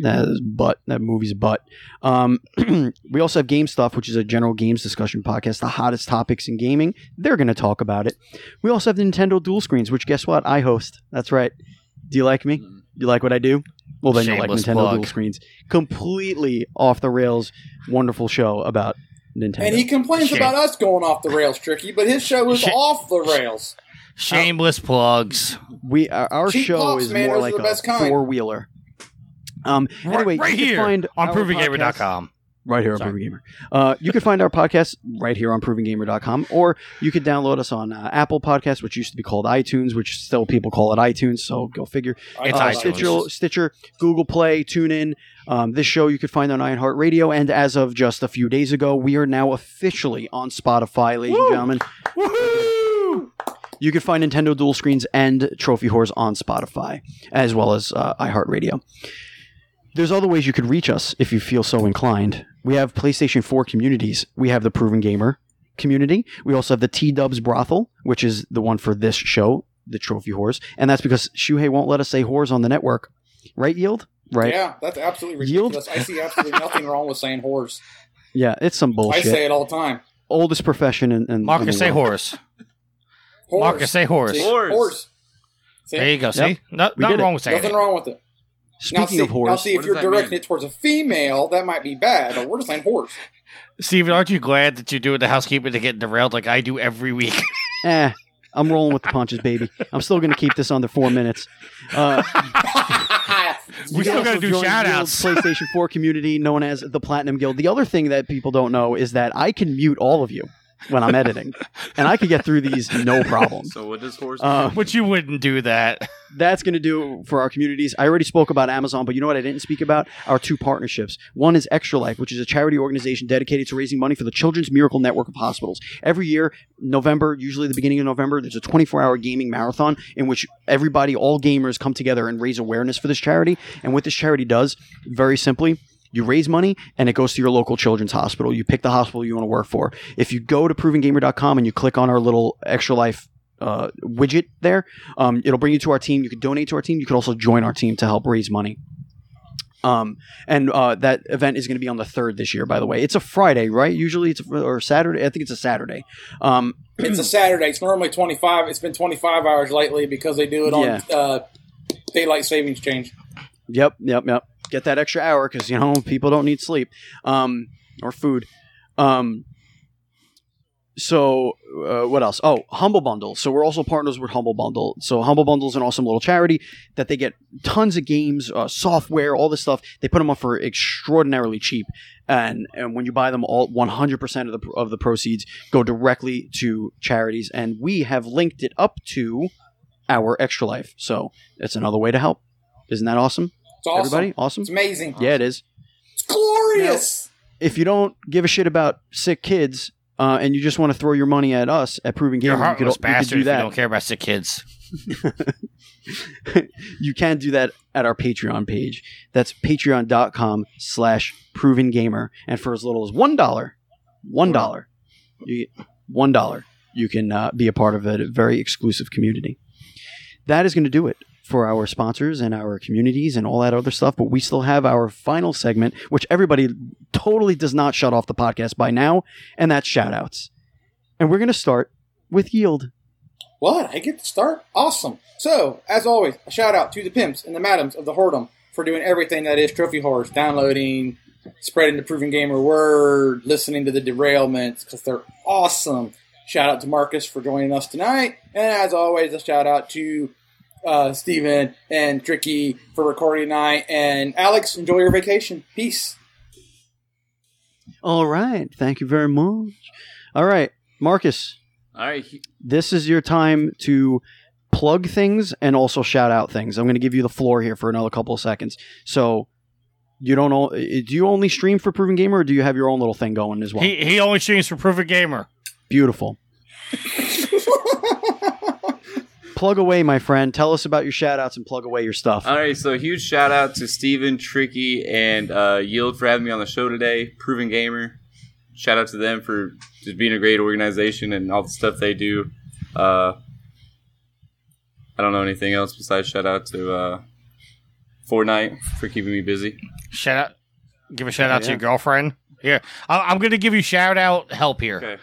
That is butt. That movie's butt. Um, we also have Game Stuff, which is a general games discussion podcast, the hottest topics in gaming. They're going to talk about it. We also have the Nintendo Dual Screens, which guess what? I host. That's right. Do you like me? You like what I do? Well, then you'll like Nintendo plug. Dual Screens. Completely off the rails, wonderful show about Nintendo. And he complains Shit. about us going off the rails, Tricky, but his show is Shit. off the rails. Shameless plugs. we our, our show pops, is man, more like a four wheeler. Um. Anyway, right, right you can here find on our provengamer.com. Right here on Sorry. Proven Gamer. Uh, you can find our podcast right here on provengamer.com, or you could download us on uh, Apple Podcasts, which used to be called iTunes, which still people call it iTunes, so go figure. It's Uh, iTunes. Stitcher, Stitcher, Google Play, TuneIn. Um, this show you can find on iHeartRadio, and as of just a few days ago, we are now officially on Spotify, ladies and gentlemen. You can find Nintendo Dual Screens and Trophy Whores on Spotify, as well as uh, iHeartRadio. There's other ways you could reach us if you feel so inclined. We have PlayStation 4 communities. We have the Proven Gamer community. We also have the T Dubs Brothel, which is the one for this show, the Trophy Whores. And that's because Shuhei won't let us say whores on the network. Right, Yield? Right. Yeah, that's absolutely Yield? I see absolutely nothing wrong with saying horse. Yeah, it's some bullshit. I say it all the time. Oldest profession in, in in Marcus, the say world. horse. Horse. Marcus, say horse. See? Horse. Horse. See? There you go. See, no, We nothing it. wrong with saying Nothing it. wrong with it. Speaking now, see, of now see if you're directing mean? it towards a female, that might be bad. But we're just saying horse. Steven, aren't you glad that you're doing the housekeeping to get derailed like I do every week? eh, I'm rolling with the punches, baby. I'm still going to keep this under four minutes. Uh, we still got to do join shout outs. PlayStation 4 community known as the Platinum Guild. The other thing that people don't know is that I can mute all of you when I'm editing, and I could get through these no problem. So what does horse? Uh, But you wouldn't do that. that's going to do for our communities. I already spoke about Amazon, but you know what I didn't speak about? Our two partnerships. One is Extra Life, which is a charity organization dedicated to raising money for the Children's Miracle Network of Hospitals. Every year, November, usually the beginning of November, there's a 24 hour gaming marathon in which everybody, all gamers, come together and raise awareness for this charity. And what this charity does, very simply, you raise money and it goes to your local children's hospital. You pick the hospital you want to work for. If you go to provengamer.com and you click on our little Extra Life uh, widget there, um, it'll bring you to our team. You can donate to our team. You can also join our team to help raise money. Um, and uh, that event is going to be on the third this year. By the way, it's a Friday, right? Usually it's a, or Saturday. I think it's a Saturday. Um, it's a Saturday. It's normally 25. It's been 25 hours lately because they do it on Yeah. uh, daylight savings change. Yep, yep, yep. Get that extra hour because you know people don't need sleep um, or food. Um, so uh, what else? Oh, Humble Bundle. So we're also partners with Humble Bundle. So Humble Bundle is an awesome little charity that they get tons of games, uh, software, all this stuff. They put them up for extraordinarily cheap, and and when you buy them, all 100% of the of the proceeds go directly to charities. And we have linked it up to our Extra Life. So it's another way to help. Isn't that awesome? It's awesome. Everybody, awesome. It's amazing. Yeah, it is. It's glorious. If you don't give a shit about sick kids, uh, and you just want to throw your money at us at Proving You're Gamer, you could, heartless you could bastard do if you don't care about sick kids. you can do that at our Patreon page. That's patreon.com slash proven gamer. And for as little as one dollar, one dollar, you one dollar, you can uh, be a part of a very exclusive community. That is going to do it for our sponsors and our communities and all that other stuff. But we still have our final segment, which everybody totally does not shut off the podcast by now, and that's shout outs. And we're going to start with Yield. What? I get to start? Awesome. So, as always, a shout out to the pimps and the madams of the Whoredom for doing everything that is Trophy Whores, downloading, spreading the Proven Gamer word, listening to the derailments, because they're awesome. Shout out to Marcus for joining us tonight. And as always, a shout out to uh, Steven and Tricky for recording tonight. And Alex, enjoy your vacation. Peace. All right. Thank you very much. All right. Marcus, All right, this is your time to plug things and also shout out things. I'm going to give you the floor here for another couple of seconds. So, you don't know, do you only stream for Proven Gamer or do you have your own little thing going as well? He he only streams for Proven Gamer. Beautiful. plug away, my friend. Tell us about your shout outs and plug away your stuff. All right, so huge shout out to Steven, Tricky, and uh, Yield for having me on the show today. Proven Gamer. Shout out to them for just being a great organization and all the stuff they do. Uh, I don't know anything else besides shout out to uh, Fortnite for keeping me busy. Shout out, give a shout out to your girlfriend. Here, I- I'm going to give you shout out help here. Okay.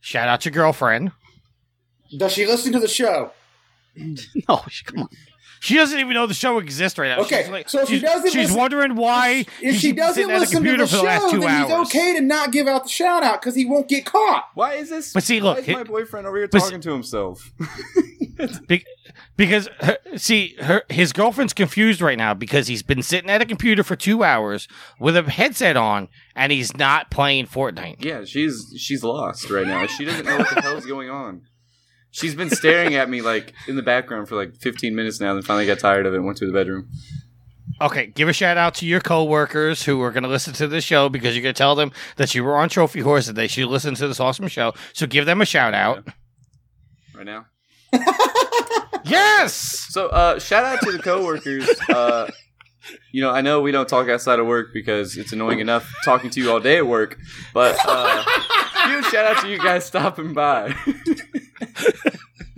Shout out to your girlfriend. Does she listen to the show? Mm. no, come on. She doesn't even know the show exists right now. Okay, she's like, so if she she's, doesn't she's listen- wondering why. If she doesn't sitting at the listen to computer the for the last show, two then hours. he's okay to not give out the shout out because he won't get caught. Why is this? But see, why look, is he- my boyfriend over here but talking to himself. Be- because her, see, her his girlfriend's confused right now because he's been sitting at a computer for two hours with a headset on and he's not playing Fortnite. Yeah, she's she's lost right now. She doesn't know what the hell's going on. She's been staring at me like in the background for like 15 minutes now, then finally got tired of it and went to the bedroom. Okay, give a shout out to your coworkers who are going to listen to this show because you're going to tell them that you were on Trophy Whores and they should listen to this awesome show. So give them a shout out. Right now. Yes. So uh shout out to the coworkers. Uh you know, I know we don't talk outside of work because it's annoying enough talking to you all day at work, but uh huge shout out to you guys stopping by.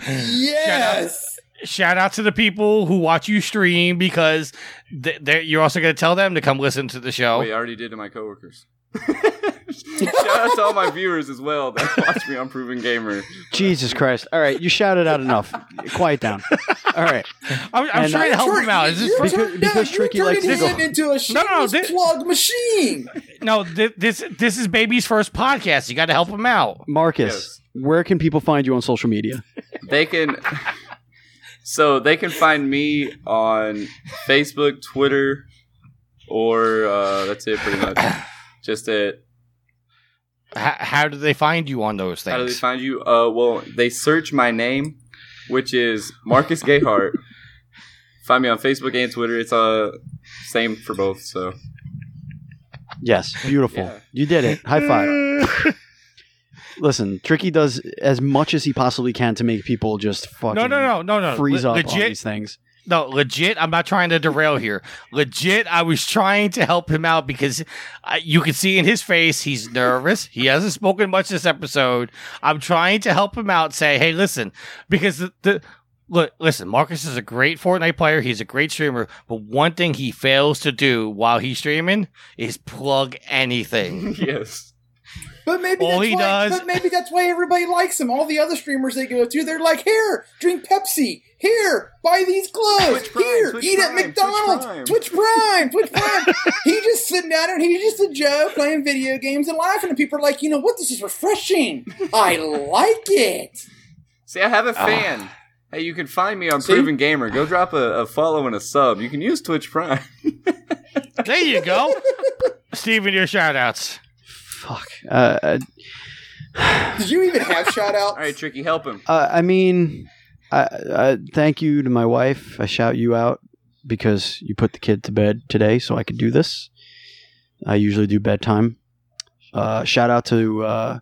Yes. Shout out to the people who watch you stream because th- you're also going to tell them to come listen to the show. Wait, I already did to my coworkers. shout out to all my viewers as well that watch me on Proven Gamer. Jesus Christ. All right, you shouted out enough. Quiet down. All right. I'm, I'm And, trying to uh, help him out. Is this You're Because- turning- because you're Tricky likes turning to him go- into a No, no, shameless this- plug machine. no? Th- this this is baby's first podcast. You got to help him out. Marcus, where can people find you on social media? They can So they can find me on Facebook, Twitter, or uh, that's it pretty much. Just it. H- how do they find you on those things? How do they find you? Uh, well, they search my name, which is Marcus Gayhart. find me on Facebook and Twitter. It's uh same for both. So Yes, beautiful. Yeah. You did it. High five. Listen, Tricky does as much as he possibly can to make people just fucking no, no, no, no, no. freeze Le- up on these things. No, legit. I'm not trying to derail here. Legit, I was trying to help him out because uh, you can see in his face he's nervous. He hasn't spoken much this episode. I'm trying to help him out. Say, hey, listen, because the, the look, listen. Marcus is a great Fortnite player. He's a great streamer. But one thing he fails to do while he's streaming is plug anything. yes, But maybe All that's he why, does- But maybe that's why everybody likes him. All the other streamers they go to, they're like, "Here, drink Pepsi. Here, buy these gloves. Twitch Prime, Here, Twitch eat at Prime, Twitch McDonald's, Prime. Twitch Prime, Twitch Prime. he just sitting down and he's just a Joe playing video games and laughing. And people are like, you know what? This is refreshing. I like it. See, I have a ah. fan. Hey, you can find me on See? Proven Gamer. Go drop a, a follow and a sub. You can use Twitch Prime. There you go. Steven, your shout outs. Fuck. Uh, uh, Did you even have shout out? All right, Tricky, help him. Uh, I mean, I, I thank you to my wife. I shout you out because you put the kid to bed today, so I could do this. I usually do bedtime. Uh, shout out to uh,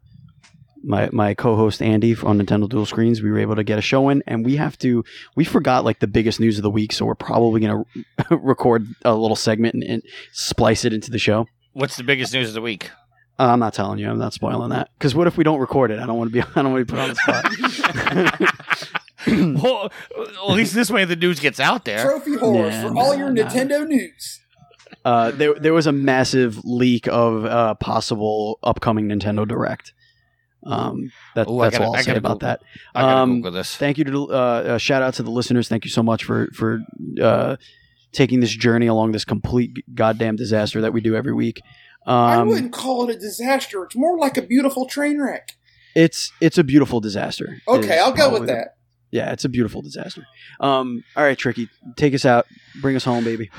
my my co-host Andy on Nintendo Dual Screens. We were able to get a show in, and we have to. We forgot like the biggest news of the week, so we're probably gonna record a little segment and, and splice it into the show. What's the biggest news of the week? Uh, I'm not telling you. I'm not spoiling that. Because what if we don't record it? I don't want to be. I don't want to be put on the spot. well, at least this way the news gets out there. Trophy Whores Yeah, for all nah, your nah. Nintendo news. uh, there, there was a massive leak of uh, possible upcoming Nintendo Direct. Um, that, Ooh, that's gotta- all I I'll say about Google- that. I gotta Um, Google this. Thank you to uh, uh, shout out to the listeners. Thank you so much for for uh, taking this journey along this complete goddamn disaster that we do every week. I Um, wouldn't call it a disaster. It's more like a beautiful train wreck. it's it's a beautiful disaster. Okay, I'll go with probably- that. Yeah, it's a beautiful disaster. Um, all right, Tricky, take us out, bring us home, baby.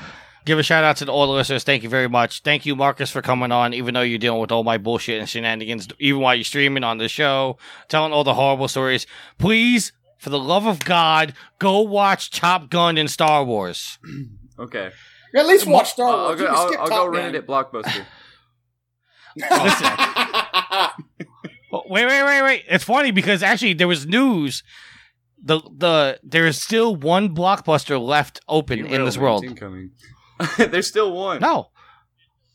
Give a shout out to all the listeners. Thank you very much. Thank you, Marcus, for coming on, even though you're dealing with all my bullshit and shenanigans, even while you're streaming on the show, telling all the horrible stories. Please, for the love of God, go watch Top Gun and Star Wars. Okay. At least watch Star I'll, Wars. I'll go, I'll, I'll go rent it at Blockbuster. Oh, Wait, wait, wait, wait. It's funny because actually there was news. The the there is still one blockbuster left open in this world. Incoming. There's still one. No.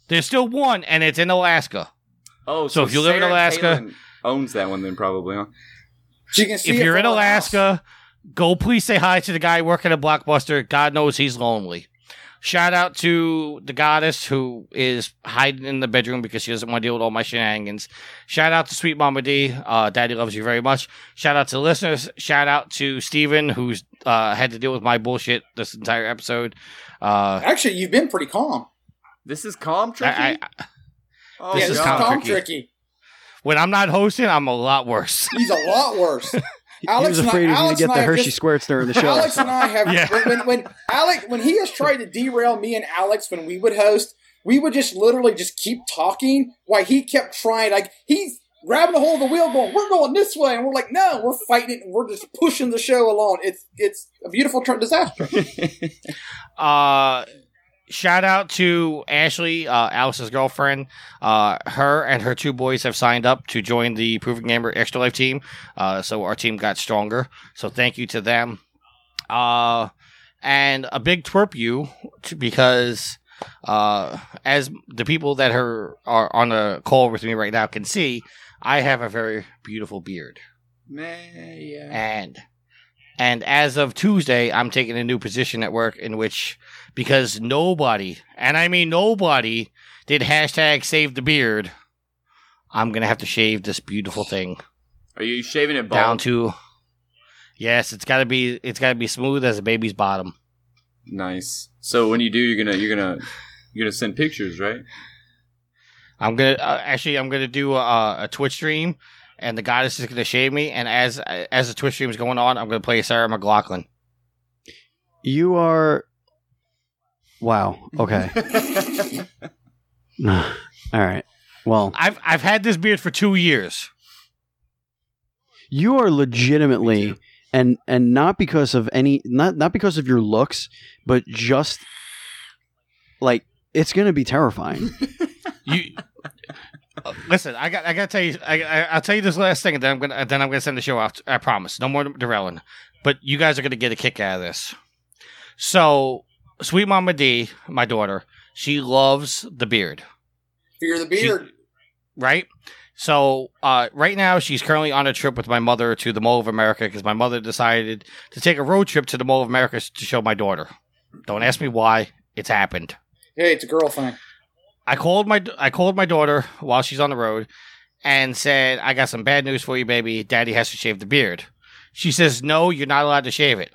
There's still one and it's in Alaska. Oh, So if you live in Alaska- Palin owns that one then probably, huh? you can see if you're in from our Alaska, go please say hi to the guy working at Blockbuster. God knows he's lonely. Shout out to the goddess who is hiding in the bedroom because she doesn't want to deal with all my shenanigans. Shout out to Sweet Mama D. Uh, Daddy loves you very much. Shout out to the listeners. Shout out to Steven, who's uh, had to deal with my bullshit this entire episode. Uh. Actually, you've been pretty calm. This is calm, Tricky? I, I, oh, this yeah, is this is calm, calm, tricky. tricky. when I'm not hosting, I'm a lot worse. He's a lot worse. He Alex was and I- afraid he was going to get the Hershey just- squirts during the show. Alex and I have Yeah. when, when when Alex when he has tried to derail me and Alex when we would host, we would just literally just keep talking while he kept trying. Like he's grabbing a hold of the wheel, going, "We're going this way," and we're like, "No, we're fighting it, and we're just pushing the show along." It's it's a beautiful tr- disaster. Uh, shout out to Ashley, uh, Alice's girlfriend. Uh, her and her two boys have signed up to join the Proven Gamer Extra Life team. Uh, so our team got stronger. So thank you to them. Uh, and a big twerp you to, because uh, as the people that are are on the call with me right now can see, I have a very beautiful beard. Man, yeah. And and as of Tuesday, I'm taking a new position at work in which because nobody, and I mean nobody, did hashtag save the beard, I'm gonna have to shave this beautiful thing Are you shaving it bald? down to Yes, it's gotta be it's gotta be smooth as a baby's bottom. Nice. So when you do, you're gonna you're gonna you're gonna send pictures, right? I'm gonna uh, actually I'm gonna do a, a Twitch stream, and the goddess is gonna shave me. And as as the Twitch stream is going on, I'm gonna play Sarah McLachlan. You are. Wow. Okay. All right. Well, I've I've had this beard for two years. you are legitimately, and and not because of any, not not because of your looks, but just like it's gonna be terrifying. You uh, listen. I got. I got to tell you. I, I, I'll tell you this last thing, and then I'm gonna. Then I'm gonna send the show out. I promise. No more derailing. But you guys are gonna get a kick out of this. So, sweet Mama D, my daughter, she loves the beard. Fear the beard. right? So uh, right now, she's currently on a trip with my mother to the Mall of America because my mother decided to take a road trip to the Mall of America to show my daughter. Don't ask me why. It's happened. hey, it's a girl thing. I called my I called my daughter while she's on the road and said, "I got some bad news for you, baby. Daddy has to shave the beard." She says, "No, you're not allowed to shave it."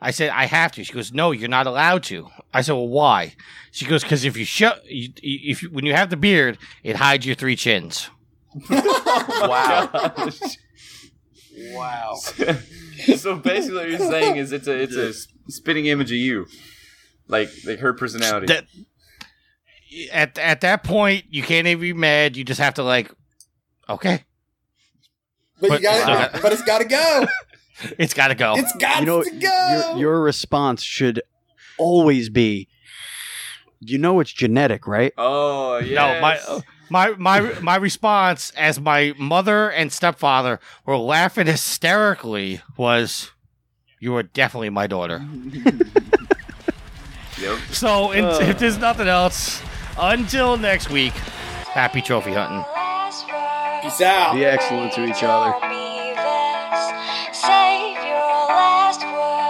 I said, I have to. She goes, No, you're not allowed to. I said, Well, why? She goes, Because if you show, you, if you, when you have the beard, it hides your three chins. wow. Wow. so basically, what you're saying is it's a it's a spitting image of you, like like her personality. That, at at that point, you can't even be mad. You just have to like, okay, But, But- you got so- but it's got to go. It's got to go. It's got you know, to go. your, your response should always be, you know, it's genetic, right? oh yeah. No, my my my my response as my mother and stepfather were laughing hysterically was, "You are definitely my daughter." Yep. So in, uh. if there's nothing else, until next week, happy trophy hunting. Peace out. Be excellent to each other. Save your last words.